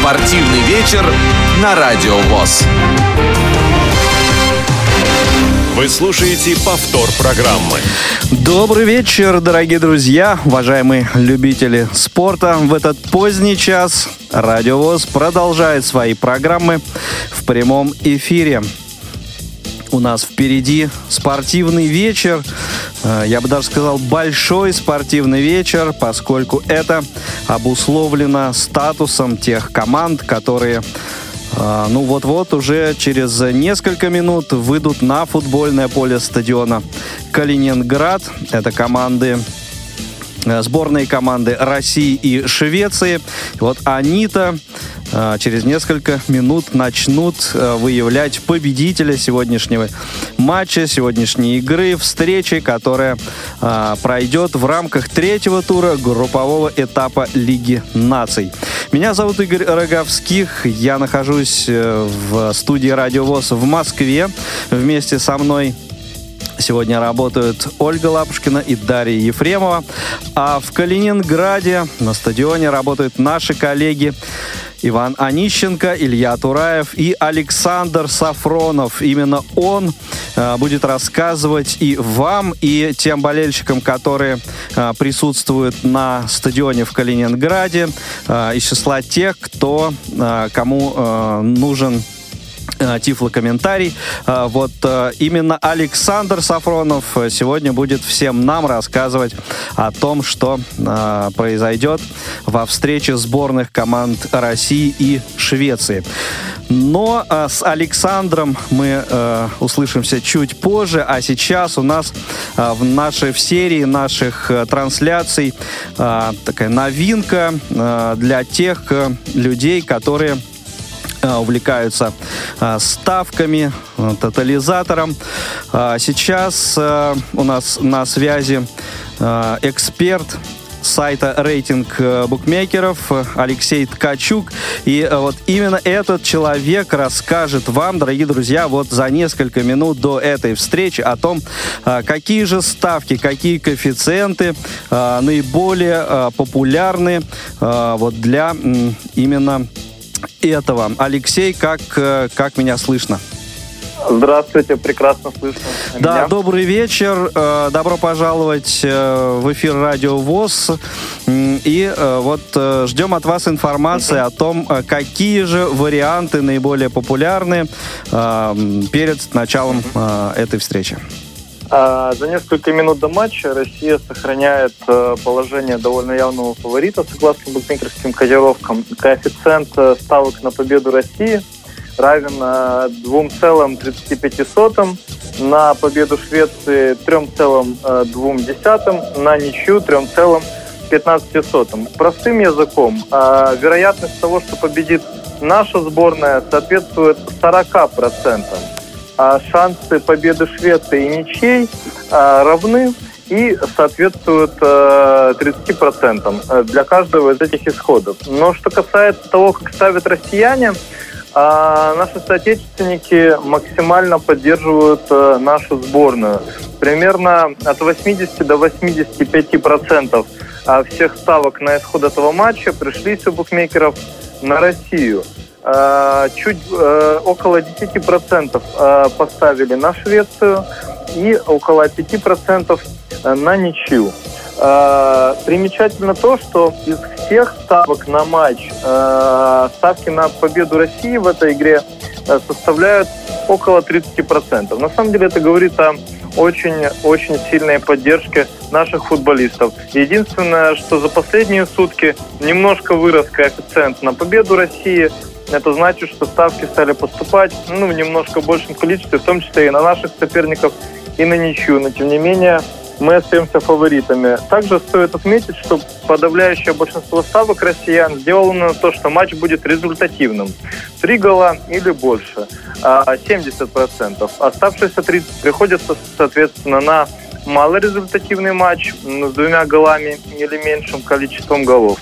Спортивный вечер на Радио ВОЗ. Вы слушаете повтор программы. Добрый вечер, дорогие друзья, уважаемые любители спорта. В этот поздний час Радио ВОЗ продолжает свои программы в прямом эфире. У нас впереди спортивный вечер. Э, я бы даже сказал большой спортивный вечер, поскольку это обусловлено статусом тех команд, которые э, ну вот-вот уже через несколько минут выйдут на футбольное поле стадиона Калининград. Это команды сборные команды России и Швеции. Вот они-то а, через несколько минут начнут а, выявлять победителя сегодняшнего матча, сегодняшней игры, встречи, которая пройдет в рамках третьего тура группового этапа Лиги наций. Меня зовут Игорь Роговских, я нахожусь э, в студии Радио ВОЗ в Москве. Вместе со мной Сегодня работают Ольга Лапушкина и Дарья Ефремова. А в Калининграде на стадионе работают наши коллеги Иван Онищенко, Илья Тураев и Александр Сафронов. Именно он э, будет рассказывать и вам, и тем болельщикам, которые э, присутствуют на стадионе в Калининграде, э, из числа тех, кто, э, кому э, нужен тифлокомментарий. Э, вот э, именно Александр Сафронов сегодня будет всем нам рассказывать о том, что произойдет во встрече сборных команд России и Швеции. Но с Александром мы услышимся чуть позже, а сейчас у нас в нашей в серии наших трансляций такая новинка для тех людей, которые Э, увлекаются э, ставками, э, тотализатором. Сейчас у нас на связи эксперт сайта рейтинг букмекеров Алексей Ткачук. И вот именно этот человек расскажет вам, дорогие друзья, вот за несколько минут до этой встречи о том, какие же ставки, какие коэффициенты наиболее популярны вот для именно этого. Алексей, как, э, как меня слышно? Здравствуйте, прекрасно слышно. Да, меня. добрый вечер. Э, добро пожаловать э, в эфир Радио ВОЗ. И вот ждем от вас информации о том, какие же варианты наиболее популярны перед началом этой встречи. А, за несколько минут до матча Россия сохраняет э, положение довольно явного фаворита согласно букмекерским котировкам. Коэффициент э, ставок на победу России равен 2,35, э, на победу Швеции 3,2, на ничью 3,15. Простым языком, вероятность того, что победит наша сборная, соответствует 40% а шансы победы Швеции и ничей а, равны и соответствуют 30% э, э, для каждого из этих исходов. Но что касается того, как ставят россияне, а, наши соотечественники максимально поддерживают нашу сборную. Примерно от 80 до 85% всех ставок на исход этого матча пришлись у букмекеров на Россию. Э, чуть э, около 10% э, поставили на Швецию и около 5% на ничью. Примечательно то, что из всех ставок на матч ставки на победу России в этой игре составляют около 30%. На самом деле это говорит о очень-очень сильной поддержке наших футболистов. Единственное, что за последние сутки немножко вырос коэффициент на победу России, это значит, что ставки стали поступать ну, в немножко большем количестве, в том числе и на наших соперников, и на ничью. Но, тем не менее, мы остаемся фаворитами. Также стоит отметить, что подавляющее большинство ставок россиян сделано на то, что матч будет результативным. Три гола или больше. 70%. А Оставшиеся 30% приходится, соответственно, на малорезультативный матч с двумя голами или меньшим количеством голов.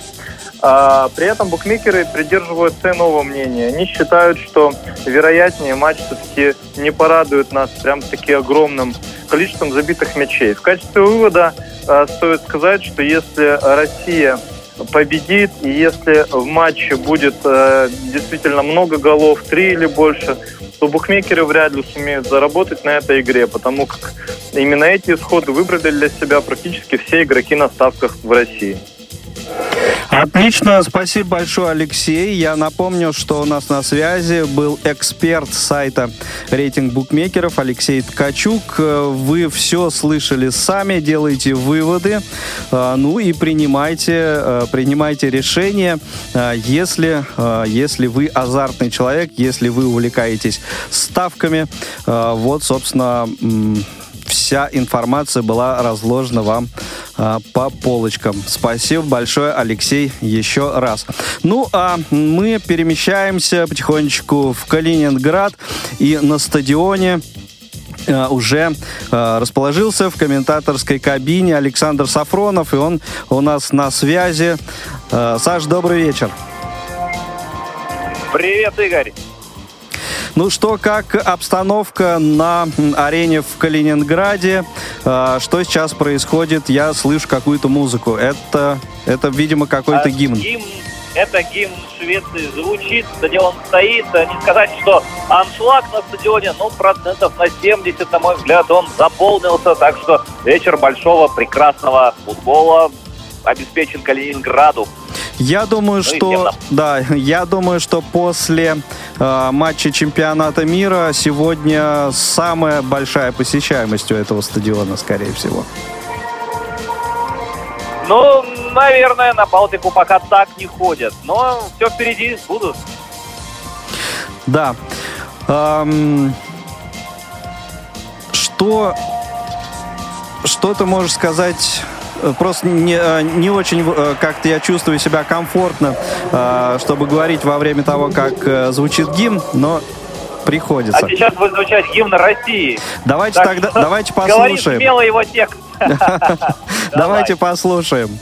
А, при этом букмекеры придерживаются иного мнения. Они считают, что вероятнее матч все-таки не порадует нас прям таки огромным количеством забитых мячей. В качестве вывода а, стоит сказать, что если Россия победит. И если в матче будет э, действительно много голов, три или больше, то букмекеры вряд ли сумеют заработать на этой игре, потому как именно эти исходы выбрали для себя практически все игроки на ставках в России. Отлично, спасибо большое, Алексей. Я напомню, что у нас на связи был эксперт сайта рейтинг букмекеров Алексей Ткачук. Вы все слышали сами, делайте выводы, а, ну и принимайте, а, принимайте решение, а, если, если вы азартный человек, если вы увлекаетесь ставками. Вот, собственно, вся информация была разложена вам а, по полочкам. Спасибо большое, Алексей, еще раз. Ну, а мы перемещаемся потихонечку в Калининград и на стадионе а, уже э, расположился в комментаторской кабине Александр Сафронов, и он у нас на связи. Э, Саш, добрый вечер. Привет, Игорь. Ну что, как обстановка на арене в Калининграде? А, что сейчас происходит? Я слышу какую-то музыку. Это, это видимо, какой-то а, гимн. Гимн это гимн Швеции звучит, стадион стоит. Не сказать, что аншлаг на стадионе, ну, процентов на 70, на мой взгляд, он заполнился. Так что вечер большого, прекрасного футбола обеспечен Калининграду. Я думаю, ну, что да, я думаю, что после э, матча чемпионата мира сегодня самая большая посещаемость у этого стадиона, скорее всего. Ну, наверное, на Балтику пока так не ходят, но все впереди будут. Да. Эм, что, что ты можешь сказать просто не, э, не очень э, как-то я чувствую себя комфортно, чтобы говорить во время того, как звучит гимн, но приходится. А сейчас будет звучать гимн России. Давайте так тогда, давайте послушаем. Говорит смело его текст. Давайте послушаем.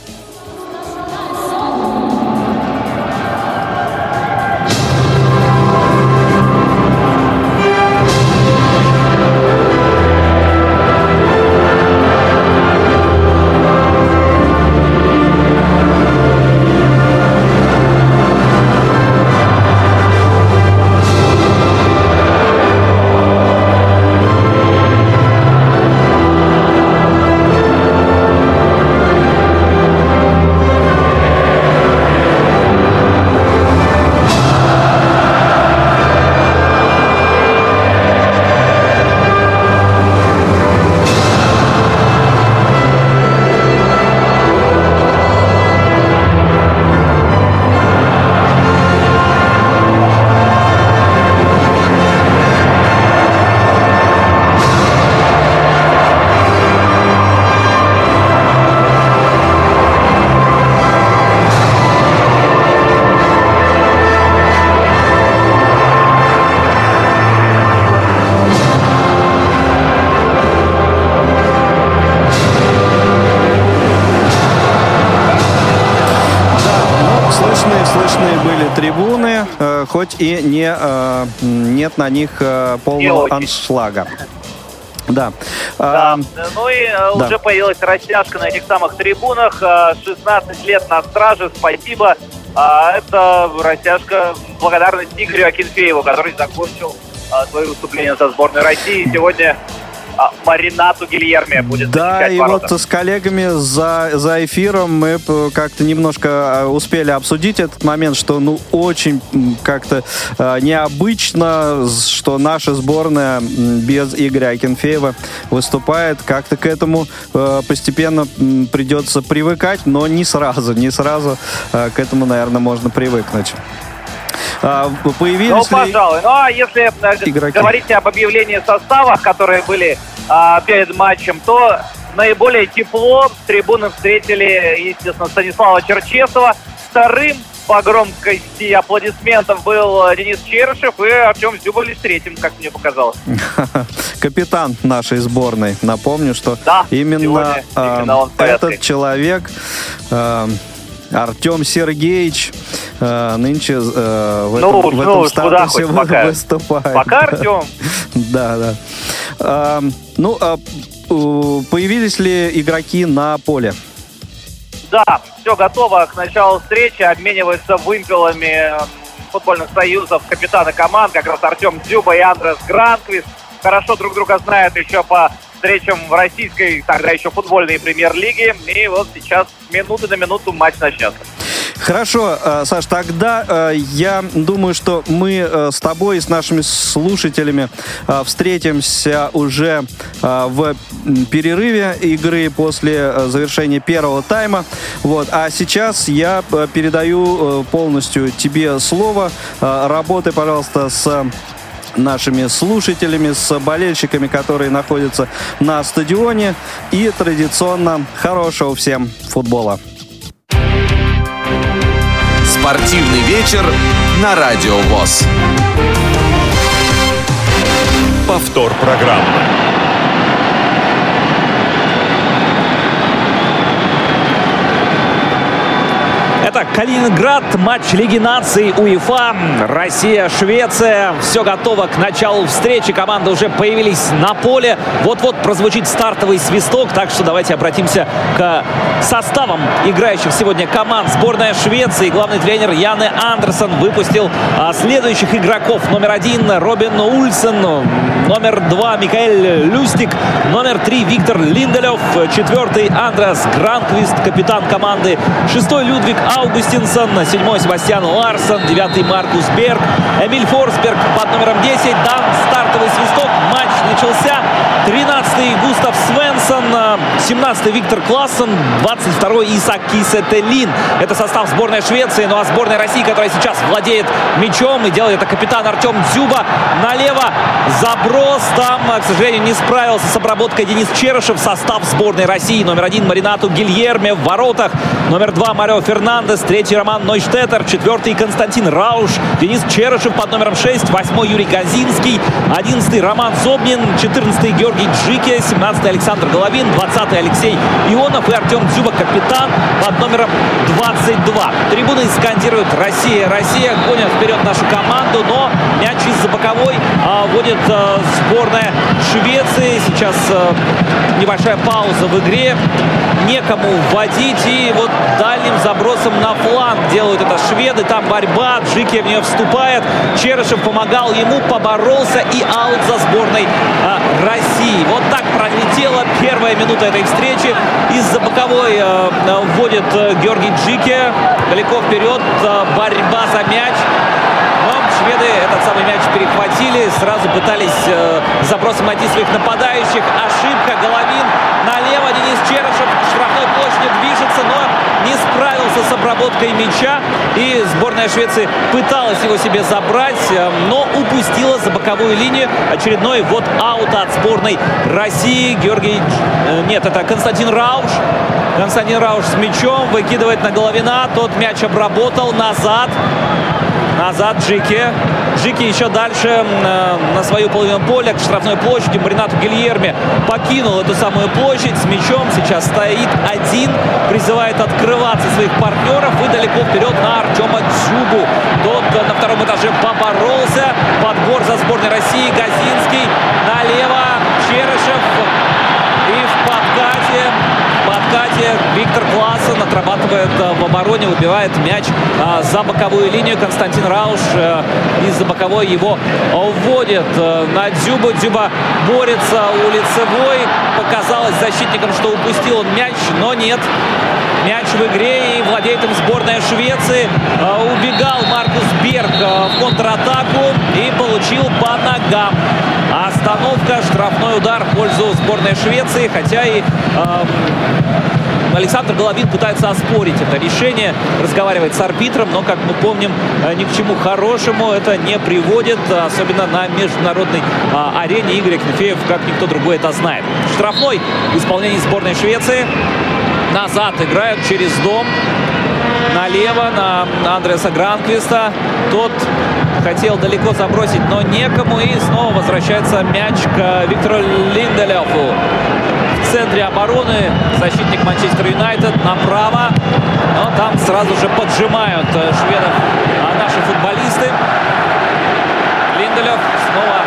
Хоть и не, э, нет на них э, полного аншлага. Да. да. А, ну и э, да. уже появилась растяжка на этих самых трибунах. 16 лет на страже, спасибо. А, это растяжка благодарность Игорю Акинфееву, который закончил свое выступление со сборной России. Сегодня Маринату Гильерме будет Да, и ворота. вот с коллегами за, за эфиром мы как-то немножко а, успели обсудить этот момент, что ну очень как-то э, необычно, что наша сборная без Игоря Акинфеева выступает. Как-то к этому э, постепенно придется привыкать, но не сразу, не сразу э, к этому, наверное, можно привыкнуть. А, появились ну, пожалуй. Ну, а если э, игроки? говорить об объявлении составах, которые были а, перед матчем, то наиболее тепло трибуны встретили, естественно, Станислава Черчесова. Вторым по громкости аплодисментов был Денис Черышев и Артем Зюбович третьим, как мне показалось. Капитан нашей сборной. Напомню, что да, именно, сегодня, э, именно этот человек э, Артем Сергеевич э, нынче э, в ну, этом, в этом ну, статусе пока. выступает. Пока Артем. Да, да. Э, ну, э, появились ли игроки на поле? Да, все готово к началу встречи, обмениваются вымпелами футбольных союзов капитаны команд, как раз Артем Дзюба и Андрес Гранквист. Хорошо друг друга знают еще по встречам в российской, тогда еще футбольной премьер-лиге. И вот сейчас минуты на минуту матч начнется. Хорошо, э, Саш, тогда э, я думаю, что мы э, с тобой и с нашими слушателями встретимся уже в перерыве игры после завершения первого тайма. Вот. А сейчас я передаю полностью тебе слово. Работай, пожалуйста, с нашими слушателями, с болельщиками, которые находятся на стадионе. И традиционно хорошего всем футбола. Спортивный вечер на Радио ВОЗ. Повтор программы. Итак, Калининград, матч Лиги наций УЕФА, Россия, Швеция. Все готово к началу встречи. Команды уже появились на поле. Вот-вот прозвучит стартовый свисток, так что давайте обратимся к составам играющих сегодня команд. Сборная Швеции, главный тренер Яне Андерсон выпустил а, следующих игроков. Номер один Робин Ульсен, номер два Микаэль Люстик, номер три Виктор Линделев, четвертый Андрес Гранквист, капитан команды, шестой Людвиг Ау Аугустинсон, седьмой Себастьян Ларсон, девятый Маркус Берг, Эмиль Форсберг под номером 10. Дан стартовый свисток, матч начался. 13-й Густав Свенсон, 17-й Виктор Классен, 22-й Исаак Кисетелин. Это состав сборной Швеции, ну а сборная России, которая сейчас владеет мячом и делает это капитан Артем Дзюба. Налево заброс, там, к сожалению, не справился с обработкой Денис Черышев. Состав сборной России. Номер один Маринату Гильерме в воротах, номер два Марио Фернандес, третий Роман Нойштеттер, четвертый Константин Рауш, Денис Черышев под номером 6, восьмой Юрий Газинский, одиннадцатый Роман Собнин, четырнадцатый Георгий Джике, семнадцатый Александр Головин, двадцатый Алексей Ионов и Артем Дзюба, капитан под номером 22. Трибуны скандируют «Россия, Россия», гонят вперед нашу команду, но мяч из-за боковой а, водит а, сборная Швеции. Сейчас а, небольшая пауза в игре, некому вводить и вот дальним забросом на фланг делают это шведы. Там борьба, Джики в нее вступает. Черышев помогал ему, поборолся и аут за сборной а, России. Вот так пролетела первая минута этой встречи. Из-за боковой а, вводит а, Георгий Джики. Далеко вперед. А, борьба за мяч. Но шведы этот самый мяч перехватили. Сразу пытались э, забросом найти своих нападающих. Ошибка. Головин налево. Денис Черышев штрафной площади движется, но не справился с обработкой мяча. И сборная Швеции пыталась его себе забрать, э, но упустила за боковую линию. Очередной вот аут от сборной России. Георгий... Э, нет, это Константин Рауш. Константин Рауш с мячом выкидывает на Головина. Тот мяч обработал назад. Назад Джики. Джики еще дальше э, на свою половину поля к штрафной площади. Маринату Гильерми покинул эту самую площадь с мячом. Сейчас стоит один. Призывает открываться своих партнеров. И далеко вперед на Артема Дзюбу. Тот на втором этаже поборолся. Подбор за сборной России. Газинский. Налево. Черышев. И в подкате Виктор Классен отрабатывает э, в обороне, убивает мяч э, за боковую линию. Константин Рауш э, из-за боковой его вводит на Дзюбу. Дзюба борется у лицевой. Показалось защитникам, что упустил он мяч, но нет. Мяч в игре и владеет им сборная Швеции. Убегал Маркус Берг в контратаку и получил по ногам. Остановка, штрафной удар в пользу сборной Швеции, хотя и э, Александр Головин пытается оспорить это решение, разговаривает с арбитром, но, как мы помним, э, ни к чему хорошему это не приводит, особенно на международной а, арене. Игорь Акинфеев, как никто другой, это знает. Штрафной в исполнении сборной Швеции. Назад играют через дом. Налево на Андреса Гранквиста. Тот хотел далеко забросить, но некому. И снова возвращается мяч к Виктору Линделеву в центре обороны. Защитник Манчестер Юнайтед направо. Но там сразу же поджимают э, шведов а наши футболисты. Линделев снова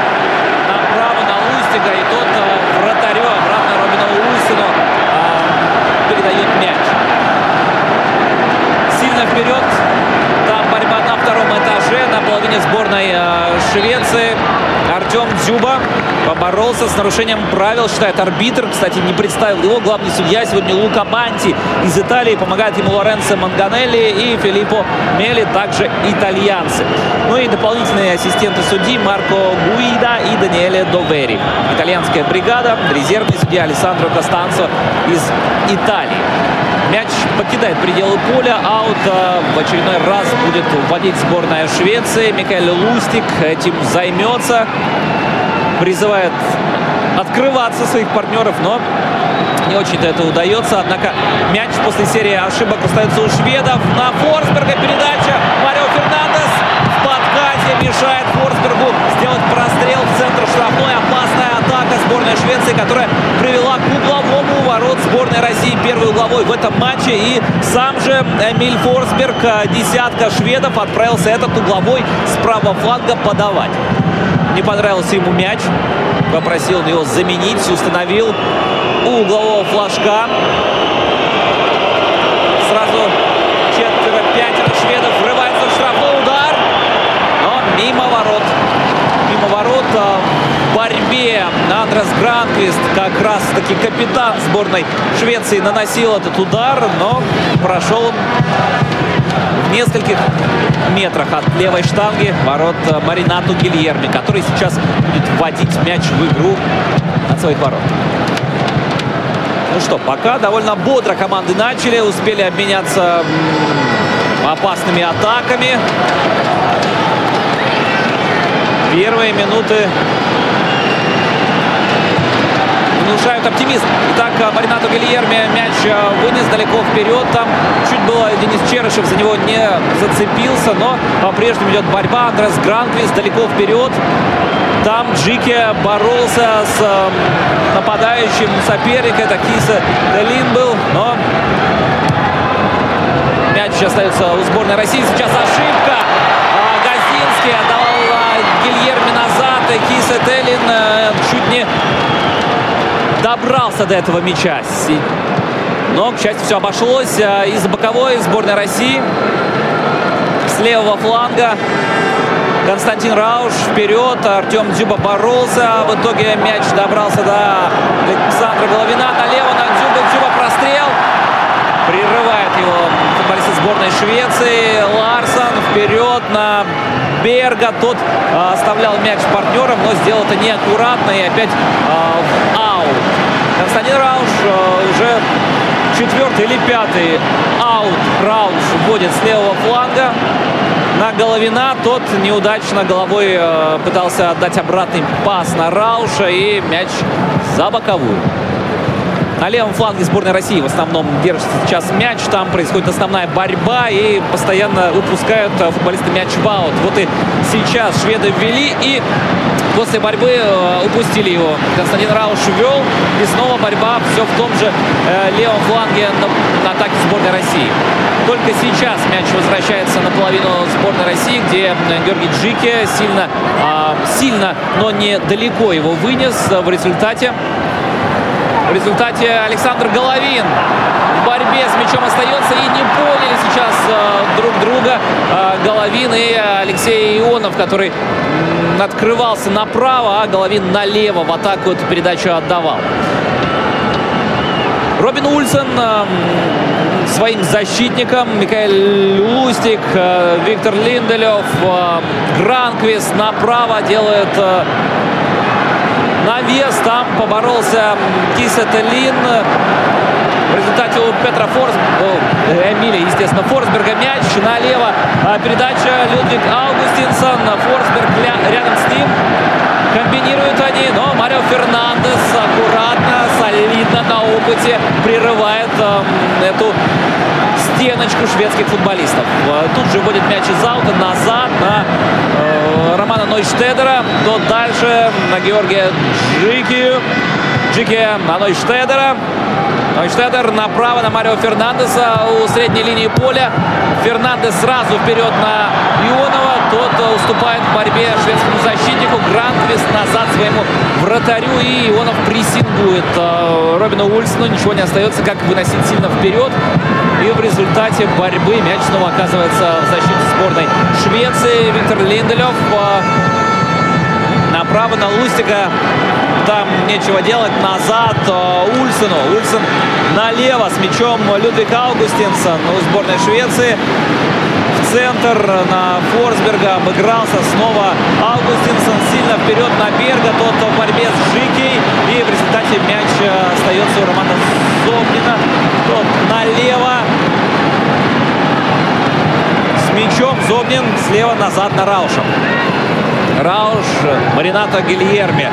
направо на Лустига. И тот э, вратарю обратно Робину Улсину э, передает мяч. Швеции Артем Дзюба поборолся с нарушением правил, считает арбитр. Кстати, не представил его главный судья сегодня Лука Банти из Италии. Помогает ему Лоренцо Манганелли и Филиппо Мели, также итальянцы. Ну и дополнительные ассистенты судьи Марко Гуида и Даниэле Довери. Итальянская бригада, резервный судья Алессандро Костанцо из Италии. Мяч покидает пределы поля. Аут в очередной раз будет вводить сборная Швеции. Микаэль Лустик этим займется. Призывает открываться своих партнеров, но не очень-то это удается. Однако мяч после серии ошибок остается у шведов. На Форсберга передача. Марио Фернандес в подкате мешает Форсбергу сделать прострел в центр штрафной. Опасная сборной Швеции, которая привела к угловому ворот сборной России первой угловой в этом матче. И сам же Эмиль Форсберг, десятка шведов, отправился этот угловой с правого фланга подавать. Не понравился ему мяч. Попросил его заменить. Установил у углового флажка. Сразу четверо-пятеро шведов врывается в штрафной удар. Но мимо борьбе Андрес Гранквист, как раз таки капитан сборной Швеции, наносил этот удар, но прошел в нескольких метрах от левой штанги ворот Маринату Гильерми, который сейчас будет вводить мяч в игру от своих ворот. Ну что, пока довольно бодро команды начали, успели обменяться опасными атаками. Первые минуты внушают оптимизм. Итак, Маринату Гильерми мяч вынес далеко вперед. Там чуть было Денис Черышев за него не зацепился, но по-прежнему идет борьба. Андрес Гранквист далеко вперед. Там Джики боролся с нападающим соперника. Это Киса Делин был, но мяч остается у сборной России. Сейчас ошибка. Газинский отдавал Гильерми назад. Киса Телин чуть не добрался до этого мяча. Но, к счастью, все обошлось. Из боковой сборной России с левого фланга Константин Рауш вперед. Артем Дзюба боролся. В итоге мяч добрался до Александра Головина. Налево на Дзюба. Дзюба прострел. Прерывает его футболист сборной Швеции. Ларсон вперед на Берга. Тот э, оставлял мяч партнерам, но сделал это неаккуратно. И опять э. Константин Рауш э, уже четвертый или пятый аут Рауш вводит с левого фланга на Головина. Тот неудачно головой э, пытался отдать обратный пас на Рауша и мяч за боковую. На левом фланге сборной России в основном держится сейчас мяч. Там происходит основная борьба и постоянно выпускают э, футболисты мяч в аут. Вот и сейчас шведы ввели и после борьбы э, упустили его. Константин Рауш вел и снова борьба все в том же э, левом фланге на, на атаке сборной России. Только сейчас мяч возвращается на половину сборной России, где Георгий Джики сильно, э, сильно, но не далеко его вынес. В результате в результате Александр Головин борьбе с мячом остается и не поняли сейчас э, друг друга э, Головин и Алексей Ионов, который открывался направо, а Головин налево в атаку эту передачу отдавал. Робин Ульсен э, своим защитникам. Микаэль Лустик, Виктор Линделев, Гранквист направо делает навес. Там поборолся Кисетелин. В результате у Петра Форс... О, Эмилия, естественно, Форсберга мяч. Налево передача Людвиг Аугустинсон. Форсберг рядом с ним. Комбинируют они, но Марио Фернандес аккуратно, солидно на опыте прерывает э, эту стеночку шведских футболистов. Тут же вводит мяч из аута назад на э, Романа Нойштедера. То дальше на Георгия Джики. Джики на Нойштедера. Нойштедер направо на Марио Фернандеса у средней линии поля. Фернандес сразу вперед на Ионова. Тот уступает в борьбе шведскому защитнику. Грандвист назад своему вратарю. И Ионов прессингует э, Робину Ульсону. Ничего не остается, как выносить сильно вперед. И в результате борьбы мяч снова оказывается в защите сборной Швеции. Виктор Линделев э, направо на Лустика. Там нечего делать. Назад э, Ульсену. Ульсен налево с мячом Людвиг Аугустинсон у сборной Швеции. В центр на Форсберга обыгрался снова Аугустинсон сильно вперед на Берга. Тот в борьбе с Жикей. И в результате мяч э, остается у Романа Зобнина. Тот налево мячом. Зобнин слева назад на Рауша. Рауш Марината Гильерми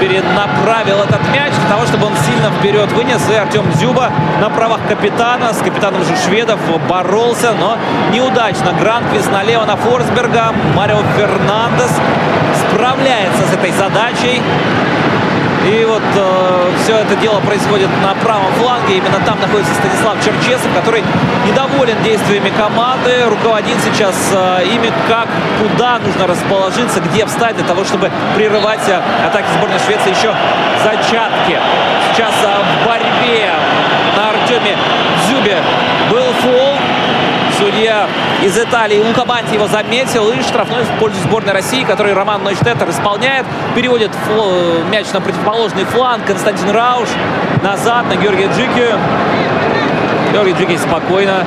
перенаправил этот мяч для того, чтобы он сильно вперед вынес. И Артем Зюба на правах капитана, с капитаном же шведов боролся, но неудачно. Гранквис налево на Форсберга. Марио Фернандес справляется с этой задачей. И вот э, все это дело происходит на правом фланге. Именно там находится Станислав Черчесов, который недоволен действиями команды. Руководит сейчас э, ими, как, куда нужно расположиться, где встать для того, чтобы прерывать э, атаки сборной Швеции еще зачатки. Сейчас э, в борьбе на Артеме Зюбе был фол. Судья из Италии Лука Банти его заметил. И штрафной в пользу сборной России, который Роман Нойштеттер исполняет. Переводит мяч на противоположный фланг. Константин Рауш назад на Георгия Джики. Георгий Джики спокойно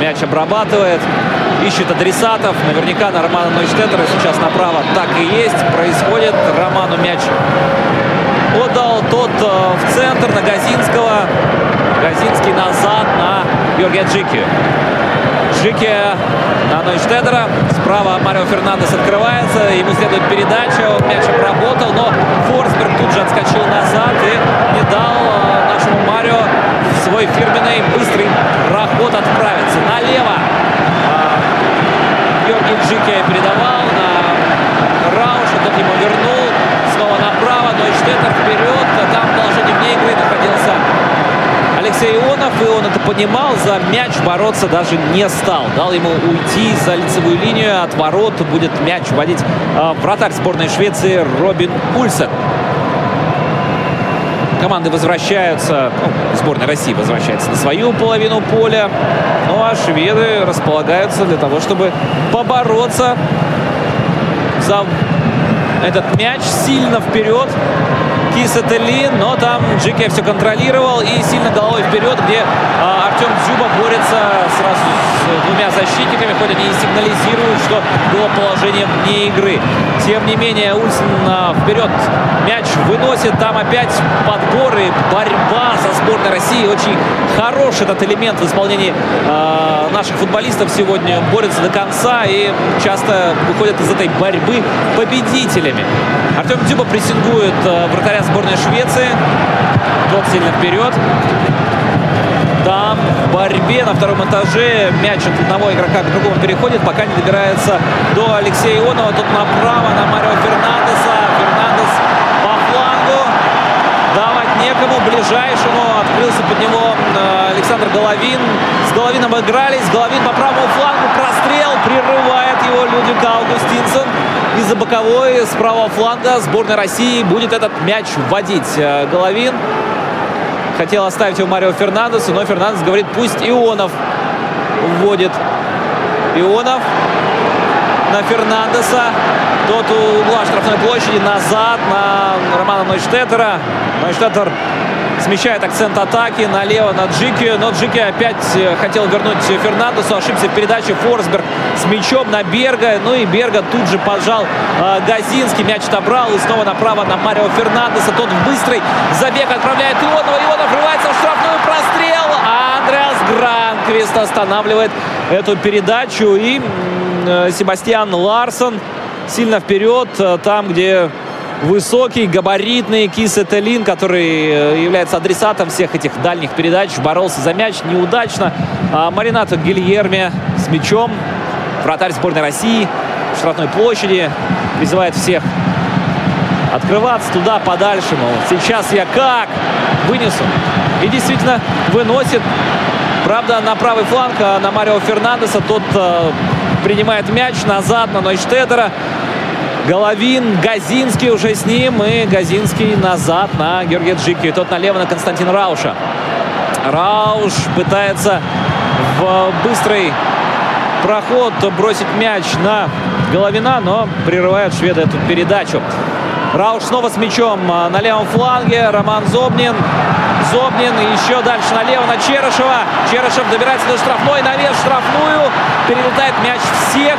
мяч обрабатывает. Ищет адресатов. Наверняка на Романа Нойштеттера сейчас направо так и есть. Происходит. Роману мяч отдал тот э, в центр на Газинского. Газинский назад на Георгия Джики. Жике на Нойштедера. Справа Марио Фернандес открывается. Ему следует передача. Мяч обработал, но Форсберг тут же отскочил назад и не дал э, нашему Марио свой фирменный быстрый проход отправиться. Налево э, Георгий Джике передавал на Рауша. Тот ему вернул. Снова направо. Нойштедер вперед. Там положение вне игры находился Алексей Ионов, и он это понимал, за мяч бороться даже не стал. Дал ему уйти за лицевую линию, от ворот будет мяч вводить э, вратарь сборной Швеции Робин Ульсен. Команды возвращаются, ну, сборная России возвращается на свою половину поля. Ну а шведы располагаются для того, чтобы побороться за этот мяч сильно вперед. Кисателин, но там Джике все контролировал и сильно головой вперед, где а, Артем Дзюба борется сразу с двумя защитниками, хоть они и сигнализируют, что было положение вне игры. Тем не менее, Ульсен а, вперед мяч выносит, там опять подборы, борьба за сборной России. Очень хороший этот элемент в исполнении э, наших футболистов сегодня. Борются до конца и часто выходят из этой борьбы победителями. Артем Дзюба прессингует э, вратаря сборной Швеции. Тот сильно вперед. Там в борьбе на втором этаже мяч от одного игрока к другому переходит, пока не добирается до Алексея Ионова. Тут направо на Марио Фернандеса. Фернандес по флангу. Давать некому. Ближайшему открылся под него э, Александр Головин. С Головином игрались. Головин по правому флангу. Прострел. Прерывает его Людвиг Аугустинсон. Из-за боковой с правого фланга сборной России будет этот мяч вводить. Э, Головин хотел оставить его Марио Фернандесу, но Фернандес говорит, пусть Ионов вводит. Ионов на Фернандеса. Тот у угла штрафной площади назад на Романа Нойштеттера. Нойштеттер смещает акцент атаки налево на Джики. Но Джики опять э, хотел вернуть Фернандесу. Ошибся в передаче Форсберг с мячом на Берга. Ну и Берга тут же пожал э, Газинский. Мяч отобрал. И снова направо на Марио Фернандеса. Тот в быстрый забег отправляет Ионова. Ионов врывается в штрафную прострел. А Андреас Гранквист останавливает эту передачу. И э, Себастьян Ларсон сильно вперед. Там, где высокий, габаритный Кис Этелин, который э, является адресатом всех этих дальних передач, боролся за мяч неудачно. А Маринато Гильерме с мячом, вратарь сборной России, в штрафной площади, призывает всех открываться туда подальше, мол, сейчас я как вынесу. И действительно выносит. Правда, на правый фланг, а на Марио Фернандеса тот э, принимает мяч назад на Нойштедера. Головин, Газинский уже с ним. И Газинский назад на Георгия Джики. Тот налево на Константина Рауша. Рауш пытается в быстрый проход бросить мяч на Головина, но прерывают шведы эту передачу. Рауш снова с мячом на левом фланге. Роман Зобнин. Зобнин еще дальше налево на Черышева. Черышев добирается до штрафной, навес штрафную. Перелетает мяч всех.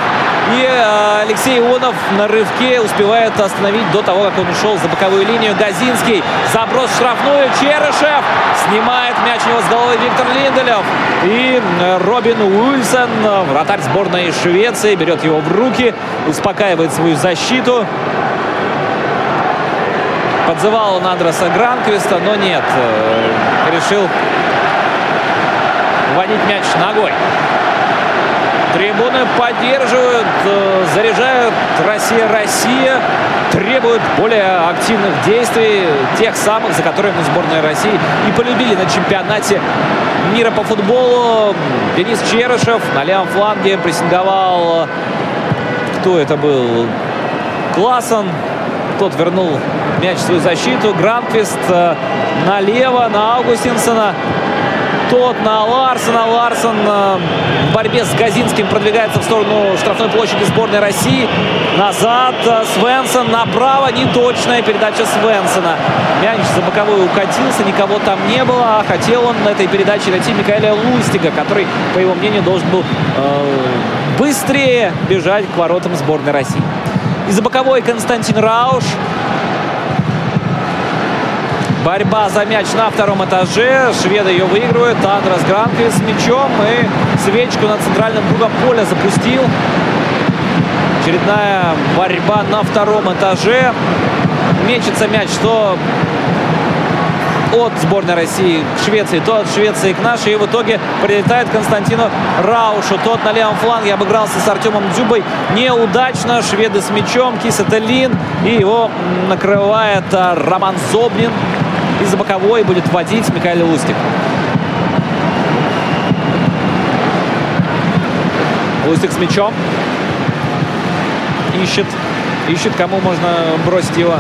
И э, Алексей Ионов на рывке успевает остановить до того, как он ушел за боковую линию. Газинский. Заброс штрафную. Черышев снимает мяч у него с головы Виктор Линделев. И э, Робин Уильсон, вратарь сборной Швеции, берет его в руки, успокаивает свою защиту. Подзывал он Андреса Гранквиста, но нет. Э, решил вводить мяч ногой. Трибуны поддерживают, э, заряжают Россия, Россия. Требуют более активных действий, тех самых, за которые мы сборная России и полюбили на чемпионате мира по футболу. Денис Черышев на левом фланге прессинговал. Кто это был? Классон. Тот вернул мяч в свою защиту. Гранквист э, налево на Аугустинсона тот на Ларсона. Ларсон э, в борьбе с Газинским продвигается в сторону штрафной площади сборной России. Назад э, Свенсон направо. Неточная передача Свенсона. Мяч за боковую укатился. Никого там не было. А хотел он на этой передаче найти Микаэля Лустига, который, по его мнению, должен был э, быстрее бежать к воротам сборной России. Из-за боковой Константин Рауш. Борьба за мяч на втором этаже. Шведы ее выигрывают. Андрес Гранки с мячом. И свечку на центральном кругом поля запустил. Очередная борьба на втором этаже. Мечется мяч, что от сборной России к Швеции, то от Швеции к нашей. И в итоге прилетает Константину Раушу. Тот на левом фланге обыгрался с Артемом Дзюбой неудачно. Шведы с мячом. Кисателин. И его накрывает а, Роман Зобнин из-за боковой будет вводить Михаил Лустик. Лустик с мячом. Ищет. Ищет, кому можно бросить его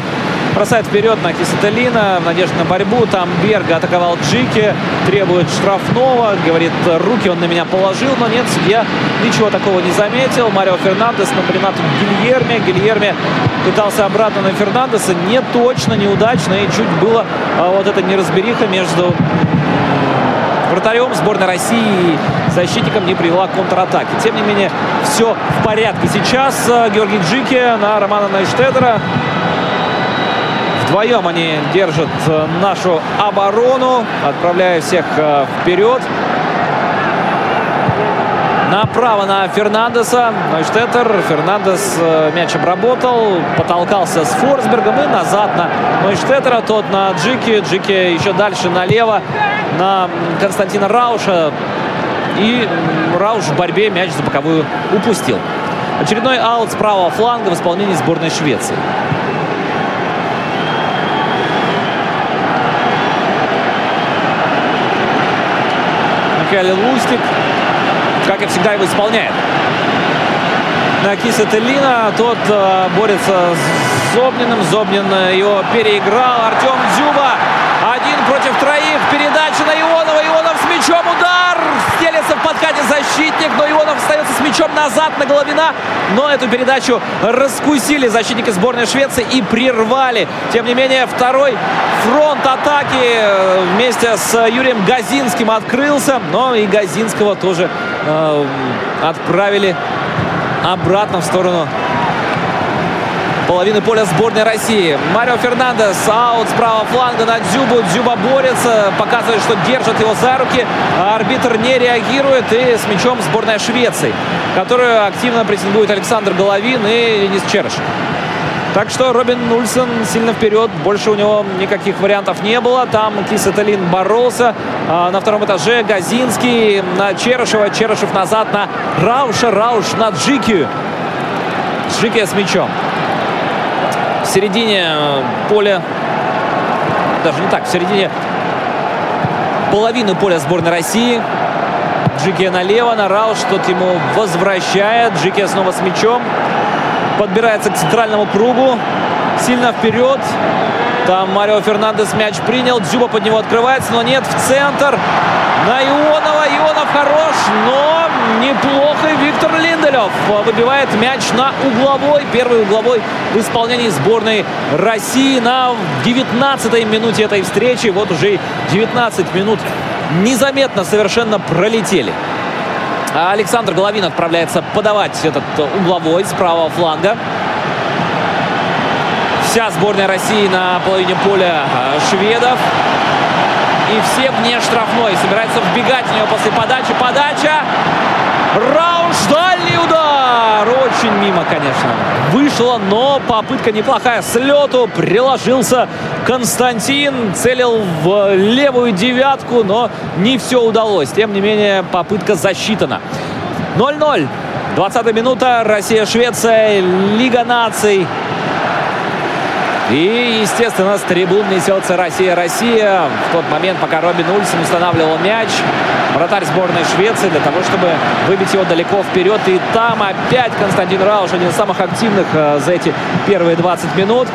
Бросает вперед на Кисателина в надежде на борьбу. Там Берга атаковал Джики. Требует штрафного. Говорит, руки он на меня положил. Но нет, судья ничего такого не заметил. Марио Фернандес на Ренату Гильерме. Гильерме пытался обратно на Фернандеса. Не точно, неудачно. И чуть было а, вот эта неразбериха между вратарем сборной России и защитником не привела к контратаке. Тем не менее, все в порядке. Сейчас а, Георгий Джики на Романа Найштедера. Вдвоем они держат э, нашу оборону, отправляя всех э, вперед. Направо на Фернандеса. Нойштеттер. Фернандес э, мяч обработал. Потолкался с Форсбергом. И назад на Нойштеттера. Тот на Джики. Джики еще дальше налево на Константина Рауша. И Рауш в борьбе мяч за боковую упустил. Очередной аут с правого фланга в исполнении сборной Швеции. Михаил Лустик, как и всегда, его исполняет. На Киса Теллина, тот э, борется с Зобниным. Зобнин э, его переиграл. Артем Дзюба один против троих. Передача на Ионова. Ионов с мячом. Удар. Защитник. Но Ионов остается с мячом назад на Головина. Но эту передачу раскусили защитники сборной Швеции и прервали. Тем не менее, второй фронт атаки э, вместе с Юрием Газинским открылся. Но и Газинского тоже э, отправили обратно в сторону половины поля сборной России. Марио Фернандес, аут с правого фланга на Дзюбу. Дзюба борется, показывает, что держит его за руки. А арбитр не реагирует. И с мячом сборная Швеции, которую активно претендует Александр Головин и Денис Черыш. Так что Робин Нульсон сильно вперед. Больше у него никаких вариантов не было. Там Кисаталин боролся. А на втором этаже Газинский на Черышева. Черышев назад на Рауша. Рауш на Джики. Джики с мячом в середине э, поля, даже не так, в середине половины поля сборной России. Джики налево, на Рауш, тот ему возвращает. Джики снова с мячом. Подбирается к центральному кругу. Сильно вперед. Там Марио Фернандес мяч принял. Дзюба под него открывается, но нет, в центр. На Ионова. Ионов хорош, но неплохо. Виктор Линделев выбивает мяч на угловой. Первый угловой в исполнении сборной России на 19-й минуте этой встречи. Вот уже 19 минут незаметно совершенно пролетели. А Александр Головин отправляется подавать этот угловой с правого фланга. Вся сборная России на половине поля а, шведов. И все вне штрафной. Собирается вбегать в нее после подачи. Подача. Рауш. Дальний удар. Очень мимо, конечно. Вышло, но попытка неплохая. С лету приложился Константин. Целил в левую девятку, но не все удалось. Тем не менее, попытка засчитана. 0-0. 20 минута. Россия-Швеция. Лига наций. И, естественно, с трибун несется Россия-Россия. В тот момент, пока Робин Ульсен устанавливал мяч, вратарь сборной Швеции для того, чтобы выбить его далеко вперед. И там опять Константин Рауш, один из самых активных э, за эти первые 20 минут.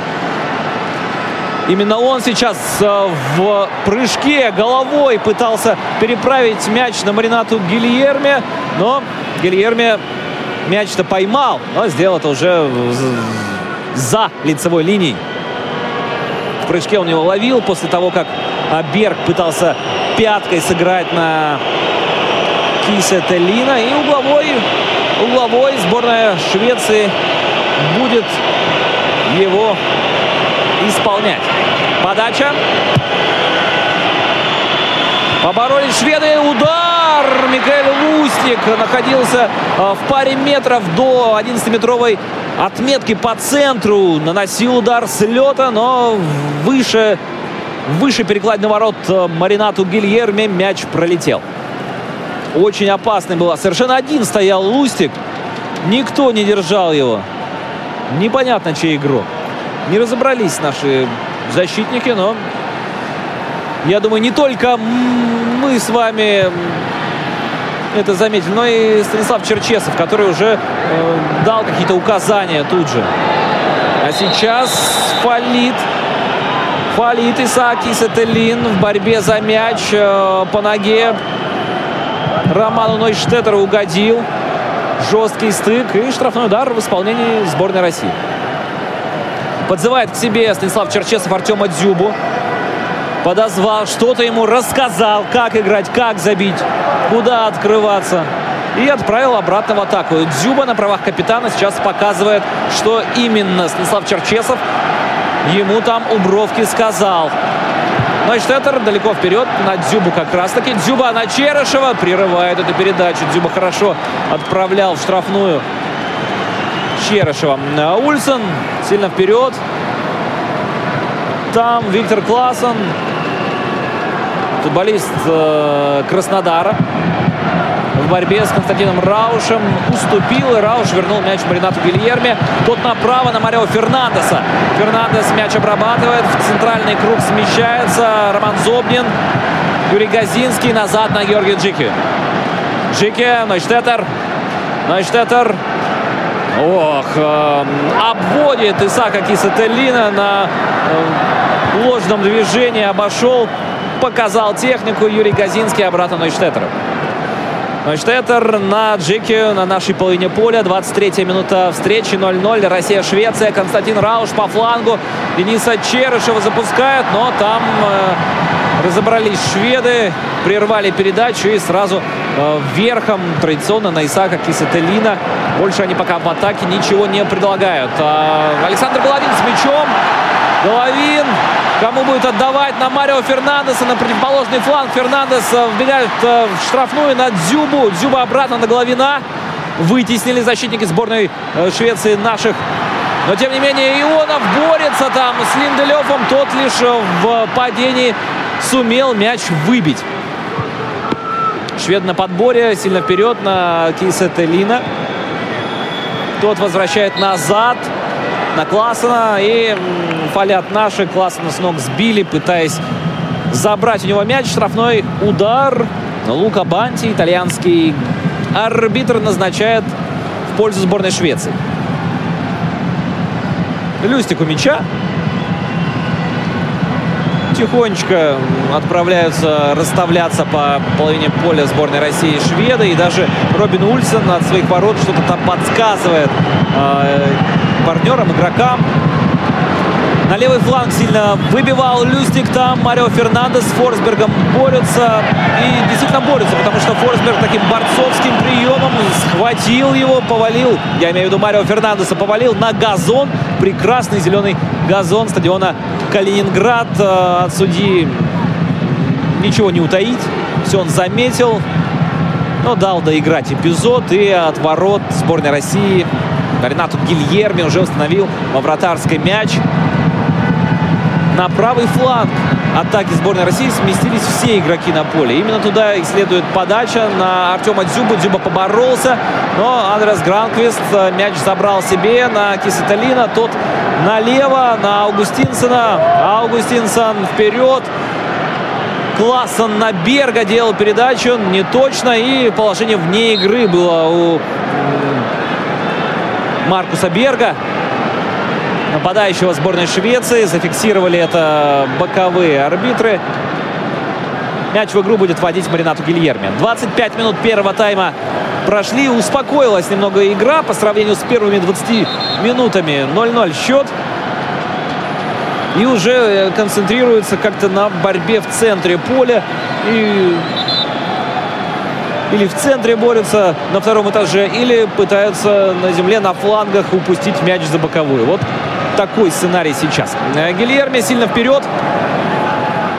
Именно он сейчас э, в прыжке головой пытался переправить мяч на Маринату Гильерме. Но Гильерме мяч-то поймал, но сделал это уже за лицевой линией. В прыжке он его ловил после того, как Берг пытался пяткой сыграть на Кисе Теллина. И угловой, угловой сборная Швеции будет его исполнять. Подача. Поборолись шведы. Удар! Микаэль Лустик находился э, в паре метров до 11-метровой отметки по центру. Наносил удар с лета, но выше, выше перекладины ворот э, Маринату Гильерме мяч пролетел. Очень опасный была. Совершенно один стоял Лустик. Никто не держал его. Непонятно, чей игрок. Не разобрались наши защитники, но я думаю, не только мы с вами это заметили, но и Станислав Черчесов, который уже э, дал какие-то указания тут же. А сейчас фалит. Фалит Исааки Сателин в борьбе за мяч э, по ноге. Роману Нойштеттеру угодил. Жесткий стык и штрафной удар в исполнении сборной России. Подзывает к себе Станислав Черчесов Артема Дзюбу. Подозвал, что-то ему рассказал, как играть, как забить куда открываться. И отправил обратно в атаку. Дзюба на правах капитана сейчас показывает, что именно Станислав Черчесов ему там у бровки сказал. Нойштеттер далеко вперед на Дзюбу как раз-таки. Дзюба на Черышева прерывает эту передачу. Дзюба хорошо отправлял в штрафную Черышева. Ульсон сильно вперед. Там Виктор Классен футболист э, Краснодара в борьбе с Константином Раушем уступил, и Рауш вернул мяч Маринату Гильерме. Тот направо на Марио Фернандеса. Фернандес мяч обрабатывает, в центральный круг смещается Роман Зобнин. Юрий Газинский назад на Георгия Джики. Джики, Нойштеттер. Нойштеттер. Ох, э, обводит Исака Кисателина на э, ложном движении, обошел показал технику Юрий Газинский обратно Нойштеттеру. Нойштеттер на Джеке на нашей половине поля. 23-я минута встречи 0-0. Россия-Швеция. Константин Рауш по флангу. Дениса Черышева запускает, но там э, разобрались шведы. Прервали передачу и сразу э, верхом традиционно на Исаака Кисателина. Больше они пока в атаке ничего не предлагают. А Александр Головин с мячом. Головин Кому будет отдавать? На Марио Фернандеса, на противоположный фланг. Фернандес э, вбегает э, в штрафную на Дзюбу. Дзюба обратно на Головина. Вытеснили защитники сборной э, Швеции наших. Но, тем не менее, Ионов борется там с Линделевым. Тот лишь в падении сумел мяч выбить. Швед на подборе, сильно вперед на Кейсетелина. Тот возвращает назад на Классена. И фалят наши. Классена с ног сбили, пытаясь забрать у него мяч. Штрафной удар. Лука Банти, итальянский арбитр, назначает в пользу сборной Швеции. Люстик у мяча. тихонечко отправляются расставляться по половине поля сборной России шведы. И даже Робин Ульсен от своих ворот что-то там подсказывает э, партнерам, игрокам. На левый фланг сильно выбивал Люстик там. Марио Фернандес с Форсбергом борются. И действительно борются, потому что Форсберг таким борцовским приемом схватил его, повалил. Я имею в виду Марио Фернандеса, повалил на газон. Прекрасный зеленый газон стадиона Калининград. Э, от судьи ничего не утаить. Все он заметил. Но дал доиграть эпизод. И от ворот сборной России Ренату Гильерми уже установил во вратарской мяч на правый фланг атаки сборной России сместились все игроки на поле. Именно туда и следует подача на Артема Дзюбу. Дзюба поборолся, но Андрес Гранквист э, мяч забрал себе на Кисеталина. Тот налево на Аугустинсона. Аугустинсон вперед. Классон на Берга делал передачу. Не точно. И положение вне игры было у Маркуса Берга нападающего сборной Швеции. Зафиксировали это боковые арбитры. Мяч в игру будет вводить Маринату Гильерми. 25 минут первого тайма прошли. Успокоилась немного игра по сравнению с первыми 20 минутами. 0-0 счет. И уже э, концентрируется как-то на борьбе в центре поля. И или в центре борются на втором этаже, или пытаются на земле, на флангах упустить мяч за боковую. Вот такой сценарий сейчас. Э, Гильерми сильно вперед.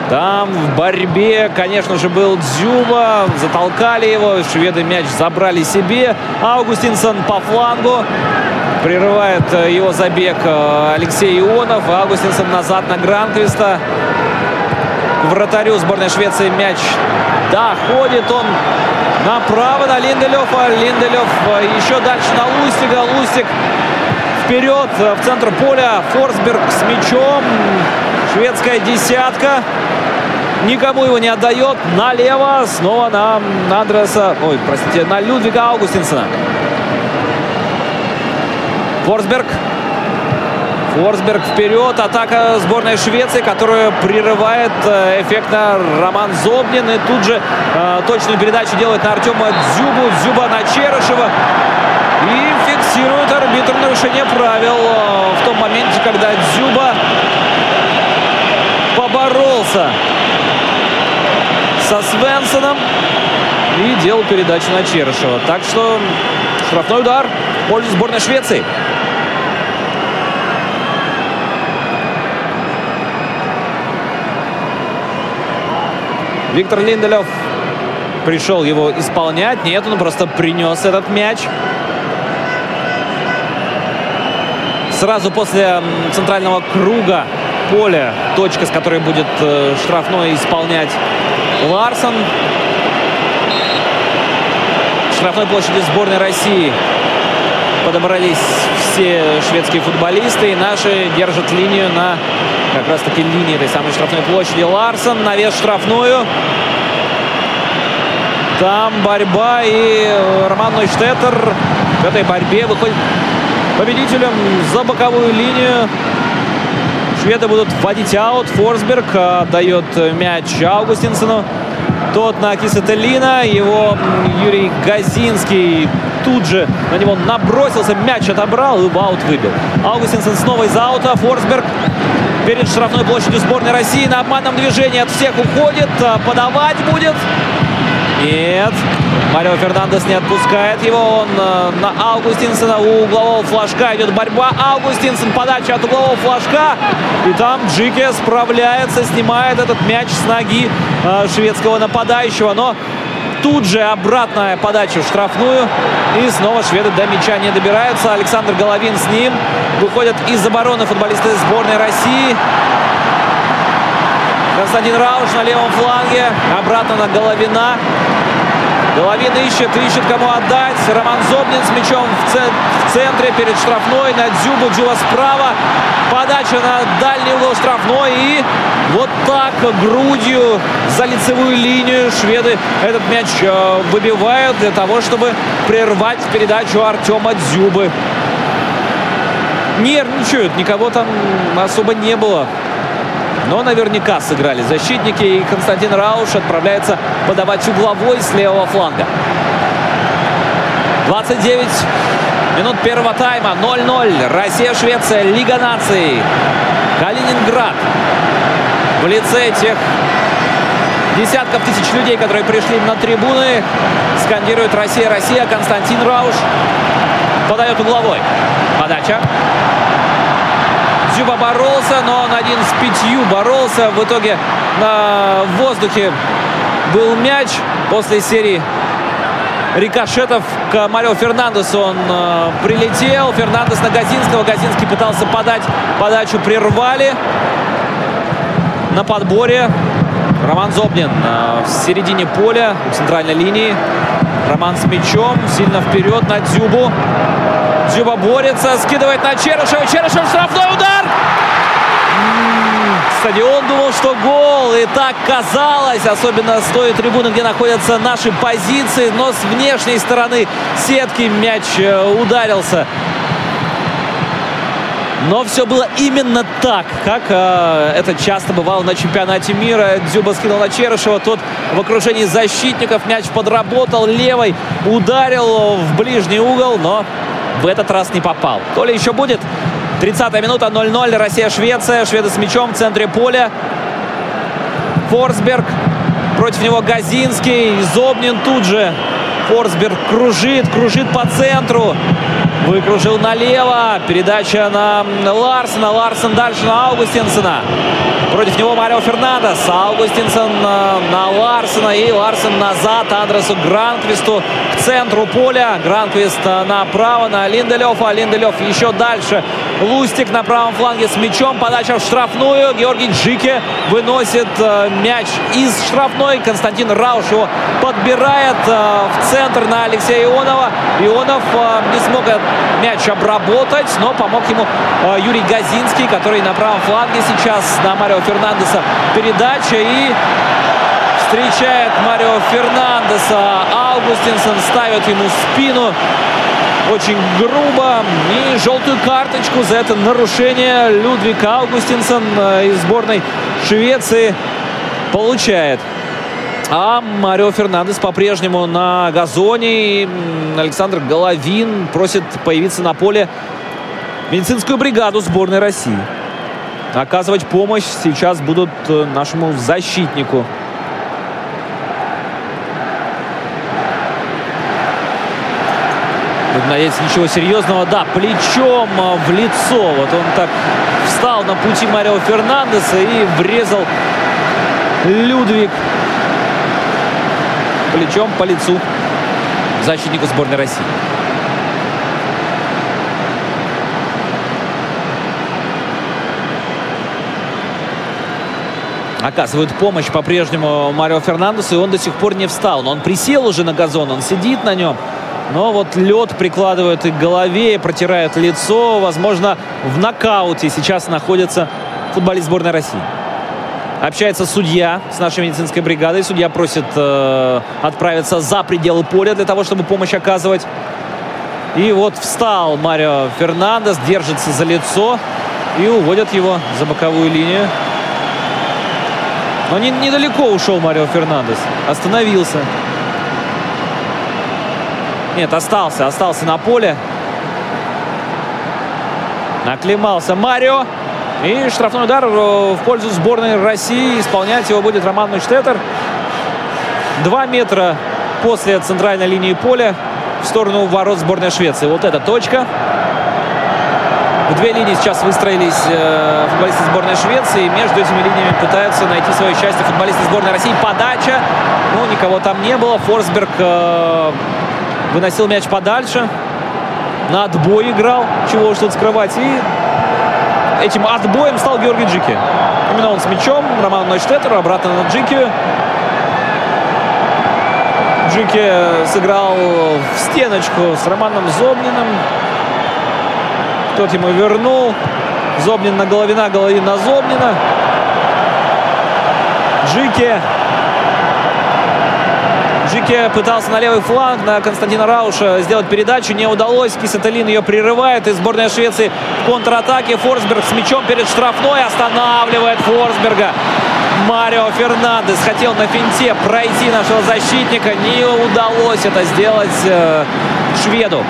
Там в борьбе, конечно же, был Дзюба. Затолкали его. Шведы мяч забрали себе. Аугустинсон по флангу. Прерывает э, его забег э, Алексей Ионов. Аугустинсон назад на Гранквиста. К вратарю сборной Швеции мяч доходит. Он направо на Линделёфа. Линделёв еще дальше на Лустига. Лустик вперед э, в центр поля. Форсберг с мячом. Шведская десятка. Никому его не отдает. Налево. Снова на Андреса. Ой, простите, на Людвига Аугустинсона. Форсберг. Форсберг вперед. Атака сборной Швеции, которую прерывает э, эффектно Роман Зобнин. И тут же э, точную передачу делает на Артема Дзюбу. Дзюба на Черышева. И фиксирует арбитр нарушение правил э, в том моменте, когда Дзюба поборолся со Свенсоном и делал передачу на Черышева. Так что штрафной удар в пользу сборной Швеции. Виктор Линделев пришел его исполнять. Нет, он просто принес этот мяч. Сразу после центрального круга поля, точка, с которой будет э, штрафной исполнять Ларсон. Штрафной площади сборной России подобрались все шведские футболисты. И наши держат линию на как раз таки линии этой самой штрафной площади. Ларсон навес штрафную. Там борьба и Роман Нойштеттер в этой борьбе выходит победителем за боковую линию. Шведы будут вводить аут. Форсберг отдает мяч Аугустинсону. Тот на Кисетелина. Его Юрий Газинский тут же на него набросился. Мяч отобрал и аут выбил. Аугустинсон снова из аута. Форсберг перед штрафной площадью сборной России на обманном движении от всех уходит. Подавать будет. Нет. Марио Фернандес не отпускает его. Он э, на Аугустинсона у углового флажка идет борьба. Аугустинсон подача от углового флажка. И там Джике справляется, снимает этот мяч с ноги э, шведского нападающего. Но тут же обратная подача в штрафную. И снова шведы до мяча не добираются. Александр Головин с ним. Выходят из обороны футболисты сборной России. Константин Рауш на левом фланге. Обратно на Головина. Головин ищет, ищет кому отдать. Роман Зобнин с мячом в, центре перед штрафной. На Дзюбу, Дзюба справа. Подача на дальний угол штрафной. И вот так грудью за лицевую линию шведы этот мяч э, выбивают для того, чтобы прервать передачу Артема Дзюбы. Нервничают, никого там особо не было Но наверняка сыграли защитники. И Константин Рауш отправляется подавать угловой с левого фланга. 29 минут первого тайма. 0-0. Россия-Швеция. Лига наций. Калининград. В лице тех десятков тысяч людей, которые пришли на трибуны, скандируют «Россия, Россия». Константин Рауш подает угловой. Подача. Дзюба боролся, но он один с пятью боролся. В итоге на воздухе был мяч после серии рикошетов к Марио Фернандесу. Он э, прилетел. Фернандес на Газинского. Газинский пытался подать. Подачу прервали. На подборе Роман Зобнин э, в середине поля, у центральной линии. Роман с мячом. Сильно вперед на Дзюбу. Дзюба борется, скидывает на Черышева. Черышев штрафной удар! Стадион думал, что гол. И так казалось, особенно с той трибуны, где находятся наши позиции. Но с внешней стороны сетки мяч э, ударился. Но все было именно так, как э, это часто бывало на чемпионате мира. Дзюба скинул на Черышева, тот в окружении защитников мяч подработал левой, ударил в ближний угол, но в этот раз не попал. То ли еще будет 30 минута, 0-0. Россия-Швеция. Шведы с мячом в центре поля. Форсберг. Против него Газинский. Зобнин тут же. Форсберг кружит, кружит по центру. Выкружил налево. Передача на Ларсена. Ларсен дальше на Аугустинсона. Против него Марио Фернандес. Аугустинсон э, на Ларсена. И Ларсен назад Андресу Гранквисту к центру поля. Гранквист э, направо на Линделёфа. Линделёв еще дальше. Лустик на правом фланге с мячом. Подача в штрафную. Георгий Джике выносит э, мяч из штрафной. Константин Рауш его подбирает в центр на Алексея Ионова. Ионов не смог мяч обработать, но помог ему Юрий Газинский, который на правом фланге сейчас на Марио Фернандеса передача и встречает Марио Фернандеса. Аугустинсон ставит ему спину очень грубо. И желтую карточку за это нарушение Людвиг Аугустинсон э, из сборной Швеции получает. А Марио Фернандес по-прежнему на газоне. И Александр Головин просит появиться на поле медицинскую бригаду сборной России. Оказывать помощь сейчас будут э, нашему защитнику. Надеяться, ничего серьезного. Да, плечом э, в лицо. Вот он так встал на пути Марио Фернандеса и врезал Людвиг плечом по лицу защитнику сборной России. оказывают помощь по-прежнему Марио Фернандесу, и он до сих пор не встал. Но он присел уже на газон, он сидит на нем. Но вот лед прикладывает и к голове, протирает лицо. Возможно, в нокауте сейчас находится футболист сборной России. Общается судья с нашей медицинской бригадой. Судья просит э, отправиться за пределы поля для того, чтобы помощь оказывать. И вот встал Марио Фернандес, держится за лицо и уводят его за боковую линию. Но не, недалеко ушел Марио Фернандес. Остановился. Нет, остался. Остался на поле. Наклемался Марио. И штрафной удар в пользу сборной России. Исполнять его будет Роман Нойштеттер. Два метра после центральной линии поля в сторону ворот сборной Швеции. Вот эта точка. В две линии сейчас выстроились э, футболисты сборной Швеции. Между этими линиями пытаются найти свое счастье футболисты сборной России. Подача. Ну, никого там не было. Форсберг э, выносил мяч подальше. На отбой играл. Чего уж тут скрывать. И этим отбоем стал Георгий Джики. Именно он с мячом. Роман Нойштеттер. Обратно на Джики. Джики сыграл в стеночку с Романом Зобниным. Тот ему вернул. Зобнин на Головина, Головин на Зобнина. Джики. Джике пытался на левый фланг на Константина Рауша сделать передачу. Не удалось. Кисаталин ее прерывает. И сборная Швеции в контратаке. Форсберг с мячом перед штрафной останавливает Форсберга. Марио Фернандес хотел на финте пройти нашего защитника. Не удалось это сделать э, шведу.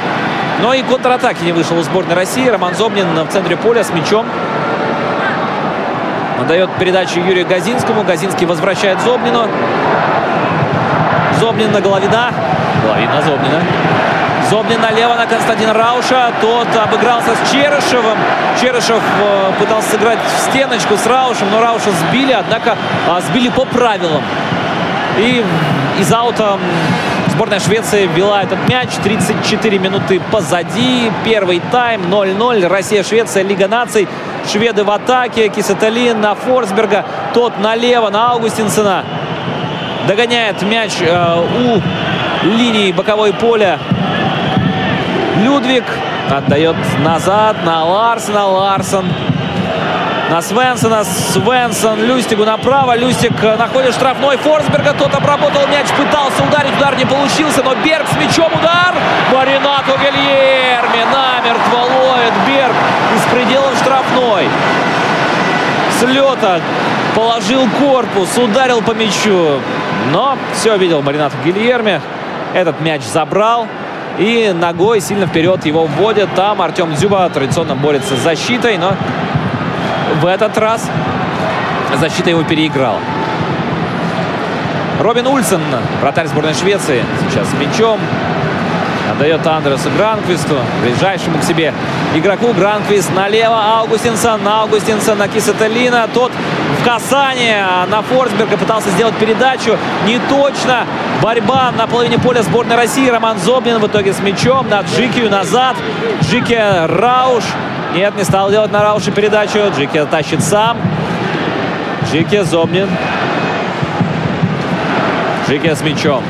Но и контратаки не вышел у сборной России. Роман Зобнин в центре поля с мячом. Дает передачу Юрию Газинскому. Газинский возвращает Зобнину. Зобнин на Головина. Головин на Зобнина. Зобнин налево на Константина Рауша. Тот обыгрался с Черышевым. Черышев э, пытался сыграть в стеночку с Раушем, но Рауша сбили, однако а, сбили по правилам. И из аута сборная Швеции вела этот мяч. 34 минуты позади. Первый тайм 0-0. Россия-Швеция, Лига наций. Шведы в атаке. Кисеталин на Форсберга. Тот налево на Аугустинсона. Догоняет мяч э, у линии боковой поля. Людвиг отдает назад на Ларсона. Ларсон на Свенсона. Свенсон Люстигу направо. Люстик находит штрафной Форсберга. Тот обработал мяч, пытался ударить. Удар не получился, но Берг с мячом удар. Маринату Гильерми намертво ловит Берг из пределов штрафной. С лета положил корпус, ударил по мячу. Но все видел Маринату Гильерми. Этот мяч забрал. И ногой сильно вперед его вводят. Там Артем Дзюба традиционно борется с защитой, но в этот раз защита его переиграла. Робин Ульсен, вратарь сборной Швеции, сейчас с мячом. Отдает Андерсу Гранквисту, ближайшему к себе игроку. Гранквист налево, Аугустинсон, Аугустинсон на Кисетелина. Тот касание на Форсберга пытался сделать передачу. Не точно. Борьба на половине поля сборной России. Роман Зобнин в итоге с мячом на Джикию назад. Джике Рауш нет, не стал делать на Рауше передачу. Джики тащит сам. Джики Зобнин. Джики с мячом.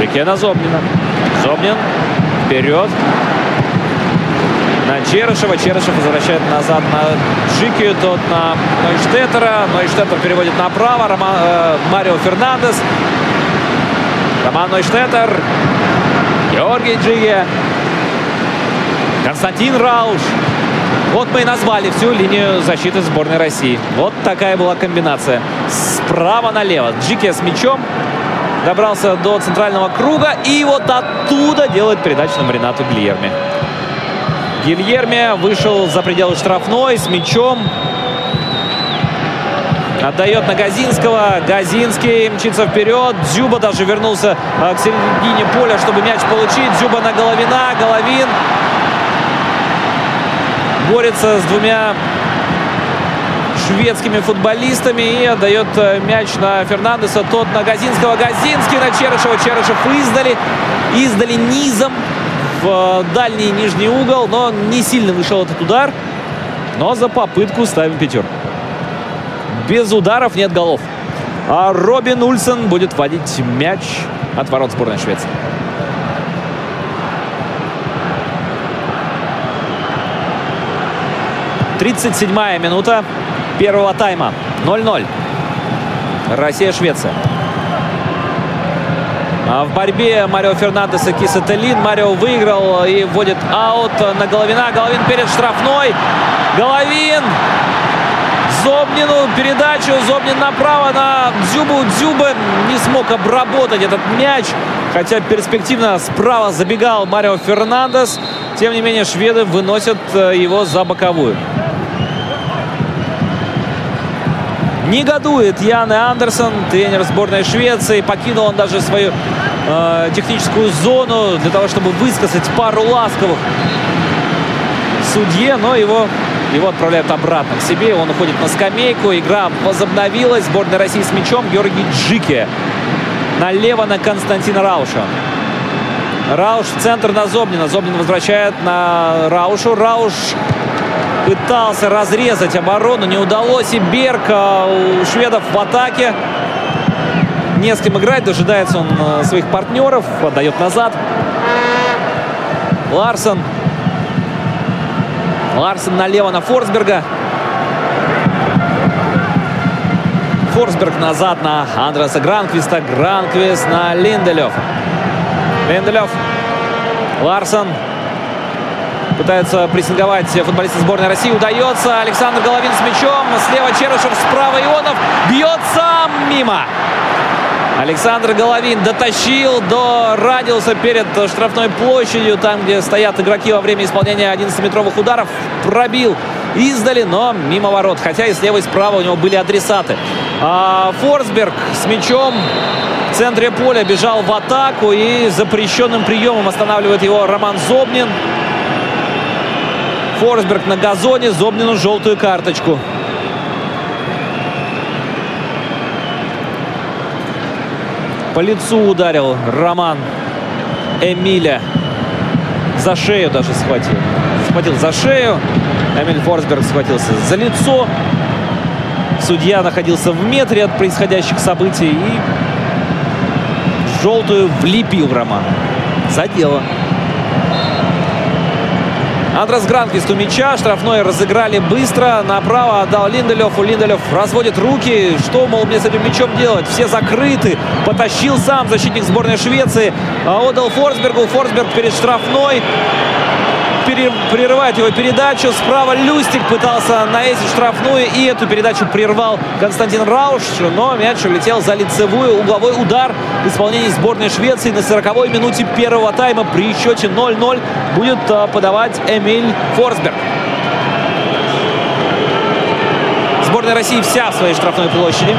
Джики на Зобнина. Зобнин вперед. На Черышева. Черышев возвращает назад на Джики. Тот на Нойштеттера. Нойштеттер переводит направо. Роман, э, Марио Фернандес. Роман Нойштеттер. Георгий Джиги. Константин Рауш. Вот мы и назвали всю линию защиты сборной России. Вот такая была комбинация. Справа налево. Джике с мячом добрался до центрального круга. И вот оттуда делает передачу на Маринату Гильерми. Гильерми вышел за пределы штрафной с мячом. Отдает на Газинского. Газинский мчится вперед. Дзюба даже вернулся а, к середине поля, чтобы мяч получить. Дзюба на Головина. Головин борется с двумя шведскими футболистами и отдает э, мяч на Фернандеса. Тот на Газинского. Газинский на Черышева. Черышев издали. Издали низом в дальний нижний угол. Но не сильно вышел этот удар. Но за попытку ставим пятерку. Без ударов нет голов. А Робин Ульсен будет вводить мяч от ворот сборной Швеции. 37-я минута первого тайма. 0-0. Россия-Швеция. А в борьбе Марио Фернандес и Кисателин. Марио выиграл и вводит аут на Головина. Головин перед штрафной. Головин Зобнину передачу. Зобнин направо на Дзюбу. Дзюба не смог обработать этот мяч. Хотя перспективно справа забегал Марио Фернандес. Тем не менее, шведы выносят э, его за боковую. Негодует Ян Андерсон, тренер сборной Швеции. Покинул он даже свою э, техническую зону для того, чтобы высказать пару ласковых судье, но его, его отправляют обратно к себе. Он уходит на скамейку. Игра возобновилась. Сборная России с мячом. Георгий Джике. Налево на Константина Рауша. Рауш в центр на Зобнина. Зобнин возвращает на Раушу. Рауш пытался разрезать оборону, не удалось. И Берг у шведов в атаке. Не с кем играть, дожидается он э, своих партнеров, отдает назад. Ларсон. Ларсон налево на Форсберга. Форсберг назад на Андреса Гранквиста. Гранквист на Линделев. Менделев. Ларсон. Пытаются прессинговать футболисты сборной России. Удается. Александр Головин с мячом. Слева Черышев, справа Ионов. Бьет сам мимо. Александр Головин дотащил до радиуса перед штрафной площадью, там, где стоят игроки во время исполнения 11-метровых ударов. Пробил издали, но мимо ворот. Хотя и слева, и справа у него были адресаты. А Форсберг с мячом в центре поля бежал в атаку и запрещенным приемом останавливает его Роман Зобнин. Форсберг на газоне, Зобнину желтую карточку. По лицу ударил Роман Эмиля. За шею даже схватил. Схватил за шею. Эмиль Форсберг схватился за лицо. Судья находился в метре от происходящих событий и желтую влепил в Романа. За дело. Андрес Гранквист у мяча. Штрафной разыграли быстро. Направо отдал Линделеву. Линделев разводит руки. Что, мол, мне с этим мячом делать? Все закрыты. Потащил сам защитник сборной Швеции. А отдал Форсбергу. Форсберг перед штрафной прерывает его передачу. Справа Люстик пытался навесить штрафную. И эту передачу прервал Константин Рауш. Но мяч улетел за лицевую. Угловой удар в исполнении сборной Швеции на 40-й минуте первого тайма при счете 0-0 будет а, подавать Эмиль Форсберг. Сборная России вся в своей штрафной площади.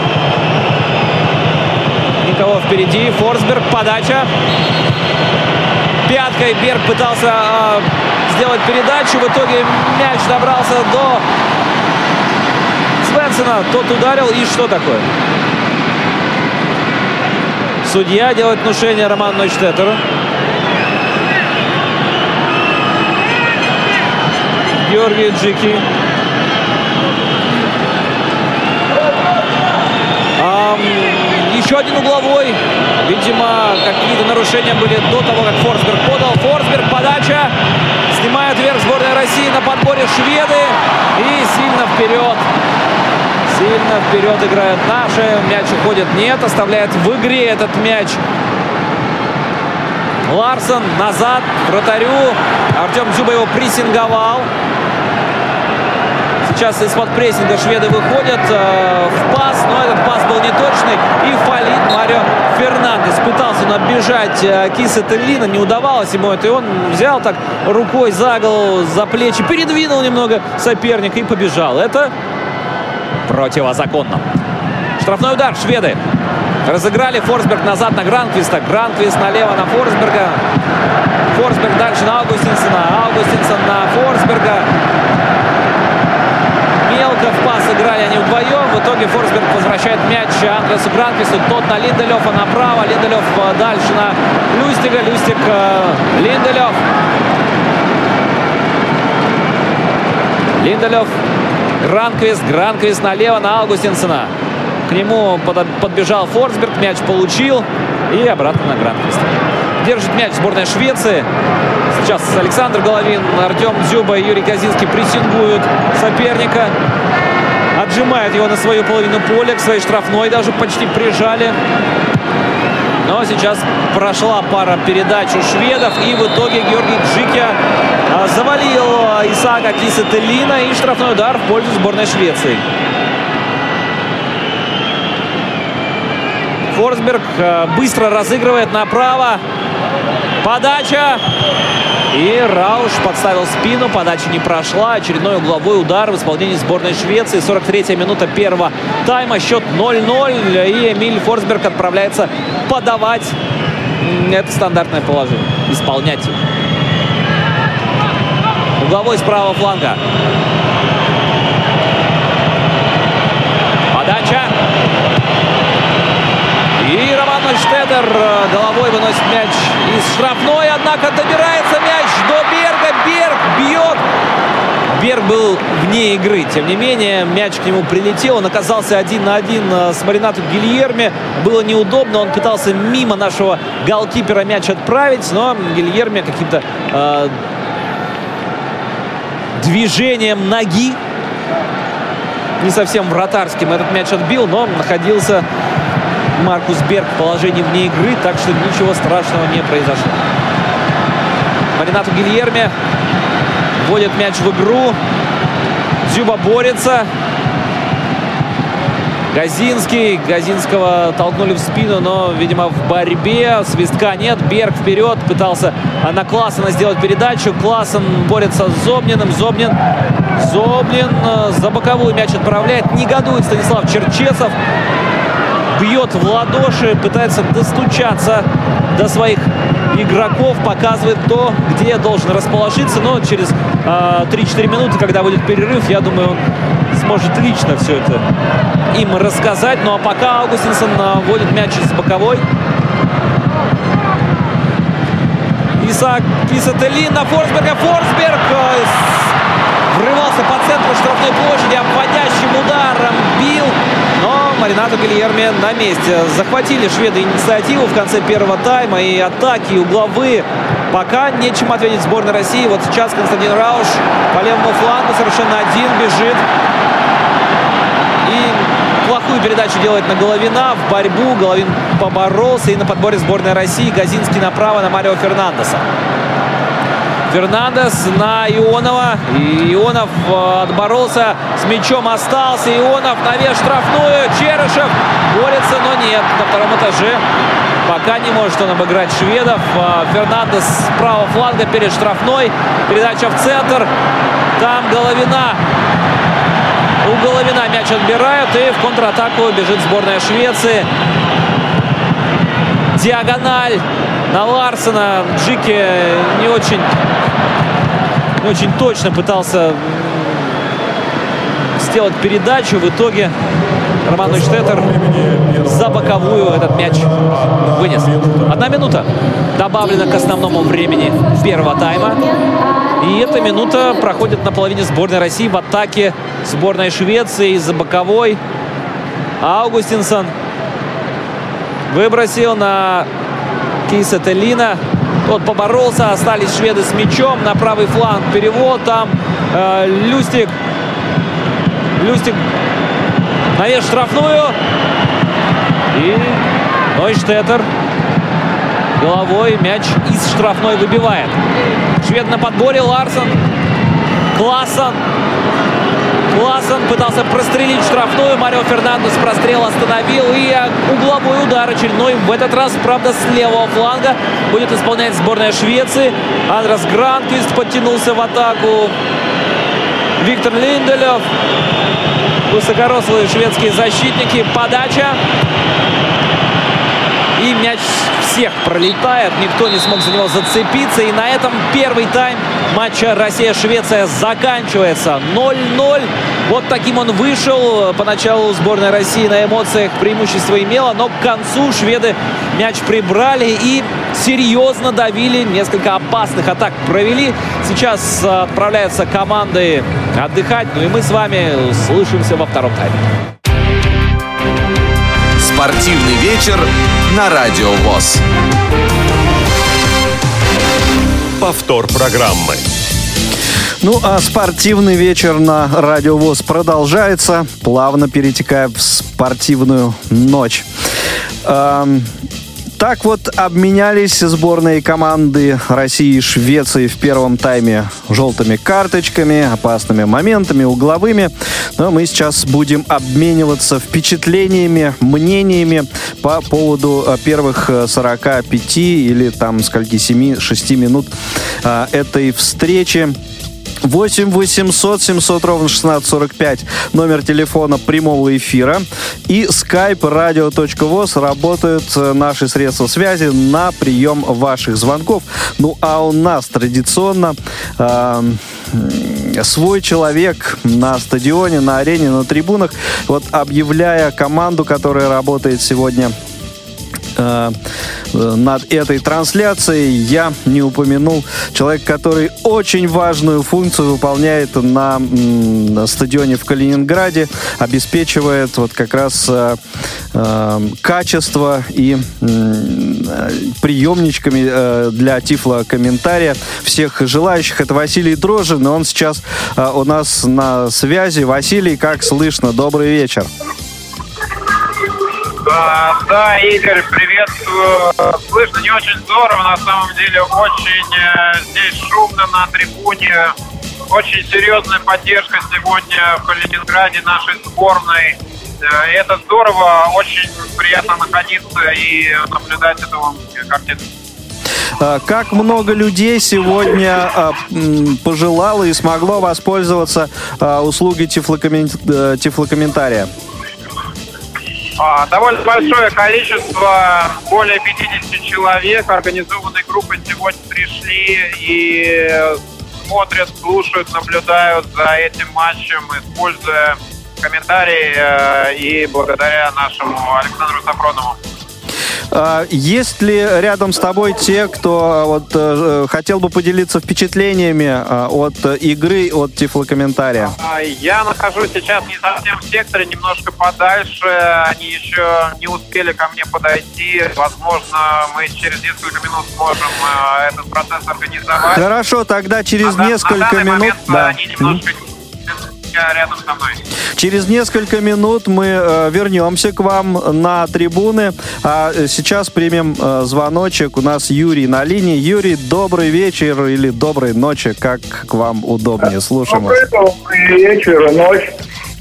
Никого впереди. Форсберг, подача. Пяткой Берг пытался э, сделать передачу. В итоге мяч добрался до Свенсона. Тот ударил. И что такое? Судья делает внушение Роману Нойштеттеру. Георгий Джики. Еще один угловой. Видимо, какие-то нарушения были до того, как Форсберг подал. Форсберг, подача. Снимает вверх сборная России на подборе шведы. И сильно вперед. Сильно вперед играют наши. Мяч уходит. Нет, оставляет в игре этот мяч. Ларсон назад, вратарю. Артем Дзюба его прессинговал. Сейчас из-под прессинга шведы выходят э, в пас, но этот пас был неточный. И фалит Марио Фернандес. Пытался он оббежать э, Киса Теллина, не удавалось ему это. И он взял так рукой за голову, за плечи, передвинул немного соперника и побежал. Это противозаконно. Штрафной удар шведы. Разыграли Форсберг назад на Гранквиста. Гранквист налево на Форсберга. Форсберг дальше на Аугустинсона. Аугустинсон на Форсберга в пас играли они вдвоем. В итоге Форсберг возвращает мяч Андресу Гранквисту. Тот на Линделёфа направо. Линделёв э, дальше на Люстига. Люстик э, Линделёв. Линделёв. Гранквист. Гранквист налево на Аугустинсона. К нему подбежал Форсберг. Мяч получил. И обратно на Гранквиста. Держит мяч сборная Швеции. Сейчас Александр Головин, Артем Дзюба и Юрий Казинский прессингуют соперника. Отжимают его на свою половину поля, к своей штрафной даже почти прижали. Но сейчас прошла пара передач у шведов. И в итоге Георгий Джикя а, завалил Исаака Кисетелина. И штрафной удар в пользу сборной Швеции. Форсберг а, быстро разыгрывает направо. Подача. И Рауш подставил спину, подача не прошла. Очередной угловой удар в исполнении сборной Швеции. 43-я минута первого тайма. Счет 0-0. И Эмиль Форсберг отправляется подавать. Это стандартное положение. Исполнять. Угловой с правого фланга. Подача. И Роман Штедер э, головой выносит мяч из штрафной, однако добирается мяч до Берга. Берг бьет. Берг был вне игры. Тем не менее, мяч к нему прилетел. Он оказался один на один э, с Маринатом Гильерми. Было неудобно. Он пытался мимо нашего голкипера мяч отправить, но Гильерми каким-то э, движением ноги не совсем вратарским этот мяч отбил, но находился Маркус Берг в положении вне игры, так что ничего страшного не произошло. Маринату Гильерме вводит мяч в игру. Дзюба борется. Газинский. Газинского толкнули в спину, но, видимо, в борьбе. Свистка нет. Берг вперед. Пытался на Классена сделать передачу. Классен борется с Зобниным. Зобнин. Зобнин э, за боковую мяч отправляет. Негодует Станислав Черчесов. Бьет в ладоши. Пытается достучаться до своих игроков. Показывает то, где должен расположиться. Но через э, 3-4 минуты, когда будет перерыв, я думаю, он сможет лично все это им рассказать. Ну а пока Аугустинсон вводит мяч с боковой. Исаак Кисателин на Форсберга. Форсберг э, врывался по центру штрафной площади, обводящим ударом бил. Маринато Гильерме на месте. Захватили шведы инициативу в конце первого тайма. И атаки, и угловые. Пока нечем ответить сборной России. Вот сейчас Константин Рауш по левому флангу совершенно один бежит. И плохую передачу делает на Головина. В борьбу Головин поборолся. И на подборе сборной России Газинский направо на Марио Фернандеса. Фернандес на Ионова. И Ионов э, отборолся, с мячом остался. Ионов навес штрафную. Черышев борется, но нет. На втором этаже пока не может он обыграть шведов. Э, Фернандес с правого фланга перед штрафной. Передача в центр. Там Головина у Головина мяч отбирают и в контратаку бежит сборная Швеции. Диагональ на Ларсена. Джики не очень, не очень точно пытался сделать передачу. В итоге Роман Штеттер за боковую этот мяч вынес. Одна минута добавлена к основному времени первого тайма. И эта минута проходит на половине сборной России в атаке сборной Швеции из-за боковой. Аугустинсон выбросил на Киса Теллина. Тот поборолся, остались шведы с мячом. На правый фланг перевод. Там э, Люстик. Люстик навес штрафную. И Нойштеттер головой мяч из штрафной выбивает. Швед на подборе. Ларсон. Классон. Классон пытался прострелить штрафную. Марио Фернандес прострел остановил. И угловой удар очередной. В этот раз, правда, с левого фланга будет исполнять сборная Швеции. Андрес Гранквист подтянулся в атаку. Виктор Линделев. Высокорослые шведские защитники. Подача. Всех пролетает. Никто не смог за него зацепиться. И на этом первый тайм матча Россия-Швеция заканчивается. 0-0. Вот таким он вышел. Поначалу сборная России на эмоциях преимущество имела. Но к концу шведы мяч прибрали и серьезно давили. Несколько опасных атак провели. Сейчас отправляются команды отдыхать. Ну и мы с вами слышимся во втором тайме. Спортивный вечер на Радио ВОЗ. Повтор программы. Ну а спортивный вечер на Радио ВОЗ продолжается, плавно перетекая в спортивную ночь. Эм, так вот обменялись сборные команды России и Швеции в первом тайме желтыми карточками, опасными моментами, угловыми. Но мы сейчас будем обмениваться впечатлениями, мнениями по поводу э, первых 45 э, или там скольки 7-6 минут э, этой встречи. 8 800 700 ровно 1645 номер телефона прямого эфира. И skype radio.voz работают э, наши средства связи на прием ваших звонков. Ну а у нас традиционно э, свой человек на стадионе, на арене, на трибунах, вот объявляя команду, которая работает сегодня Э, над этой трансляцией я не упомянул человек, который очень важную функцию выполняет на, на стадионе в Калининграде, обеспечивает вот как раз э, э, качество и э, приемничками э, для тифло комментария всех желающих. Это Василий Дрожжин, и он сейчас э, у нас на связи. Василий, как слышно? Добрый вечер. Да, Игорь, приветствую. Слышно не очень здорово, на самом деле очень э, здесь шумно на трибуне. Очень серьезная поддержка сегодня в Калининграде нашей сборной. Э, это здорово, очень приятно находиться и наблюдать эту картину. А, как много людей сегодня а, пожелало и смогло воспользоваться а, услугой э, тифлокомментария? Довольно большое количество, более 50 человек организованной группы сегодня пришли и смотрят, слушают, наблюдают за этим матчем, используя комментарии э, и благодаря нашему Александру Сафронову. А, есть ли рядом с тобой те, кто вот э, хотел бы поделиться впечатлениями а, от игры, от тифлокомментария? А, я нахожусь сейчас не совсем в секторе, немножко подальше. Они еще не успели ко мне подойти. Возможно, мы через несколько минут сможем э, этот процесс организовать. Хорошо, тогда через на, несколько на минут. Момент, да. Они немножко рядом со мной. Через несколько минут мы э, вернемся к вам на трибуны. А сейчас примем э, звоночек. У нас Юрий на линии. Юрий, добрый вечер или доброй ночи, как к вам удобнее. Слушаем добрый, вас. Добрый вечер, ночь.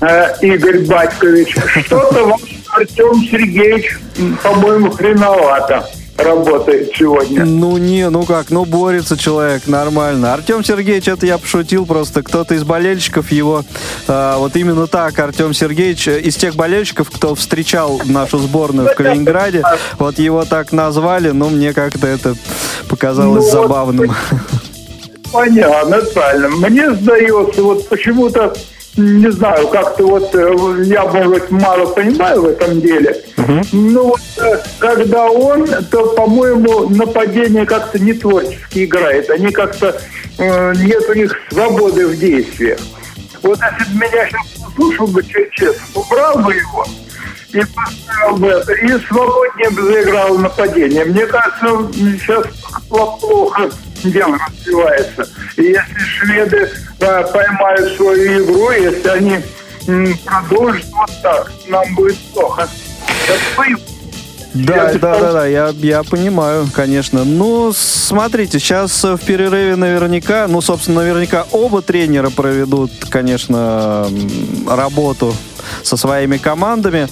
Э, Игорь Батькович. Что-то вам Артем Сергеевич, по-моему, хреновато работает сегодня. Ну не, ну как, ну борется человек нормально. Артем Сергеевич, это я пошутил просто. Кто-то из болельщиков его, э, вот именно так, Артем Сергеевич, э, из тех болельщиков, кто встречал нашу сборную в Калининграде, вот его так назвали, но мне как-то это показалось ну, забавным. Вот, понятно, правильно. Мне сдается, вот почему-то не знаю, как-то вот э, я, может, мало понимаю в этом деле. Но вот э, когда он, то, по-моему, нападение как-то не творчески играет. Они как-то э, нет у них свободы в действиях. Вот если бы меня сейчас послушал бы честно, убрал бы его и поставил бы это, и свободнее бы заиграл нападение. Мне кажется, сейчас плохо дело развивается. И если шведы да, поймают свою игру, если они м, продолжат вот так, нам будет плохо. Да, да, да, да, я, я понимаю, конечно. Ну, смотрите, сейчас в перерыве наверняка, ну, собственно, наверняка оба тренера проведут, конечно, работу со своими командами.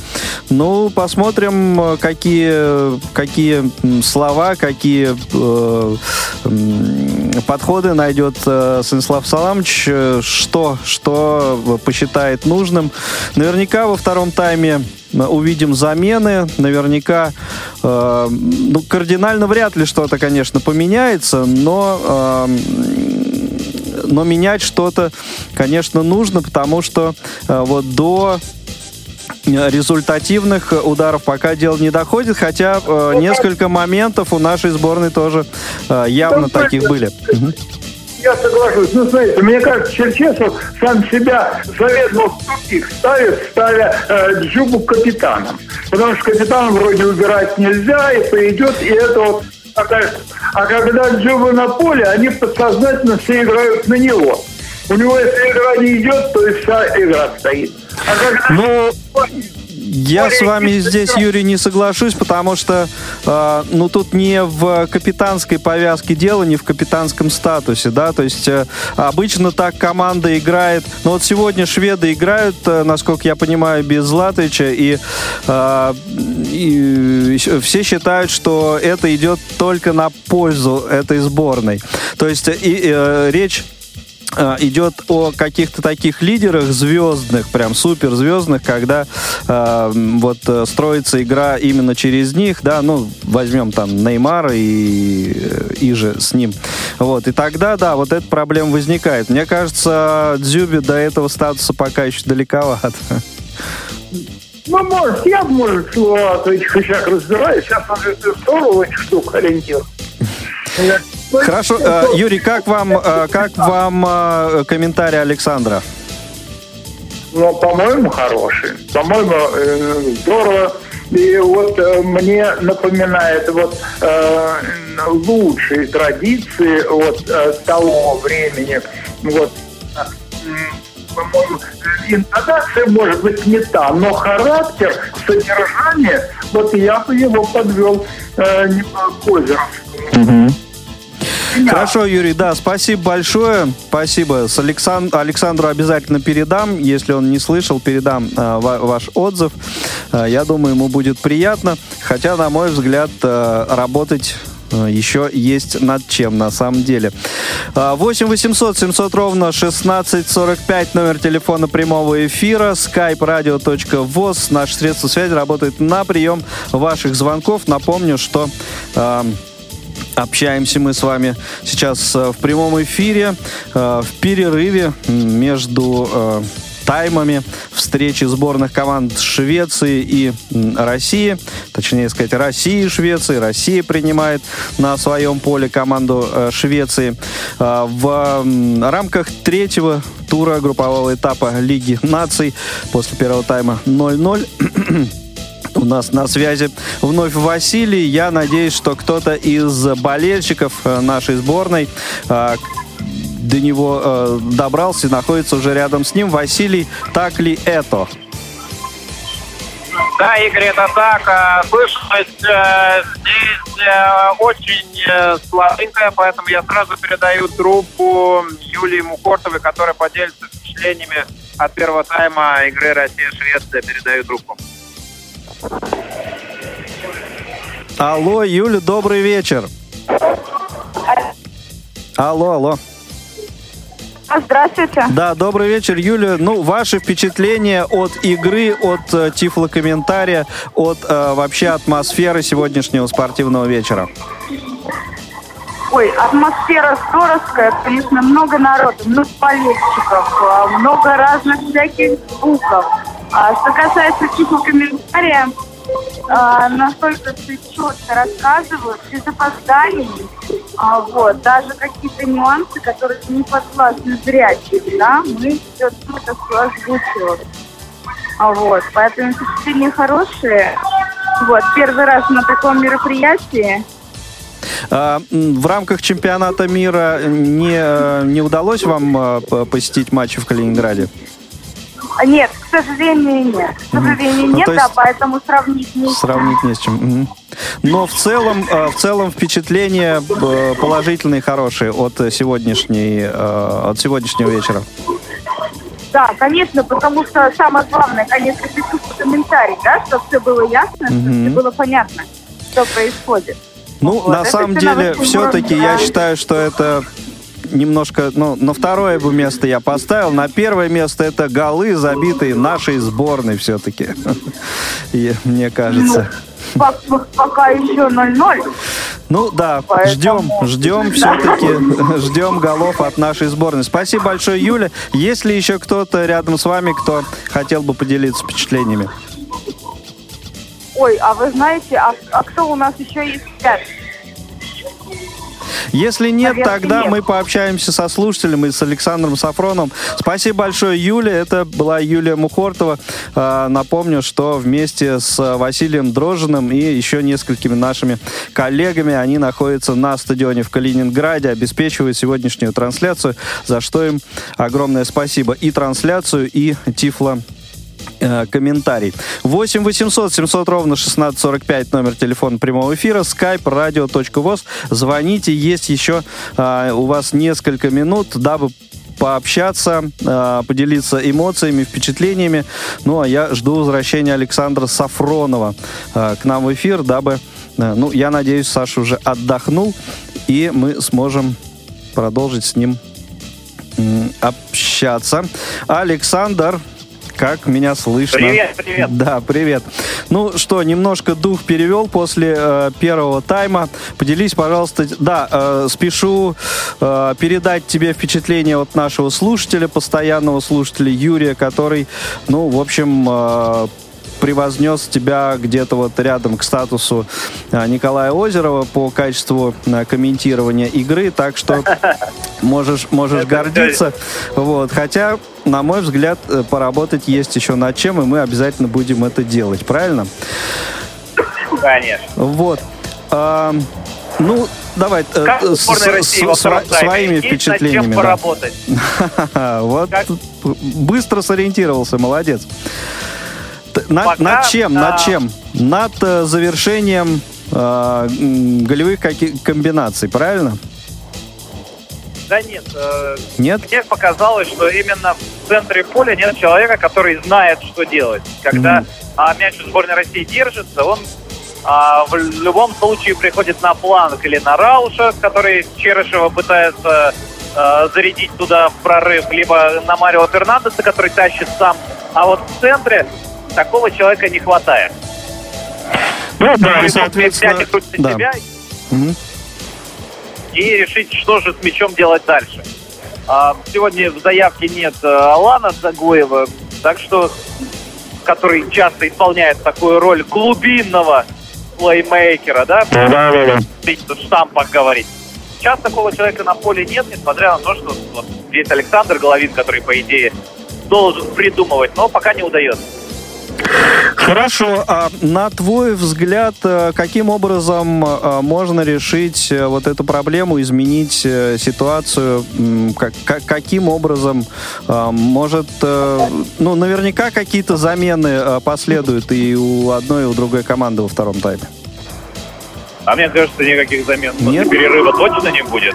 Ну, посмотрим, какие, какие слова, какие э, подходы найдет э, Станислав Саламович, что, что посчитает нужным. Наверняка во втором тайме увидим замены. Наверняка, э, ну, кардинально вряд ли что-то, конечно, поменяется, но э, но менять что-то, конечно, нужно, потому что э, вот до результативных ударов пока дело не доходит, хотя э, несколько моментов у нашей сборной тоже э, явно Там таких были. Я соглашусь. Ну, смотрите, мне кажется, Черчесов сам себя заведомо в тупик ставит, ставя э, Джубу капитаном. Потому что капитаном вроде убирать нельзя, и пойдет, и это вот а когда Джуба на поле, они подсознательно все играют на него. У него, если игра не идет, то и вся игра стоит. Ну, я с вами здесь, Юрий, не соглашусь, потому что, э, ну, тут не в капитанской повязке дело, не в капитанском статусе, да, то есть э, обычно так команда играет, ну, вот сегодня шведы играют, э, насколько я понимаю, без Златовича, и, э, и все считают, что это идет только на пользу этой сборной. То есть и, э, речь идет о каких-то таких лидерах звездных, прям суперзвездных, когда э, вот строится игра именно через них, да, ну, возьмем там Неймара и, э, и же с ним. Вот, и тогда, да, вот эта проблема возникает. Мне кажется, Дзюби до этого статуса пока еще далековат. Ну, может, я, может, в этих вещах разбираюсь. Сейчас уже здорово этих штук ориентир. Хорошо, э, Юрий, как вам, э, как вам э, комментарий Александра? Ну, по-моему, хороший. По-моему, здорово. И вот мне напоминает вот лучшие традиции вот того времени. Вот по-моему, интонация может быть не та, но характер, содержание, вот я бы его подвел э, не по Озеровскому. Хорошо, Юрий, да, спасибо большое. Спасибо. С Александ... Александру обязательно передам. Если он не слышал, передам э, ваш отзыв. Э, я думаю, ему будет приятно. Хотя, на мой взгляд, э, работать э, еще есть над чем на самом деле. 8 800 700 ровно 1645 номер телефона прямого эфира skype radio.voz. Наше средство связи работает на прием ваших звонков. Напомню, что э, Общаемся мы с вами сейчас э, в прямом эфире, э, в перерыве между э, таймами встречи сборных команд Швеции и России. Точнее сказать, России и Швеции. Россия принимает на своем поле команду Швеции. В рамках третьего тура группового этапа Лиги наций после первого тайма 0-0 у нас на связи вновь Василий. Я надеюсь, что кто-то из болельщиков э, нашей сборной э, до него э, добрался и находится уже рядом с ним. Василий, так ли это? Да, Игорь, это так. Слышимость здесь очень слабенькая, поэтому я сразу передаю трубку Юлии Мухортовой, которая поделится впечатлениями от первого тайма игры Россия-Швеция. Передаю трубку. Алло, Юля, добрый вечер. Алло, алло. Здравствуйте. Да, добрый вечер, Юля. Ну, ваши впечатления от игры, от э, тифлокомментария, от э, вообще атмосферы сегодняшнего спортивного вечера? Ой, атмосфера здоровская, конечно, много народу, много болельщиков, а, много разных всяких звуков. А что касается тифлокомментария, а, настолько все четко рассказывают, без опозданий, а, вот, даже какие-то нюансы, которые не подвластны зрячим, да, мы все это все озвучиваем. А, вот, поэтому впечатления хорошие. Вот, первый раз на таком мероприятии. А, в рамках чемпионата мира не, не удалось вам а, посетить матчи в Калининграде? Нет, к сожалению, нет. К сожалению, ну, нет, есть... да, поэтому сравнить не Сравнить не с чем. Но в целом, э, в целом впечатления э, положительные, хорошие от сегодняшней, э, от сегодняшнего вечера. Да, конечно, потому что самое главное, конечно, присутствие комментарий, да, чтобы все было ясно, чтобы все было понятно, что происходит. Ну, вот. на это самом деле, все-таки я считаю, что это немножко, ну, на второе бы место я поставил. На первое место это голы, забитые нашей сборной все-таки. Мне кажется. Ну, пока еще 0-0. Ну да, ждем, ждем все-таки, ждем голов от нашей сборной. Спасибо большое, Юля. Есть ли еще кто-то рядом с вами, кто хотел бы поделиться впечатлениями? Ой, а вы знаете, а, а кто у нас еще есть если нет, Наверное, тогда нет. мы пообщаемся со слушателем и с Александром Сафроном. Спасибо большое, Юля. Это была Юлия Мухортова. А, напомню, что вместе с Василием Дрожиным и еще несколькими нашими коллегами они находятся на стадионе в Калининграде, обеспечивают сегодняшнюю трансляцию, за что им огромное спасибо. И трансляцию, и Тифло э, комментарий. 8 800 700 ровно 1645 номер телефона прямого эфира, skype radio.voz. Звоните, есть еще э, у вас несколько минут, дабы пообщаться, э, поделиться эмоциями, впечатлениями. Ну, а я жду возвращения Александра Сафронова э, к нам в эфир, дабы, ну, я надеюсь, Саша уже отдохнул, и мы сможем продолжить с ним общаться. Александр, как меня слышно? Привет, привет. Да, привет. Ну что, немножко дух перевел после э, первого тайма. Поделись, пожалуйста. Да, э, спешу э, передать тебе впечатление от нашего слушателя, постоянного слушателя Юрия, который, ну, в общем, э, превознес тебя где-то вот рядом к статусу а, Николая Озерова по качеству а, комментирования игры, так что можешь, можешь гордиться. Вот, хотя, на мой взгляд, э, поработать есть еще над чем, и мы обязательно будем это делать, правильно? Конечно. Вот. А, ну, давай э, как с, сборной России во втором своими Есть впечатлениями. Над чем поработать. Вот быстро сориентировался, молодец. Над, над чем? Над чем? Над э, завершением э, голевых комбинаций, правильно? Да нет. Э, нет? Мне показалось, что именно в центре поля нет человека, который знает, что делать. Когда mm-hmm. а, мяч сборной России держится, он а, в любом случае приходит на планк или на Рауша, который Черышева пытается а, зарядить туда в прорыв, либо на Марио Фернандеса, который тащит сам. А вот в центре такого человека не хватает. Ну да, и, соответственно... Взять их да. себя угу. И решить, что же с мячом делать дальше. А, сегодня в заявке нет э, Алана Загоева, так что который часто исполняет такую роль глубинного плеймейкера, да? Да, да, да. В штампах говорить. Сейчас такого человека на поле нет, несмотря на то, что вот, есть Александр Головин, который, по идее, должен придумывать, но пока не удается. Хорошо. А на твой взгляд, э, каким образом э, можно решить э, вот эту проблему, изменить ситуацию? Каким образом? Может, ну, наверняка какие-то замены последуют и у одной, и у другой команды во втором тайме. А мне кажется, никаких замен после перерыва точно не будет.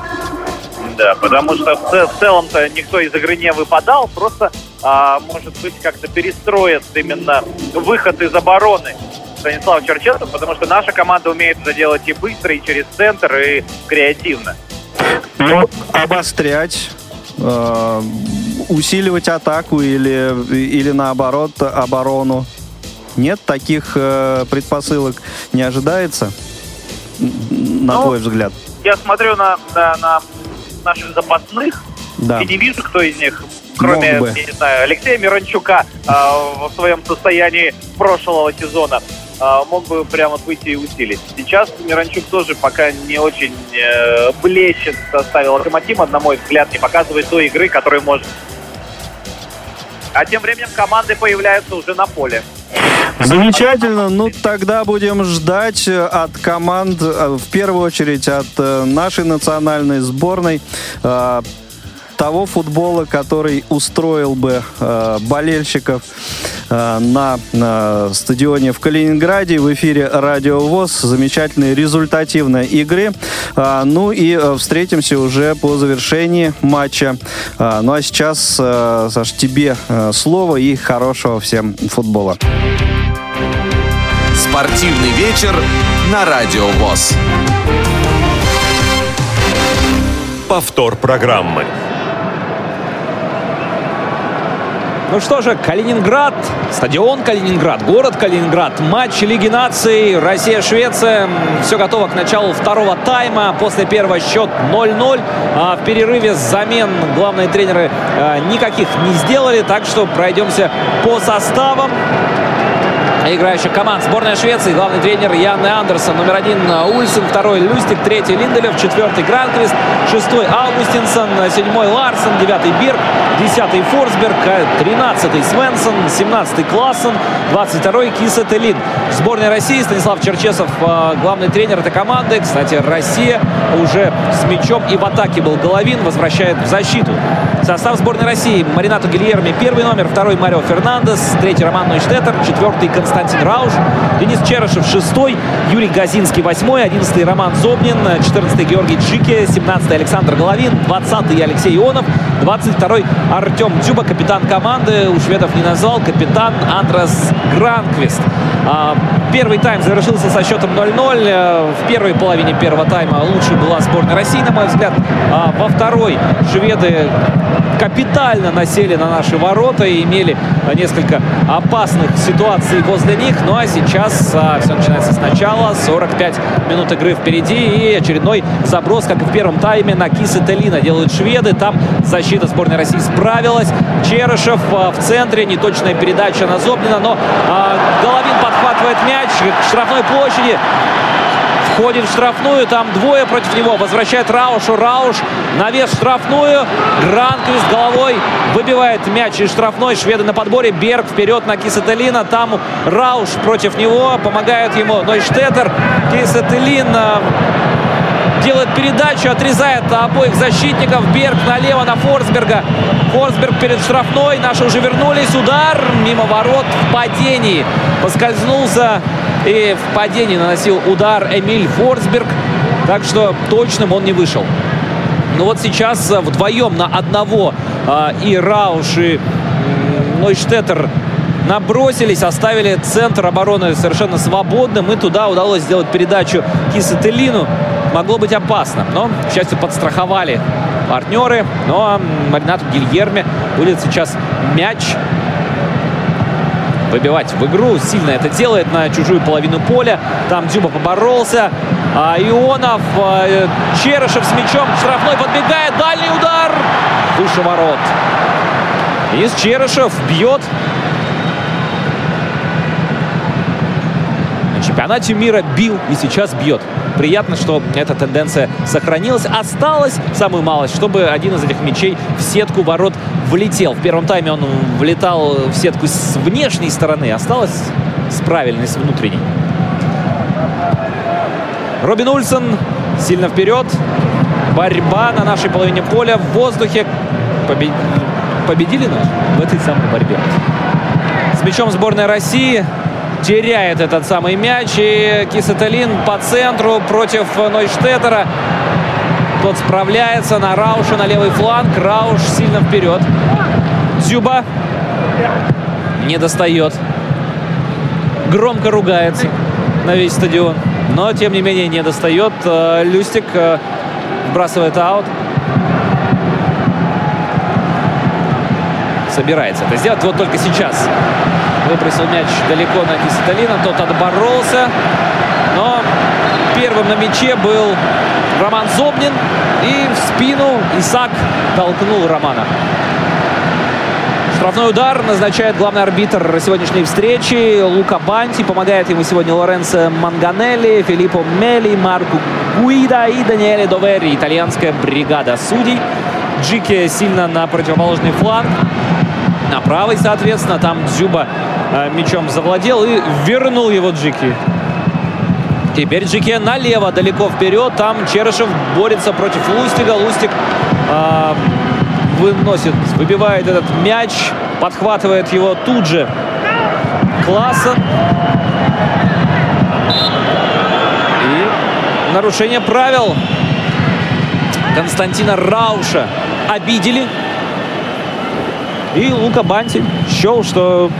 Да, потому что в, в целом-то никто из игры не выпадал, просто, а, может быть, как-то перестроит именно выход из обороны Станислав Черчесов, потому что наша команда умеет это делать и быстро, и через центр, и креативно. Ну, обострять, э, усиливать атаку или, или наоборот оборону. Нет таких э, предпосылок, не ожидается, на ну, твой взгляд? Я смотрю на, на, на наших запасных. Да. И не вижу, кто из них, кроме, я не знаю, Алексея Мирончука э, в своем состоянии прошлого сезона, э, мог бы прямо выйти и усилить. Сейчас Мирончук тоже пока не очень э, блещет в составе Локомотива, на мой взгляд, не показывает той игры, которую может. А тем временем команды появляются уже на поле. Замечательно. Ну, тогда будем ждать э, от команд, э, в первую очередь от э, нашей национальной сборной, того футбола, который устроил бы э, болельщиков э, на, на стадионе в Калининграде в эфире Радио ВОЗ. Замечательной результативной игры. Э, ну и э, встретимся уже по завершении матча. Э, ну а сейчас, э, Саш, тебе э, слово и хорошего всем футбола. Спортивный вечер на Радио ВОЗ. Повтор программы. Ну что же, Калининград, стадион Калининград, город Калининград, матч Лиги наций, Россия-Швеция. Все готово к началу второго тайма. После первого счет 0-0. А в перерыве замен главные тренеры а, никаких не сделали, так что пройдемся по составам играющих команд. Сборная Швеции, главный тренер Ян Андерсон, номер один Ульсен, второй Люстик, третий Линделев, четвертый Гранквист, шестой Аугустинсон, седьмой Ларсен, девятый Бирк, десятый Форсберг, тринадцатый Свенсон, семнадцатый Классен, двадцать второй Кисетелин. Сборная России Станислав Черчесов, а, главный тренер этой команды. Кстати, Россия уже с мячом и в атаке был. Головин, возвращает в защиту. Состав сборной России. Маринату Гильерми первый номер, второй Марио Фернандес, третий Роман Нойштеттер, четвертый Константин Рауш, Денис Черышев шестой, Юрий Газинский восьмой, одиннадцатый Роман Зобнин, четырнадцатый Георгий Чики, семнадцатый Александр Головин, двадцатый Алексей Ионов, двадцать второй Артем Дзюба, капитан команды. У шведов не назвал, капитан Андрес Гранквист. А, первый тайм завершился со счетом 0-0. Э, в первой половине первого тайма лучше была сборная России, на мой взгляд. А во второй шведы капитально насели на наши ворота и имели несколько опасных ситуаций возле них. Ну а сейчас а, все начинается сначала. 45 минут игры впереди и очередной заброс, как и в первом тайме, на Кисы Телина делают шведы. Там защита сборной России справилась. Черышев а, в центре, неточная передача на Зобнина, но а, Головин подхватывает мяч к штрафной площади входит в штрафную, там двое против него, возвращает Раушу, Рауш навес штрафную, Гранквист головой выбивает мяч из штрафной, шведы на подборе, Берг вперед на Кисателина, там Рауш против него, помогает ему Нойштеттер, Кисателин делает передачу, отрезает обоих защитников. Берг налево на Форсберга. Форсберг перед штрафной. Наши уже вернулись. Удар мимо ворот в падении. Поскользнулся и в падении наносил удар Эмиль Форсберг. Так что точным он не вышел. Но вот сейчас вдвоем на одного а, и Рауш, и Нойштеттер набросились, оставили центр обороны совершенно свободным. И туда удалось сделать передачу Кисателину. Могло быть опасно, но, к счастью, подстраховали партнеры. Но ну, а Маринату Гильерме будет сейчас мяч выбивать в игру. Сильно это делает на чужую половину поля. Там Дзюба поборолся. А Ионов, а, Черышев с мячом. Штрафной подбегает. Дальний удар. Выше ворот. Из Черышев бьет чемпионате мира бил и сейчас бьет. Приятно, что эта тенденция сохранилась. Осталось самую малость, чтобы один из этих мячей в сетку ворот влетел. В первом тайме он влетал в сетку с внешней стороны. Осталось с правильной, с внутренней. Робин Ульсон сильно вперед. Борьба на нашей половине поля в воздухе. Побед... Победили нас в этой самой борьбе. С мячом сборной России теряет этот самый мяч. И Кисетелин по центру против Нойштеттера. Тот справляется на Рауша на левый фланг. Рауш сильно вперед. Дзюба не достает. Громко ругается на весь стадион. Но, тем не менее, не достает. Э, Люстик э, вбрасывает аут. Собирается это сделать. Вот только сейчас Выбросил мяч далеко на Кисеталина. Тот отборолся. Но первым на мяче был Роман Зобнин. И в спину Исак толкнул Романа. Штрафной удар назначает главный арбитр сегодняшней встречи. Лука Банти. Помогает ему сегодня Лоренцо Манганелли, Филиппо Мели, Марко Гуида и Даниэле Довери. Итальянская бригада судей. Джики сильно на противоположный фланг. На правый, соответственно, там Дзюба э, мячом завладел и вернул его Джики. Теперь Джике налево, далеко вперед. Там Черышев борется против Лустига. Лустик э, выносит, выбивает этот мяч, подхватывает его тут же Класса. И нарушение правил Константина Рауша обидели. И Лука Банти счел, что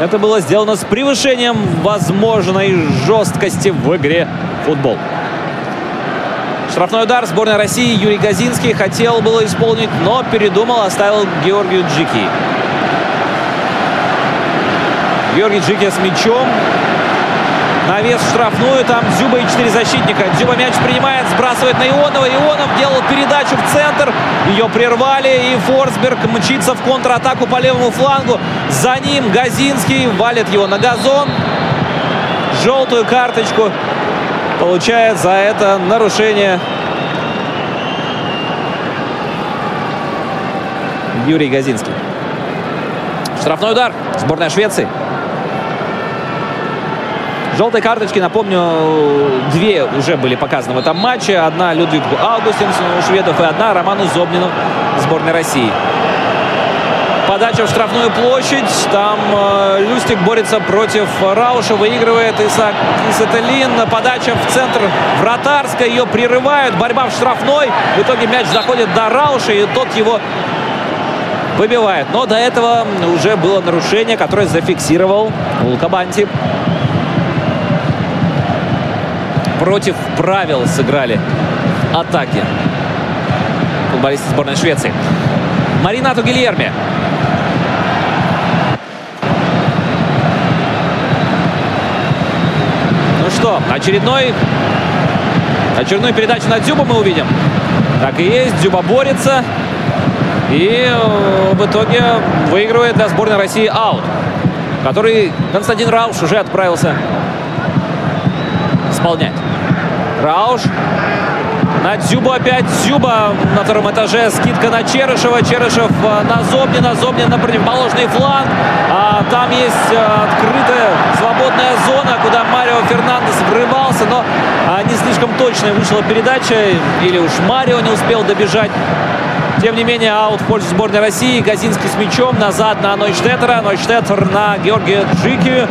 это было сделано с превышением возможной жесткости в игре футбол. Штрафной удар сборной России Юрий Газинский хотел было исполнить, но передумал, оставил Георгию Джики. Георгий Джики с мячом. Навес в штрафную. Там Дзюба и четыре защитника. Дзюба мяч принимает, сбрасывает на Ионова. Ионов делал передачу в центр. Ее прервали. И Форсберг мчится в контратаку по левому флангу. За ним Газинский валит его на газон. Желтую карточку получает за это нарушение Юрий Газинский. Штрафной удар. Сборная Швеции. Желтые карточки, напомню, две уже были показаны в этом матче. Одна Людвигу Аугустинсу у шведов и одна Роману Зобнину сборной России. Подача в штрафную площадь. Там э, Люстик борется против Рауша. Выигрывает Исаак Исаталин. Подача в центр вратарской. Ее прерывают. Борьба в штрафной. В итоге мяч доходит до Рауша. И тот его выбивает. Но до этого уже было нарушение, которое зафиксировал Лукабанти. Против правил сыграли атаки футболисты сборной Швеции. Маринату Гильерми. Ну что, очередной очередную передачу на Дзюба мы увидим. Так и есть. Дзюба борется. И э, в итоге выигрывает для сборной России аут. Который Константин Рауш уже отправился исполнять. Рауш. На Дзюбу опять. Дзюба на втором этаже. Скидка на Черышева. Черышев э, на Зобнина. Зобнин на противоположный фланг. А там есть э, открытая свободная зона, куда Марио Фернандес врывался. Но а, не слишком точная вышла передача. Или уж Марио не успел добежать. Тем не менее, аут в пользу сборной России. Газинский с мячом. Назад на Нойштеттера. Нойштеттер на Георгия Джики.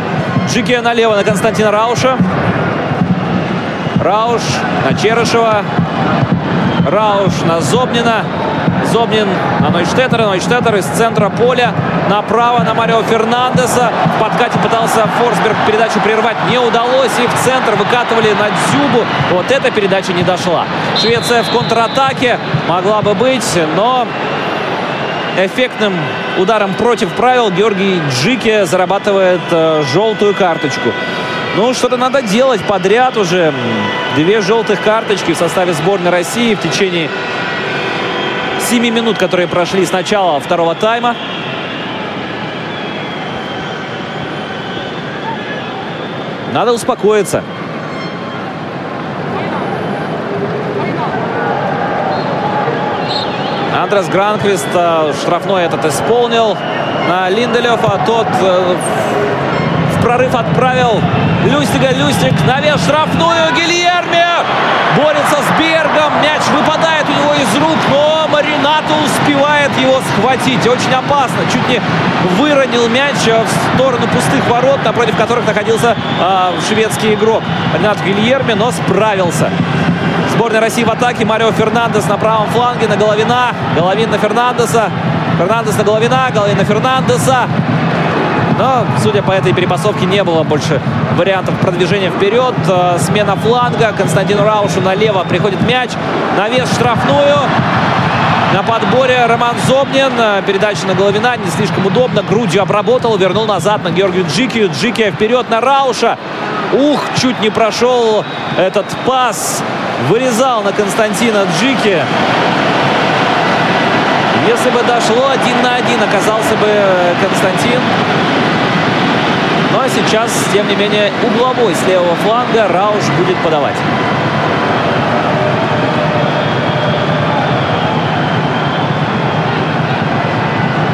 Джики налево на Константина Рауша. Рауш на Черышева. Рауш на Зобнина. Зобнин на Нойштеттера. Нойштеттер из центра поля направо на Марио Фернандеса. В подкате пытался Форсберг передачу прервать. Не удалось. И в центр выкатывали на Дзюбу. Вот эта передача не дошла. Швеция в контратаке могла бы быть, но эффектным ударом против правил Георгий Джики зарабатывает э, желтую карточку. Ну, что-то надо делать подряд уже. Две желтых карточки в составе сборной России в течение 7 минут, которые прошли с начала второго тайма. Надо успокоиться. Андрес Гранквист э, штрафной этот исполнил на Линделёфа. Тот э, прорыв отправил Люстига. Люстик навес штрафную. Гильерми борется с Бергом. Мяч выпадает у него из рук, но Маринато успевает его схватить. Очень опасно. Чуть не выронил мяч в сторону пустых ворот, напротив которых находился э, шведский игрок. Ренат Гильерми, но справился. Сборная России в атаке. Марио Фернандес на правом фланге на Головина. Головин на Фернандеса. Фернандес на Головина. Головин на Фернандеса. Но, судя по этой перепасовке, не было больше вариантов продвижения вперед. Э, смена фланга. Константину Раушу налево приходит мяч. Навес штрафную. На подборе Роман Зобнин. Э, передача на Головина не слишком удобно. Грудью обработал, вернул назад на Георгию Джики. Джики вперед на Рауша. Ух, чуть не прошел этот пас. Вырезал на Константина Джики. Если бы дошло один на один, оказался бы Константин. Но сейчас, тем не менее, угловой с левого фланга Рауш будет подавать.